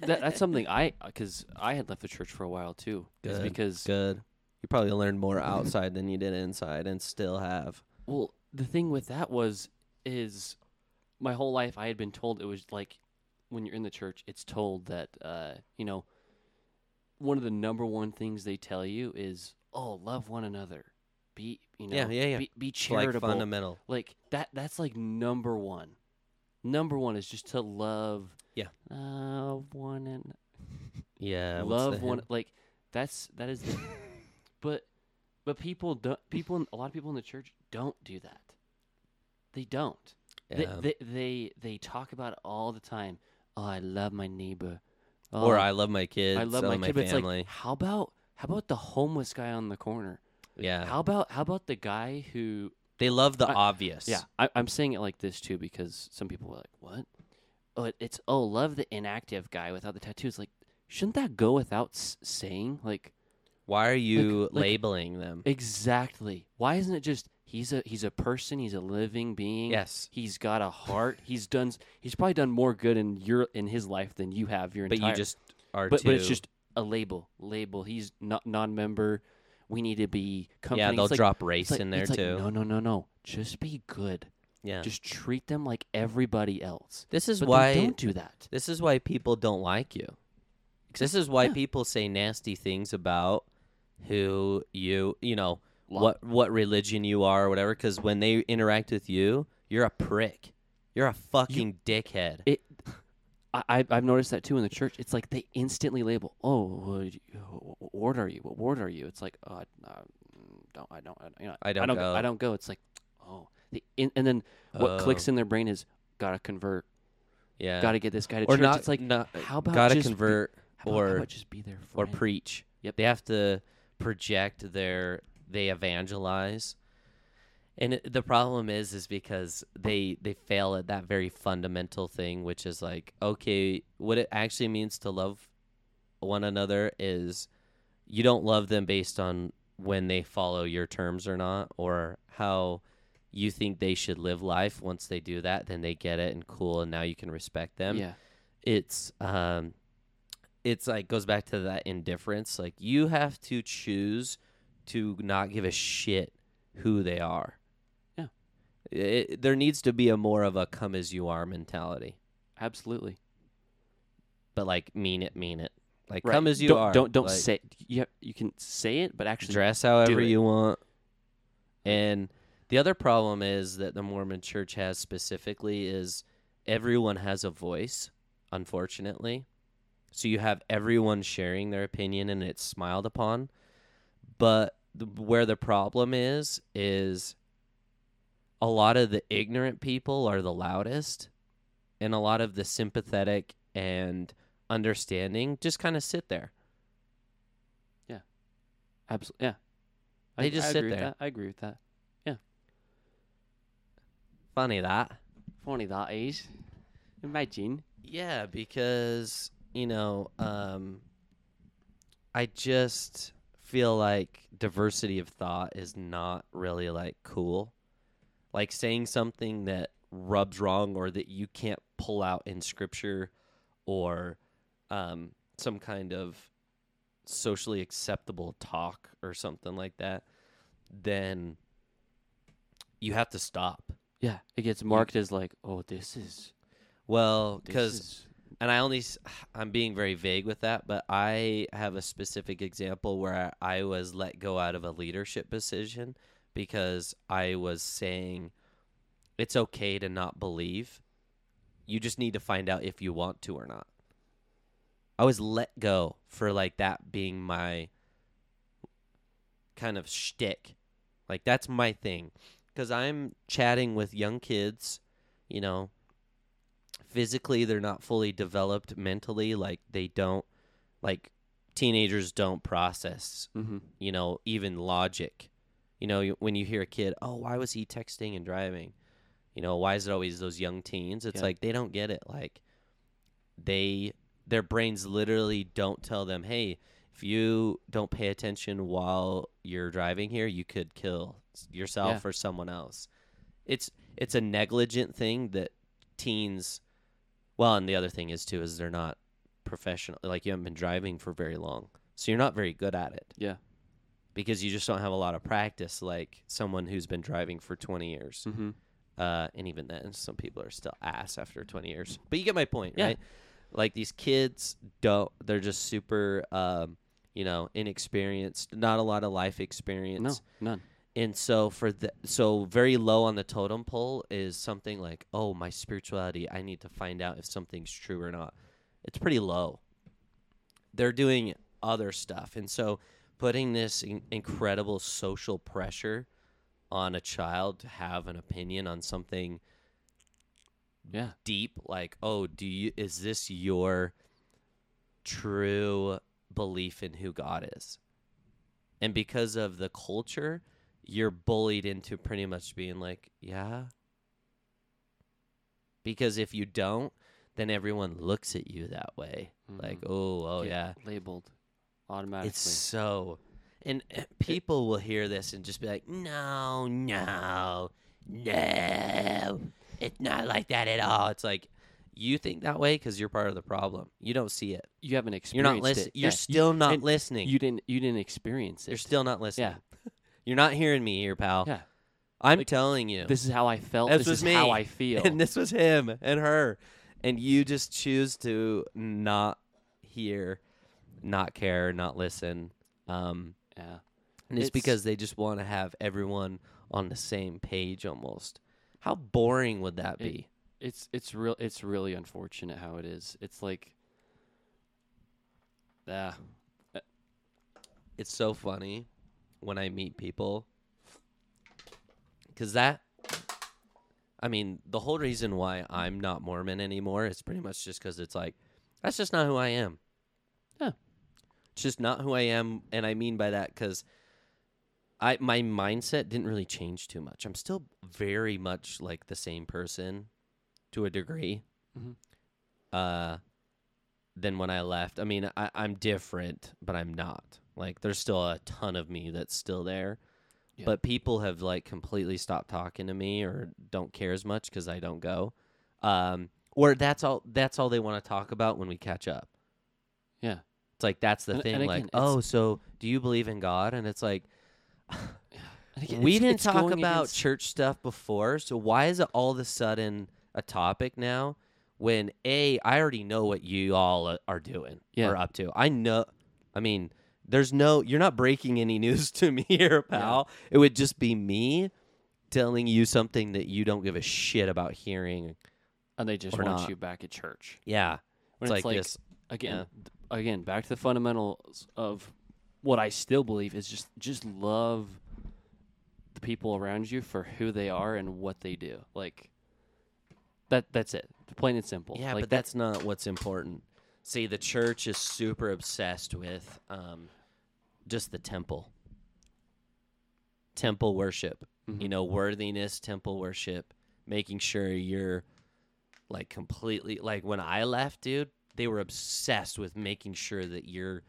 that, that's *laughs* something I because I had left the church for a while too. Good, because Good. You probably learned more *laughs* outside than you did inside, and still have. well, the thing with that was is my whole life I had been told it was like when you're in the church, it's told that uh, you know one of the number one things they tell you is oh love one another, be you know Yeah, yeah, yeah. be, be Like charitable, fundamental. like that that's like number one number one is just to love Yeah. Love one and Yeah. love one like that's that is the *laughs* but but people don't people a lot of people in the church don't do that they don't Yeah. they, they they they talk about it all the time oh i love my neighbor oh, or Oh, I love my kids. i love my my kid but it's family. like how about how about the homeless guy on the corner Yeah. How about how about the guy who they love the I- obvious. Yeah, I, I'm saying it like this too because some people were like, "What? Oh, it, it's oh, love the inactive guy without the tattoos." Like, shouldn't that go without s- saying? Like, Why are you like- labeling them? exactly. Why isn't it just he's a he's a person, he's a living being. Yes. he's got a heart. He's done. He's probably done more good in your in his life than you have your But entire. you just are but too. but it's just a label. Label. He's not non-member. We need to be yeah, they'll like- drop race like- in there it's like, too. no, no, no, no. Just be good. yeah. Just treat them like everybody else. this is But why don't do that. This is why people don't like you. This is why yeah. people say nasty things about who you, you know, Lo- what what religion you are or whatever cuz when they interact with you, you're a prick. You're a fucking dickhead. It. I, I- I've noticed that too in the church. It's like they instantly label. Oh, what, what ward are you? What ward are you? It's like, oh, I, uh, don't I don't I, you know, I don't I don't go. I don't go. It's like, oh, the, in, and then what clicks Oh. in their brain is gotta convert, yeah. gotta get this guy to or church. not it's like, not how about gotta just be- convert how about, how or about just be their or preach. Yep. They have to project their they evangelize. And it, the problem is is because they they fail at that very fundamental thing which is like okay, what it actually means to love one another is you don't love them based on when they follow your terms or not or how you think they should live life. Once they do that then they get it and cool and now you can respect them. Yeah, it's um it's like goes back to that indifference. Like you have to choose to not give a shit who they are. It, there needs to be a more of a come as you are mentality absolutely. but like mean it mean it like Right. come as you don't, are Don't don't like, say you. You can say it, but actually, dress however you want and the other problem is that the mormon church has specifically is everyone has a voice unfortunately so you have everyone sharing their opinion and it's smiled upon but the, where the problem is is a lot of the ignorant people are the loudest and a lot of the sympathetic and understanding just kind of sit there Yeah. absolutely, yeah. I, They just I sit there. I agree with that. Yeah. Funny that Funny that is. Imagine. Yeah, because you know, um, I just feel like diversity of thought is not really like cool. Like saying something that rubs wrong or that you can't pull out in scripture or um, some kind of socially acceptable talk or something like that, then you have to stop. Yeah, it gets marked as like, oh, this is Well, because is and I only *sighs* I'm being very vague with that, but I have a specific example where I, I was let go out of a leadership position because I was saying it's okay to not believe. You just need to find out if you want to or not. I was let go for like that being my kind of shtick. Like that's my thing. Because I'm chatting with young kids, you know, physically they're not fully developed mentally like they don't like teenagers don't process mm-hmm. you know even logic you know when you hear a kid oh why was he texting and driving? You know why is it always those young teens? It's Yeah. like they don't get it. Like they their brains literally don't tell them hey if you don't pay attention while you're driving here you could kill yourself or someone else. It's it's a negligent thing that teens well and the other thing is too is they're not professional like you haven't been driving for very long so you're not very good at it. Yeah. Because you just don't have a lot of practice like someone who's been driving for 20 years. Mm-hmm. uh, and even then some people are still ass after 20 years. But you get my point Yeah. right? Like these kids don't they're just super um, you know inexperienced not a lot of life experience. No, none. and so for the so very low on the totem pole is something like oh my spirituality i need to find out if something's true or not. It's pretty low. They're doing other stuff. And so putting this in- incredible social pressure on a child to have an opinion on something Yeah. deep like oh do you is this your true belief in who god is and because of the culture, you're bullied into pretty much being like, yeah. Because if you don't, then everyone looks at you that way, like, Mhm. oh, oh yeah. labeled automatically. It's so, and uh, people will hear this and just be like, no, no, no, it's not like that at all. It's like you think that way because you're part of the problem. You don't see it. you haven't experienced. You're not listening. You're Yeah, you- still not listening. You didn't. You didn't experience it. You're still not listening. Yeah. *laughs* You're not hearing me here, pal. Yeah. I'm Like, telling you. This is how I felt. This this was is how. I *laughs* feel. and this was him and her. And you just choose to not hear, not care, not listen. Um, yeah. and it's, It's- because they just want to have everyone on the same page almost. How boring would that It- be? It's it's real. It's really unfortunate how it is. It's like, yeah. It's so funny when I meet people. Because that, I mean, the whole reason why I'm not Mormon anymore is pretty much just because it's like, that's just not who I am. It's just not who I am. And I mean by that because I my mindset didn't really change too much. I'm still very much like the same person to a degree. Mhm. Uh, than when I left. I mean, I, I'm different, but I'm not. Like, there's still a ton of me that's still there. Yeah. But people have like completely stopped talking to me or don't care as much because I don't go. Um, or that's all. That's all they want to talk about when we catch up. Yeah. It's like that's the And- thing. and like, again, it's- oh, so do you believe in God? And it's like, *sighs* again, we it's- didn't it's talk about against- church stuff before, so why is it all of a sudden a topic now? When a, I already know what you all are doing Yeah. or up to. I know. I mean, there's no. You're not breaking any *laughs* news to me here, pal. It would just be me telling you something that you don't give a shit about hearing. and they just want not. you back at church. Yeah, When it's it's like, like, this. again, yeah. Again, back to the fundamentals of what I still believe is just just love the people around you for who they are and what they do. Like that. That's it. Plain and simple. Yeah, like but that's not what's important. See, the church is super obsessed with um, just the temple, temple worship. Mhm. You know, worthiness, temple worship, making sure you're like completely like when I left, dude. They were obsessed with making sure that you're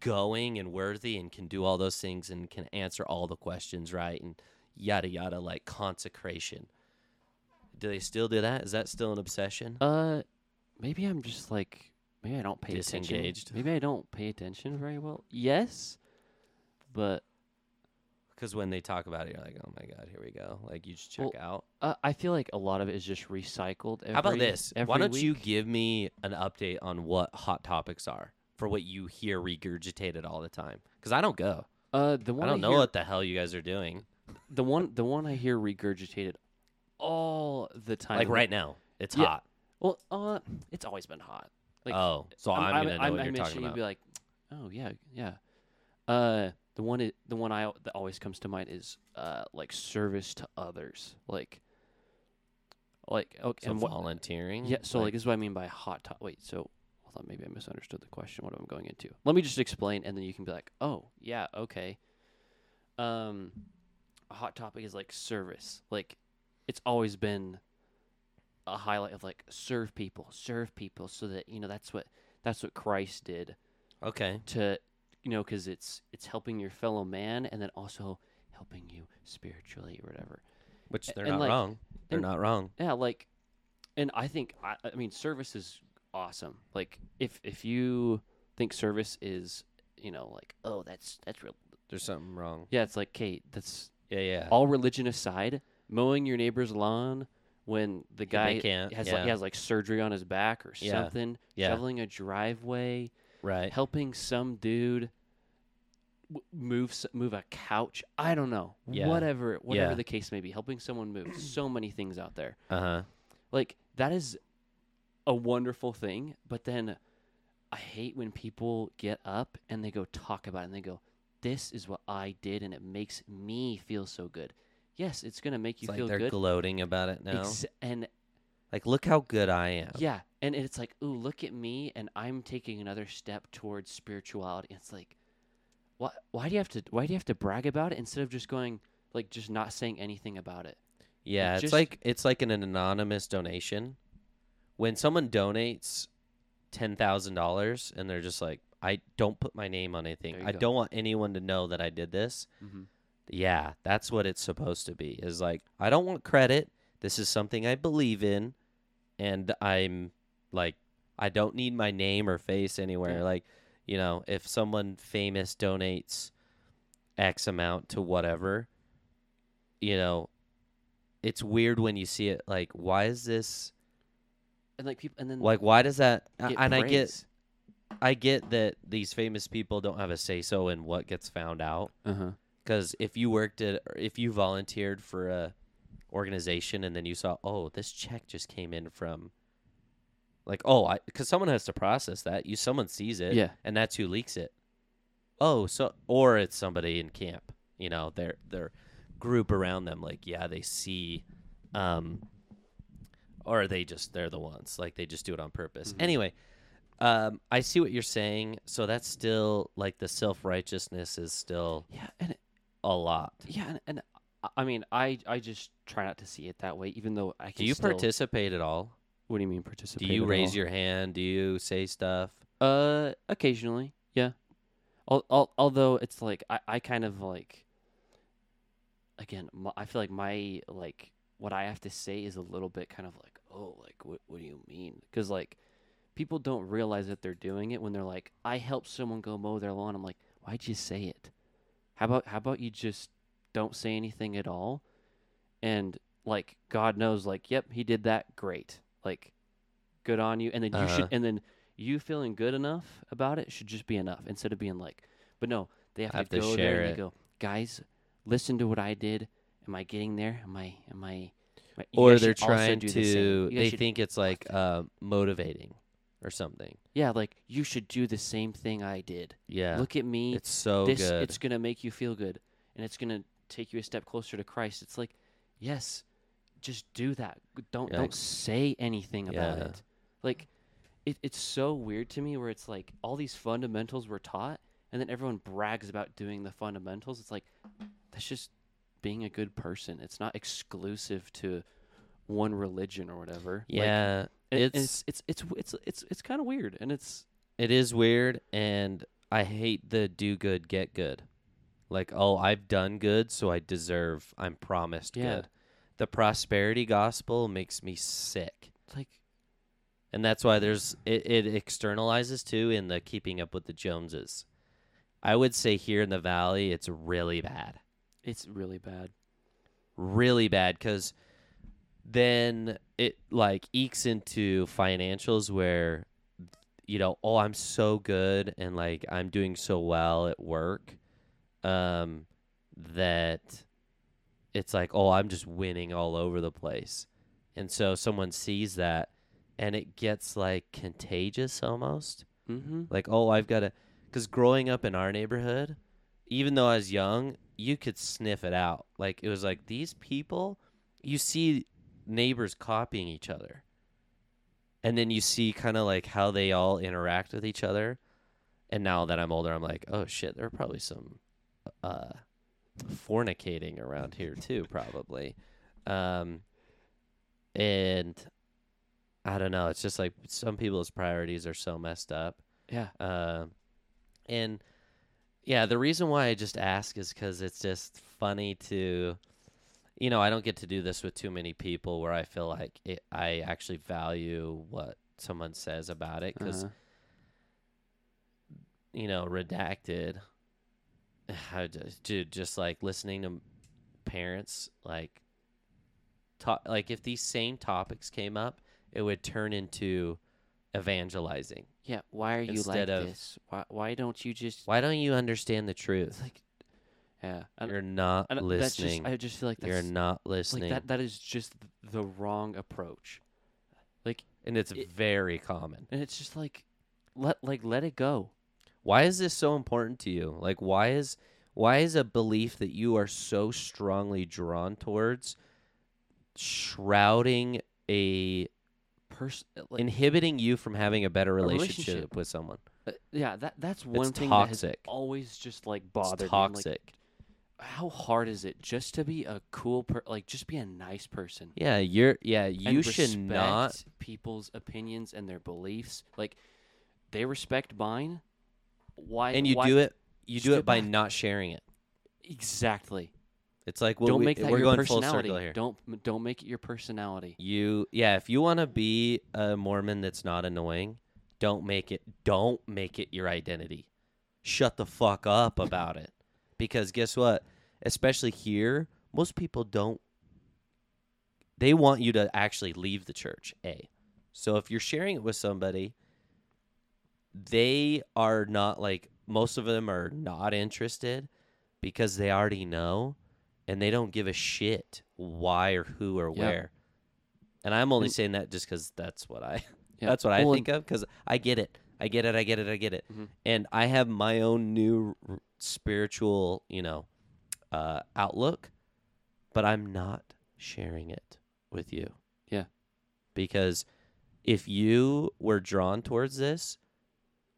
going and worthy and can do all those things and can answer all the questions right and yada yada like consecration. Do they still do that? Is that still an obsession? Uh, maybe I'm just like maybe I don't pay Disengaged. attention. Maybe I don't pay attention very well. Yes, but Because when they talk about it, you're like, oh my god, here we go. Like you just check Well, out. uh, I feel like a lot of it is just recycled. Every, How about this? Why don't you week. give me an update on what hot topics are for what you hear regurgitated all the time? Because I don't go. Uh, the one I don't know hear, what the hell you guys are doing. the one the one I hear regurgitated all the time. like right now, it's Yeah. hot. Well, uh, it's always been hot. Like, oh, so I'm, I'm, gonna know I'm, what you're talking you'd be like, oh yeah, yeah. Uh, the one i- the one I that always comes to mind is uh like service to others, like like okay, so and what, volunteering. yeah. So like, this is what I mean by hot top. Wait, so hold on, maybe I misunderstood the question. What I'm going into? Let me just explain, and then you can be like, oh yeah, okay. Um, a hot topic is like service. Like, it's always been a highlight of like serve people, serve people, so that you know that's what that's what Christ did okay, to you know because it's it's helping your fellow man and then also helping you spiritually or whatever. which they're and, not like- wrong. They're and- not wrong. Yeah, like, and I think I, I mean service is awesome. Like if if you think service is you know like oh that's that's real There's something wrong. yeah it's like Kate that's Yeah, yeah. all religion aside mowing your neighbor's lawn when the guy can't, has yeah. like he has like surgery on his back or Yeah, something yeah. shoveling a driveway right. helping some dude move move a couch I don't know Yeah. whatever whatever Yeah. the case may be helping someone move *clears throat* so many things out there Uh huh. like that is a wonderful thing but then i hate when people get up and they go talk about it and they go this is what i did and it makes me feel so good yes it's going to make you It's like feel they're good gloating about it now. Ex- and like, look how good I am. yeah and it's like ooh look at me and i'm taking another step towards spirituality it's like why why do you have to why do you have to brag about it instead of just going like just not saying anything about it? Yeah, it's just- like it's like an anonymous donation. When someone donates ten thousand dollars and they're just like, I don't put my name on anything. I go. don't want anyone to know that I did this. Mm-hmm. Yeah, that's what it's supposed to be. Is like I don't want credit. This is something I believe in, and I'm like I don't need my name or face anywhere. Yeah. Like you know, if someone famous donates X amount to whatever, you know, it's weird when you see it. Like, why is this? And like people, and then Like, why does that? get and I get. I get that these famous people don't have a say so in what gets found out. Uh-huh. Because if you worked at, if you volunteered for a organization and then you saw, oh, this check just came in from, like, oh, I, because someone has to process that. You, someone sees it, Yeah. and that's who leaks it. Oh, so or it's somebody in camp. You know, their their group around them, like, yeah, they see, um, or they just they're the ones, like they just do it on purpose. Mhm. Anyway. Um, I see what you're saying. So that's still like the self righteousness is still Yeah, and it- a lot. yeah, and, and I- I mean, I I just try not to see it that way, even though I can. Do you still, participate at all? What do you mean participate? Do you at raise all? your hand? Do you say stuff? Uh, occasionally, yeah. Al- al- although it's like I, I kind of like. Again, my, I feel like my like what I have to say is a little bit kind of like oh like what what do you mean? Because like people don't realize that they're doing it when they're like I helped someone go mow their lawn. I'm like why'd you say it? How about how about you just don't say anything at all? And like God knows, like yep, he did that. Great, like good on you. And then you Uh-huh. should and then you feeling good enough about it should just be enough instead of being like, but no, they have, Have to to go share there and go, guys, listen to what I did. Am I getting there? Am I? Am I? am Or they're trying do the to. They should- think it's like uh, motivating or something. yeah, like you should do the same thing I did. Yeah, Look at me. it's so this good. it's gonna make you feel good, and it's gonna take you a step closer to Christ. It's like, yes, just do that. Don't Yeah. don't say anything about Yeah. it. Like, it, it's so weird to me where it's like all these fundamentals were taught, and then everyone brags about doing the fundamentals. It's like that's just being a good person. It's not exclusive to one religion or whatever. Yeah, and it's it's it's it's it's it's, it's kind of weird, and it's it is weird, and I hate the do good get good. Like, oh, I've done good, so I deserve. I'm promised Yeah. good. The prosperity gospel makes me sick. like and that's why there's it, it externalizes too in the keeping up with the joneses i would say here in the valley it's really bad it's really bad. really bad because then it like ekes into financials where you know oh i'm so good and like i'm doing so well at work um that it's like oh i'm just winning all over the place. And so someone sees that and it gets like contagious almost. Mm-hmm. like oh i've got to because growing up in our neighborhood even though i was young you could sniff it out. Like it was like these people you see neighbors copying each other. And then you see kind of like how they all interact with each other. And now that i'm older i'm like oh shit there are probably some uh fornicating around here too probably um and i don't know it's just like some people's priorities are so messed up Yeah. uh, and yeah, the reason why I just ask is because it's just funny to, you know, I don't get to do this with too many people where I feel like it, I actually value what someone says about it because, Uh-huh. you know, redacted. Just, dude, just like listening to parents, like, talk, like if these same topics came up, it would turn into evangelizing. Yeah, why are you like of- this? Why why don't you just Why don't you understand the truth? like yeah, and, You're not and uh, that's just listening. I just feel like that's You're not like listening. that that is just the wrong approach. Like and it's it- very common. and it's just like let like let it go. Why is this so important to you? Like why is why is a belief that you are so strongly drawn towards shrouding a person like, inhibiting you from having a better relationship, relationship. with someone? Uh, yeah, that that's one thing toxic. that has always just like It's bothered me. Like, toxic. how hard is it just to be a cool per like just be a nice person? yeah, you're. Yeah, you should not. respect people's opinions and their beliefs. Like they respect mine. Why And you why- do it. You do it by back. not sharing it. exactly. It's like what don't we, make that we're your going full personality. circle here. Don't don't make it your personality. You yeah, if you want to be a Mormon that's not annoying, don't make it don't make it your identity. Shut the fuck up about it. Because guess what? Especially here, most people don't they want you to actually leave the church, A. So if you're sharing it with somebody, they are not like most of them are not interested because they already know and they don't give a shit why or who or Yeah. where. And I'm only And- saying that just because that's what I Yeah. that's what I Well, think of because I get it, I get it, I get it, I get it, Mhm. and I have my own new r- spiritual, you know, uh, outlook, but I'm not sharing it with you. Yeah. because if you were drawn towards this,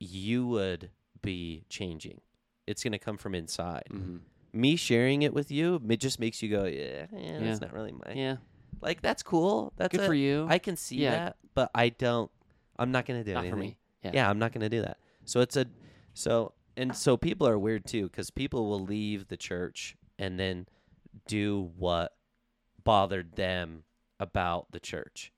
you would be changing. It's gonna come from inside Mm-hmm. me sharing it with you it just makes you go yeah, yeah that's not really my Yeah, like that's cool that's good a- for you. i can see Yeah. that but i don't i'm not gonna do Not anything for me. Yeah. yeah i'm not gonna do that so it's a so and so people are weird too because people will leave the church and then do what bothered them about the church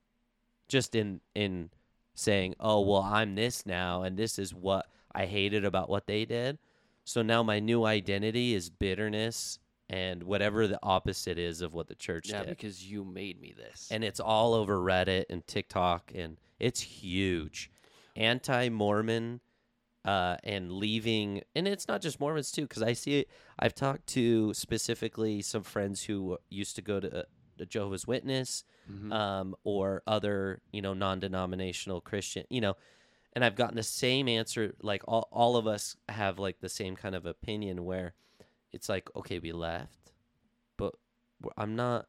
just in in saying oh well i'm this now and this is what i hated about what they did so now my new identity is bitterness and whatever the opposite is of what the church did. Yeah, did because you made me this. and it's all over Reddit and TikTok, and it's huge. Anti-Mormon uh, and leaving, and it's not just Mormons too, because I see it. I've talked to specifically some friends who used to go to the Jehovah's Witness Mhm. um, or other, you know, non-denominational Christian, you know, and I've gotten the same answer. Like all, all of us have like the same kind of opinion where it's like, okay, we left, but I'm not.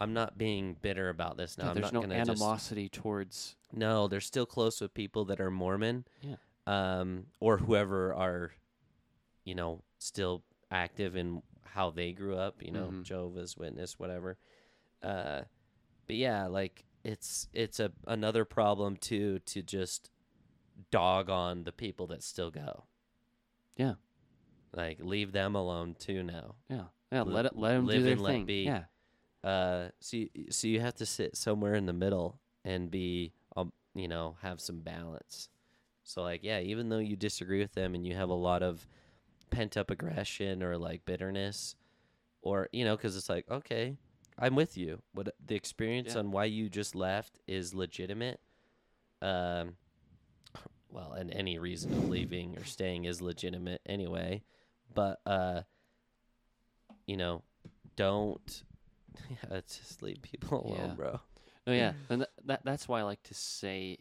I'm not being bitter about this now. I'm there's not no gonna just animosity towards. no, they're still close with people that are Mormon, Yeah. um, or whoever are, you know, still active in how they grew up. You know, Mhm. Jehovah's Witness, whatever. Uh, but yeah, like it's it's a another problem too to just dog on the people that still go. Yeah. Like leave them alone too now. Yeah, yeah. Let it let them live do their and let thing. be. Yeah, Uh, so you, so you have to sit somewhere in the middle and be, um, you know, have some balance. So like, yeah, even though you disagree with them and you have a lot of pent up aggression or like bitterness, or you know, because it's like, okay, I'm with you. What the experience Yeah. on why you just left is legitimate. Um, *laughs* well, and any reason of leaving or staying is legitimate anyway. But uh, you know, don't *laughs* yeah, just leave people alone, Yeah. bro. no, yeah, *laughs* and th- that that's why I like to say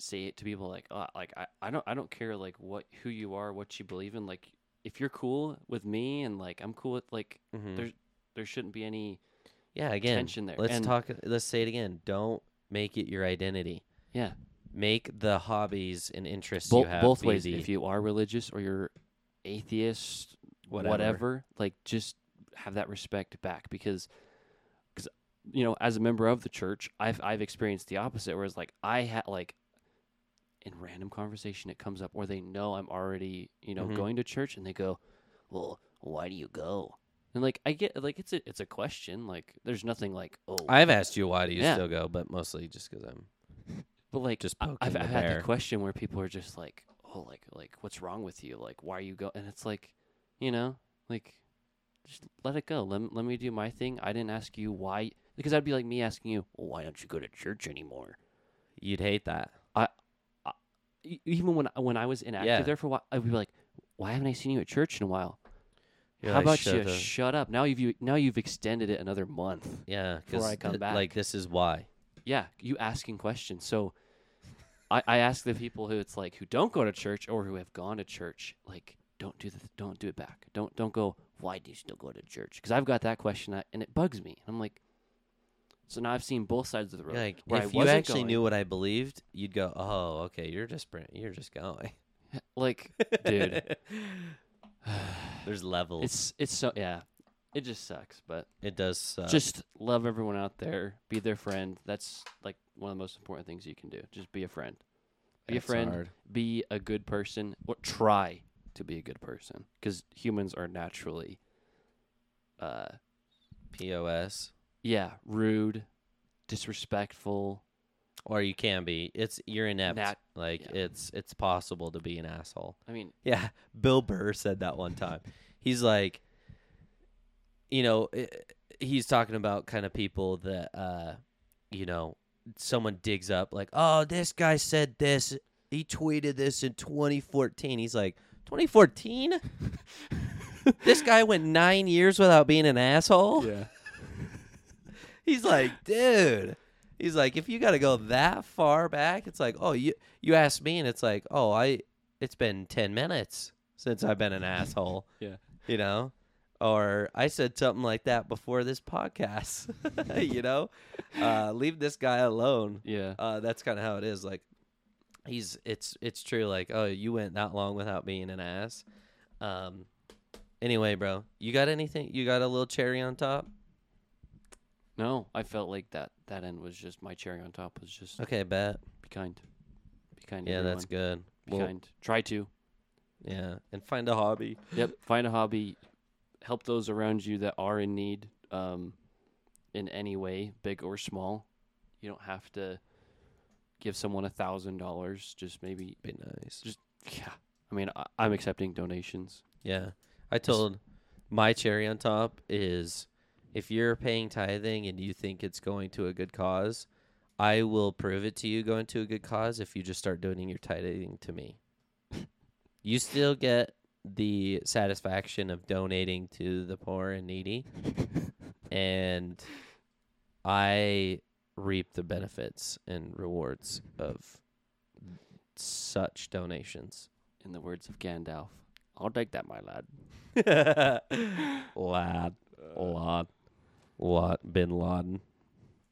say it to people like, oh, like I, I don't I don't care like what who you are, what you believe in. Like if you're cool with me and like I'm cool with like Mhm. There's- there shouldn't be any yeah, again, tension there. let's And- talk. Let's say it again. Don't make it your identity. yeah Make the hobbies and interests Bo- you have both ways. the- If you are religious or you're atheist, Whatever. whatever. like just have that respect back because because you know as a member of the church i've i've experienced the opposite whereas like i had like in random conversation it comes up or they know i'm already you know Mhm. going to church and they go well why do you go? And like i get like it's a it's a question like there's nothing like oh I've asked you why do you Yeah. still go, but mostly just because I'm but like just I- I've, I've had the question where people are just like oh like like what's wrong with you? Like why are you go? And it's like you know like just let it go. Let, let me do my thing. I didn't ask you why because that'd be like me asking you well, why don't you go to church anymore? You'd hate that. Even when I- when i was inactive Yeah. there for a while i'd be like why haven't i seen you at church in a while? You're how like, about "Shut you? the-" shut up. Now you've you, now you've extended it another month Yeah, before I come th- like this is why. yeah you asking questions. So I, I ask the people who it's like who don't go to church or who have gone to church like don't do the don't do it back. Don't don't go why do you still go to church because i've got that question I- and it bugs me. And i'm like So now I've seen both sides of the road. Like where I if you wasn't actually going. knew what I believed, you'd go, "Oh, okay, you're just br- you're just going." like, dude, *laughs* There's levels. it's it's so yeah, it just sucks. But it does suck. just love everyone out there. Be their friend. That's like one of the most important things you can do. Just be a friend. Be a friend. hard. Be a good person. Or try to be a good person, because humans are naturally, uh, POS. Yeah, rude, disrespectful. Or you can be. It's you're inept. Nat- like yeah. it's it's possible to be an asshole. I mean, *laughs* Yeah, Bill Burr said that one time. *laughs* He's like, you know, i- he's talking about kind of people that, uh, you know, someone digs up like, oh, this guy said this. He tweeted this in 2014. He's like, 2014? *laughs* this guy went nine years without being an asshole. yeah, He's like, *laughs* dude. He's like, if you got to go that far back, it's like, oh, you you asked me, and it's like, oh, I, it's been ten minutes since I've been an *laughs* asshole. Yeah. you know, or I said something like that before this podcast. *laughs* you know, uh, leave this guy alone. yeah. Uh, that's kind of how it is. Like, he's it's it's true. Like, oh, you went that long without being an ass. Um. Anyway, bro, you got anything? You got a little cherry on top? No, I felt like that that end was just my cherry on top. Was just Okay, bet. be kind, be kind. Yeah, that's good. Be Well, kind. Try to. yeah, and find a hobby. Yep. Find a hobby. Help those around you that are in need, um, in any way, big or small. You don't have to give someone a thousand dollars. Just maybe, Be nice. Just- yeah. I mean, I, I'm accepting donations. Yeah, I told my cherry on top is if you're paying tithing and you think it's going to a good cause, I will prove it to you going to a good cause if you just start donating your tithing to me. you still get the satisfaction of donating to the poor and needy, *laughs* and I reap the benefits and rewards of such donations. In the words of Gandalf, I'll take that, my lad. *laughs* lad, uh, lad, lad, Lot bin Laden.